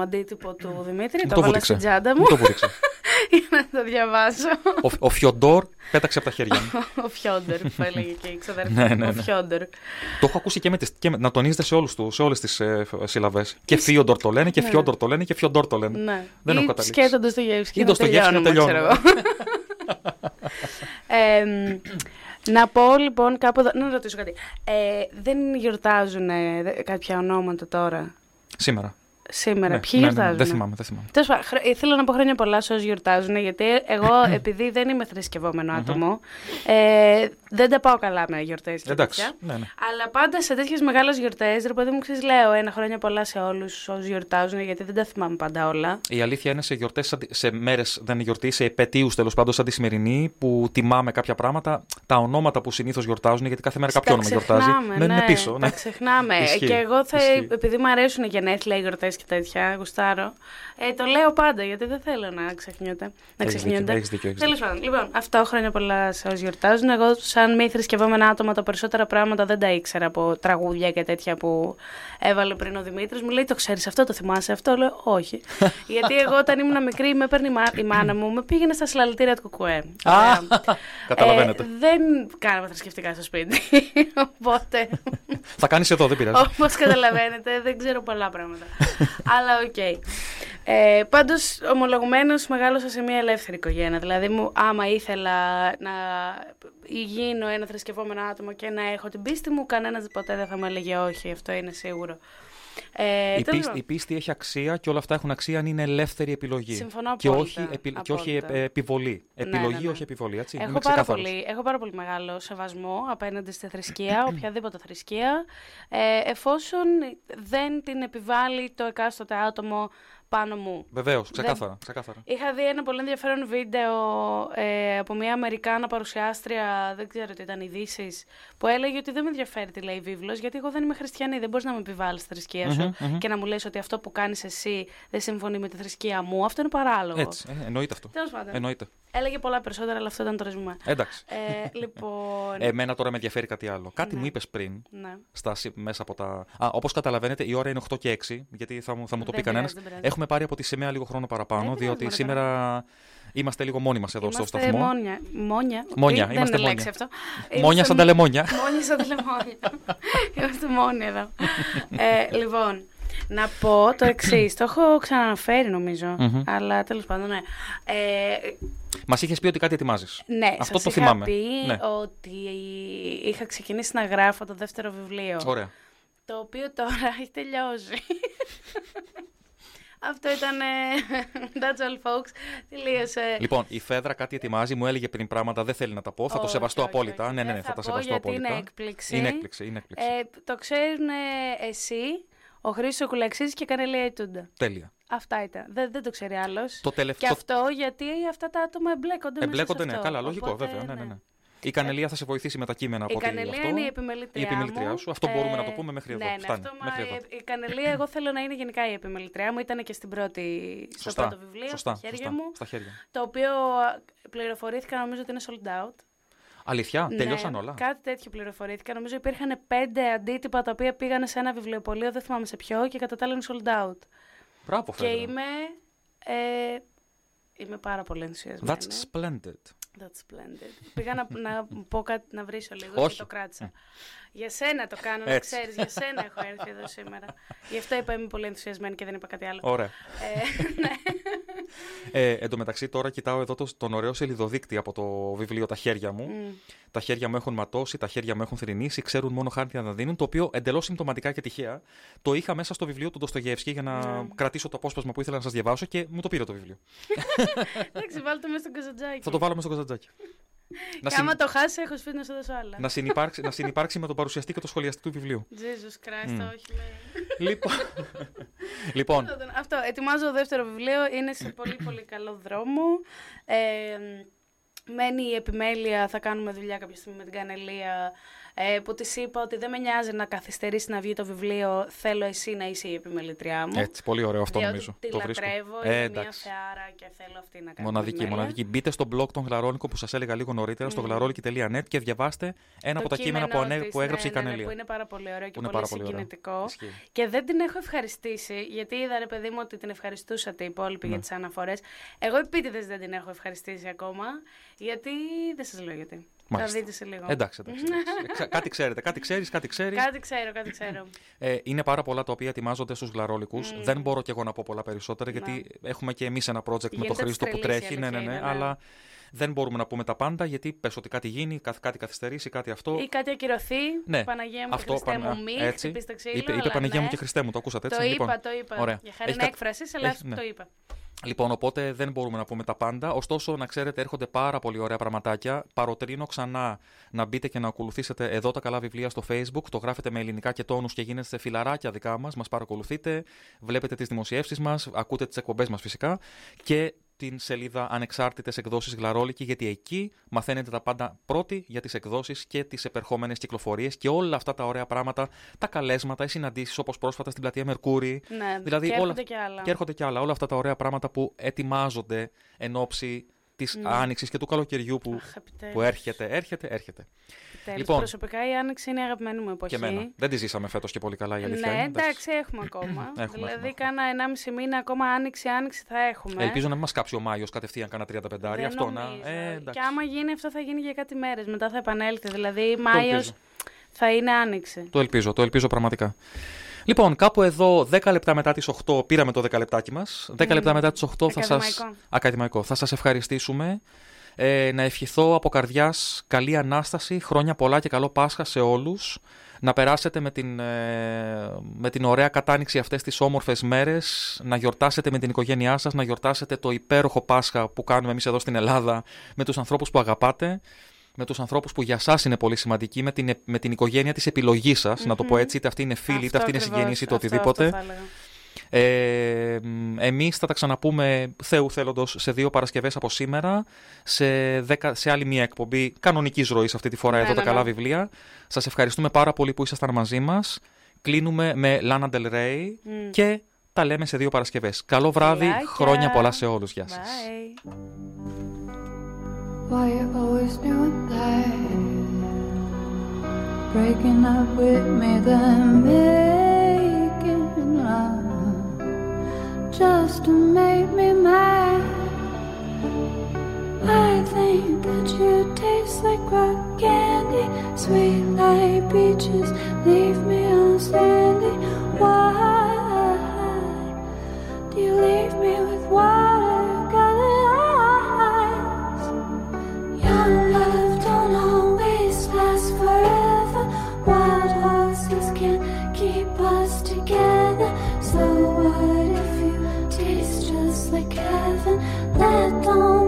αντίτυπο του Δημήτρη, Μου το το βάλα βούτυξε. στην τσάντα Μου μου το βούτυξε. για να το διαβάσω. Ο, ο Φιοντόρ πέταξε από τα χέρια μου. Ο Φιόντερ που έλεγε και η ξαδερφή Ναι, μου, ναι, ο ναι. Φιόντερ. Το έχω ακούσει και, με τις, και με- να τονίζετε σε, όλους του, σε όλες τις ε, συλλαβές. Και Φίοντορ το λένε και Ναι. Φιόντορ το λένε και Φιοντόρ το λένε. Ναι. Δεν έχω Ή καταλήξει. σκέτο Ντοστογεύσκη. Ή Ντοστογεύσκη να τελειώνουμε. ξέρω εγώ. Ε, μ, να πω λοιπόν κάπου εδώ, να ρωτήσω κάτι. Ε, δεν γιορτάζουν ε, δε- κάποια ονόματα τώρα, Σήμερα. Σήμερα. Ναι, Ποιοι ναι, ναι, γιορτάζουν. δεν θυμάμαι, δεν θυμάμαι. Τέλος πάντων, χρ- θέλω να πω χρόνια πολλά σε όσους γιορτάζουν, γιατί εγώ επειδή δεν είμαι θρησκευόμενο άτομο, ε, δεν τα πάω καλά με γιορτές και Εντάξει. τέτοια. Ναι, ναι. Αλλά πάντα σε τέτοιες μεγάλες γιορτές, ρε παιδί μου, ξέρεις, λέω ένα χρόνια πολλά σε όλους όσους γιορτάζουν, γιατί δεν τα θυμάμαι πάντα όλα. Η αλήθεια είναι σε γιορτές, σε μέρες δεν είναι γιορτή, σε επαιτίους τέλος πάντων σαν τη σημερινή, που τιμάμε κάποια πράγματα. Τα ονόματα που συνήθως γιορτάζουν, γιατί κάθε μέρα κάποιο Τα όνομα γιορτάζει. ξεχνάμε, Μένουν ναι, πίσω. Τα Ναι. ξεχνάμε. Ισχύει, Και εγώ θα, ισχύει. επειδή μου αρέσουν γενέθλια, οι γιορτές και τέτοια, γουστάρω, ε, το λέω πάντα γιατί δεν θέλω να ξεχνιέται. Να Έχεις ξεχνιόνται. δίκιο, έχεις δίκιο, έχεις Τέλος πάντων, λοιπόν, αυτό χρόνια πολλά σε όσου γιορτάζουν. Εγώ, σαν μη θρησκευόμενα άτομα, τα περισσότερα πράγματα δεν τα ήξερα από τραγούδια και τέτοια που έβαλε πριν ο Δημήτρης. Μου λέει, Το ξέρεις αυτό, το θυμάσαι αυτό; Λέω, Όχι. γιατί εγώ όταν ήμουν μικρή, με παίρνει η μα- η μάνα μου, με πήγαινε στα συλλαλητήρια του Κουκουέ. Α, Ωραία. καταλαβαίνετε. Ε, δεν κάναμε θρησκευτικά στο σπίτι. Οπότε. Θα κάνεις εδώ, δεν πειράζει. Όπως καταλαβαίνετε, δεν ξέρω πολλά πράγματα. Αλλά οκ. Ε, Πάντως, ομολογουμένως, μεγάλωσα σε μια ελεύθερη οικογένεια. Δηλαδή, μου, άμα ήθελα να γίνω ένα θρησκευόμενο άτομο και να έχω την πίστη μου, κανένας ποτέ δεν θα μου έλεγε όχι. Αυτό είναι σίγουρο. Ε, η, τέλος πίστη, πάντων. η πίστη έχει αξία και όλα αυτά έχουν αξία αν είναι ελεύθερη επιλογή. Συμφωνώ και απόλυτα, όχι, επι- και όχι απόλυτα. ε, επιβολή. Ναι, Επιλογή, ναι, ναι. όχι επιβολή. Έτσι. Έχω Είμαι πάρα, ξεκάθαρος. πολύ, έχω πάρα πολύ μεγάλο σεβασμό απέναντι στη θρησκεία, οποιαδήποτε θρησκεία, ε, εφόσον δεν την επιβάλλει το εκάστοτε άτομο πάνω μου. Βεβαίως, Δεν- ξεκάθαρα. ξεκάθαρα. Είχα δει ένα πολύ ενδιαφέρον βίντεο ε, από μια Αμερικάνα παρουσιάστρια, δεν ξέρω τι ήταν, ειδήσεις, που έλεγε ότι δεν με ενδιαφέρει τι λέει η βίβλος, γιατί εγώ δεν είμαι χριστιανή, δεν μπορείς να με επιβάλλεις τη θρησκεία σου Μμμ, μμμ. και να μου λες ότι αυτό που κάνεις εσύ δεν συμφωνεί με τη θρησκεία μου. Αυτό είναι παράλογο. Έτσι. Ε, εννοείται αυτό. Τέλος πάντων. Εννοείται. Έλεγε πολλά περισσότερα, αλλά αυτό ήταν το ρεζουμέ. Εντάξει. Ε, λοιπόν. Εμένα τώρα με ενδιαφέρει κάτι άλλο. Κάτι Ναι. μου είπες πριν, Ναι. στα, σι- μέσα από τα. Α, όπως καταλαβαίνετε, η ώρα είναι 8 και 6, γιατί θα μου, θα μου το Δεν πει κανένας. πειράζει, δεν πειράζει. Έχουμε πάρει από τη σημαία λίγο χρόνο παραπάνω, Δεν πειράζει, διότι μωρέ, σήμερα είμαστε λίγο μόνοι μας εδώ στο Είμαστε σταθμό. Μόνια. Μόνια. Μόνια, Τι, είμαστε δεν είναι μόνια. λέξη αυτό. Μόνια Είμαστε σαν τα λεμόνια. Μόνια σαν τα λεμόνια. είμαστε μόνοι εδώ. ε, λοιπόν, να πω το εξής. το έχω ξαναναφέρει νομίζω. Μμμ. Αλλά τέλος πάντων, ναι. Ε, Μας είχες πει ότι κάτι ετοιμάζεις. ναι, Αυτό σας το είχα θυμάμαι. πει Ναι. ότι είχα ξεκινήσει να γράφω το δεύτερο βιβλίο. Ωραία. Το οποίο τώρα έχει τελειώσει. Αυτό ήταν. ε, That's all folks. Τελείωσε. Λοιπόν, η Φέδρα κάτι ετοιμάζει, μου έλεγε πριν πράγματα, δεν θέλει να τα πω. Θα το Όχι, σεβαστώ όχι, απόλυτα. όχι. Ναι, ναι, Δεν ναι, θα, θα τα πω σεβαστώ γιατί απόλυτα. είναι έκπληξη. Είναι έκπληξη, είναι έκπληξη. Ε, το ξέρουν ε, εσύ, ο Χρήστος Κουλαξής και η Κανελία Ετούντα. Τέλεια. Αυτά ήταν. Δεν, δεν το ξέρει άλλος. Το Και τελευταίο. αυτό γιατί αυτά τα άτομα εμπλέκονται, Εμπλέκονται, μέσα ναι, σε αυτό. καλά, λογικό, Οπότε, βέβαια. Ναι, ναι, ναι. Η Κανελία θα σε βοηθήσει με τα κείμενα από Η ό,τι Κανελία αυτό. είναι η επιμελητριά, Η επιμελητριά μου. σου. Αυτό μπορούμε να το Ε, πούμε μέχρι εδώ. Ναι, ναι, Φτάνει. αυτό, μα, Μέχρι εδώ. η- η Κανελία, εγώ θέλω να είναι γενικά η επιμελητριά μου. Ήταν και στην πρώτη, στο Σωστά. πρώτο βιβλίο, Σωστά, στα χέρια σωστά. μου. Στα χέρια. Το οποίο πληροφορήθηκα νομίζω ότι είναι sold out. Αλήθεια, τελειώσαν ναι, όλα. Κάτι τέτοιο πληροφορήθηκα. Νομίζω υπήρχαν πέντε αντίτυπα τα οποία πήγανε σε ένα βιβλιοπωλείο, δεν θυμάμαι σε ποιο, και κατά τα άλλα είναι sold out. Μπράβο, Και Φέδρα. είμαι. Ε, είμαι πάρα πολύ ενθουσιασμένη. That's splendid. That's splendid. Πήγα να, να πω κάτι, να βρίσω λίγο Όχι. και το κράτησα. Για σένα το κάνω, να Έτσι. ξέρεις. Για σένα έχω έρθει εδώ σήμερα. Γι' αυτό είπα είμαι πολύ ενθουσιασμένη και δεν είπα κάτι άλλο. Ωραία. Ε, ναι. Ε, εν τω μεταξύ, τώρα κοιτάω εδώ το, τον ωραίο σελιδοδείκτη από το βιβλίο Τα χέρια μου. Μμ. Τα χέρια μου έχουν ματώσει, τα χέρια μου έχουν θρυνήσει, ξέρουν μόνο χάρτια να δίνουν. Το οποίο εντελώς συμπτωματικά και τυχαία το είχα μέσα στο βιβλίο του Ντοστογεύσκη για να Ναι. κρατήσω το απόσπασμα που ήθελα να σας διαβάσω και μου το πήρε το βιβλίο. Εντάξει, βάλτε μέσα στον καζατζάκι. Θα το βάλω μέσα στο καζατζάκι. Να, Και συν- άμα το χάσεις, έχω σπίτι να σου δώσω άλλα. να, συνυπάρξει, να συνυπάρξει με τον παρουσιαστή και το σχολιαστή του βιβλίου. Jesus Christ, Μμ. όχι. με- λοιπόν, λοιπόν, Αυτό, ετοιμάζω δεύτερο βιβλίο, είναι σε πολύ πολύ καλό δρόμο. Ε, μένει η επιμέλεια, θα κάνουμε δουλειά κάποια στιγμή με την Κανελία, ε, που της είπα ότι δεν με νοιάζει να καθυστερήσει να βγει το βιβλίο, θέλω εσύ να είσαι η επιμελητριά μου. έτσι, πολύ ωραίο αυτό διότι νομίζω. Τη το βρίσκω. λατρεύω, Ε, είναι μια εντάξει. θεάρα και θέλω αυτή να κάνει. Μοναδική, επιμέλεια. μοναδική. Μπείτε στο blog των Γλαρόλικο που σας έλεγα λίγο νωρίτερα, στο Μμ. γλαρόλικη.net και διαβάστε ένα Το από τα κείμενα που, κείμενό ανέ- της, που έγραψε ναι, η ναι, ναι, Κανελία. που είναι πάρα πολύ ωραίο και είναι πολύ πάρα πολύ ωραίο. συγκινητικό. Ισχύει. Και δεν την έχω ευχαριστήσει, γιατί είδα ρε παιδί μου ότι την ευχαριστούσατε οι υπόλοιποι Ναι. για τις αναφορές. Εγώ επίτηδες δεν την έχω ευχαριστήσει ακόμα, γιατί δεν σας λέω γιατί. Μάλιστα. Θα δείτε σε λίγο. Εντάξει, εντάξει. εντάξει. Ξα- κάτι ξέρετε, κάτι ξέρεις, κάτι ξέρεις. κάτι ξέρω, κάτι ξέρω. Ε, είναι πάρα πολλά τα οποία ετοιμάζονται στους γλαρόλικους. Μμ. Δεν μπορώ και εγώ να πω πολλά περισσότερα, γιατί έχουμε και εμείς ένα project με Γίνεται το Χρήστο που τρελής η τρέχει. Ναι, ναι, αλήθεια ναι, είναι, ναι. αλλά δεν μπορούμε να πούμε τα πάντα, γιατί πες ότι κάτι γίνει, κα- κάτι καθυστερήσει, κάτι αυτό. Ή κάτι ακυρωθεί. Ναι, Παναγία μου αυτό και Χριστέ πανα- μου, μη έτσι. χτυπήσει το ξύλο. Είπε, είπε αλλά Παναγία ναι. μου και Χριστέ μου, το ακούσατε έτσι. Το λοιπόν. είπα, το είπα. Ωραία. Για χάρη Έχεις είναι κα- έκφρασης, αλλά έχει- ναι. το είπα. Λοιπόν, οπότε δεν μπορούμε να πούμε τα πάντα. Ωστόσο, να ξέρετε, έρχονται πάρα πολύ ωραία πραγματάκια. Παροτρύνω ξανά να μπείτε και να ακολουθήσετε εδώ τα καλά βιβλία στο Facebook. Το γράφετε με ελληνικά και τόνους και γίνεστε φιλαράκια δικά μας. Μας παρακολουθείτε, βλέπετε τις δημοσιεύσεις μας, ακούτε τις εκπομπές μας φυσικά και την σελίδα Ανεξάρτητες Εκδόσεις Γλαρόλικη, γιατί εκεί μαθαίνετε τα πάντα πρώτοι για τις εκδόσεις και τις επερχόμενες κυκλοφορίες και όλα αυτά τα ωραία πράγματα, τα καλέσματα, οι συναντήσεις όπως πρόσφατα στην πλατεία Μερκούρη. Ναι, δηλαδή και όλα... έρχονται και άλλα. Και έρχονται και άλλα. Όλα αυτά τα ωραία πράγματα που ετοιμάζονται εν ώψη της Ναι. άνοιξης και του καλοκαιριού που, Αχ, επιτέλους. που έρχεται, έρχεται, έρχεται. Επιτέλους. Λοιπόν. Προσωπικά η Άνοιξη είναι η αγαπημένη μου εποχή. Και εμένα. Δεν τη ζήσαμε φέτος και πολύ καλά η αλήθεια. Ναι, είναι. εντάξει, έχουμε ακόμα. Έχουμε, δηλαδή, έχουμε. κάνα 1,5 μήνα ακόμα άνοιξη, άνοιξη θα έχουμε. Ελπίζω να μην μας κάψει ο Μάιος κατευθείαν κάνα 35. Δεν Αυτό νομίζω. να. Ε, εντάξει. και άμα γίνει αυτό θα γίνει για κάτι μέρες. Μετά θα επανέλθει. Δηλαδή, Μάιος ελπίζω. θα είναι άνοιξη. Το ελπίζω, το ελπίζω πραγματικά. Λοιπόν, κάπου εδώ 10 λεπτά μετά τις 8 πήραμε το 10 λεπτάκι μας. 10 Μμμ. λεπτά μετά τις 8 θα σας... Ακαδημαϊκό. Ακαδημαϊκό. Θα σας ευχαριστήσουμε. Ε, να ευχηθώ από καρδιάς καλή Ανάσταση, χρόνια πολλά και καλό Πάσχα σε όλους. Να περάσετε με την, ε, με την ωραία κατάνοιξη αυτές τις όμορφες μέρες, να γιορτάσετε με την οικογένειά σας, να γιορτάσετε το υπέροχο Πάσχα που κάνουμε εμείς εδώ στην Ελλάδα με τους ανθρώπους που αγαπάτε, με τους ανθρώπους που για σας είναι πολύ σημαντικοί, με την, με την οικογένεια της επιλογής σας, να το πω Μμμ. έτσι, είτε αυτή είναι φίλη, είτε Αυτό αυτή είναι ακριβώς, συγγενής, είτε αυτό- οτιδήποτε. αυτό θα έλεγα. Ε, μ, εμείς θα τα ξαναπούμε Θεού θέλοντος σε δύο Παρασκευές από σήμερα σε, δέκα, σε άλλη μια εκπομπή κανονικής ροής αυτή τη φορά Ναι, εδώ τα ναι, καλά ναι. βιβλία. Σας ευχαριστούμε πάρα πολύ που ήσασταν μαζί μας. Κλείνουμε με Lana Del Rey Μμ. και τα λέμε σε δύο Παρασκευές. Καλό βράδυ, Φιλάκια. χρόνια πολλά σε όλους. Γεια σας. Bye. Why you always doing that? Breaking up with me, then making love just to make me mad. I think that you taste like rock candy, sweet like peaches, leave me on sandy. Why do you leave me with watercolor don't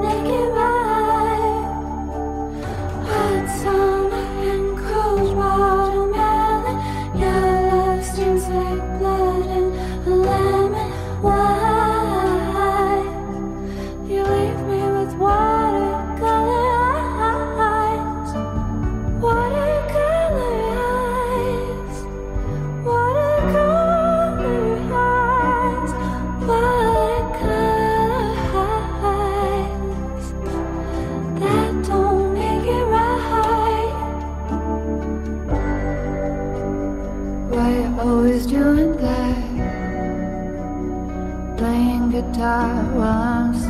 I once.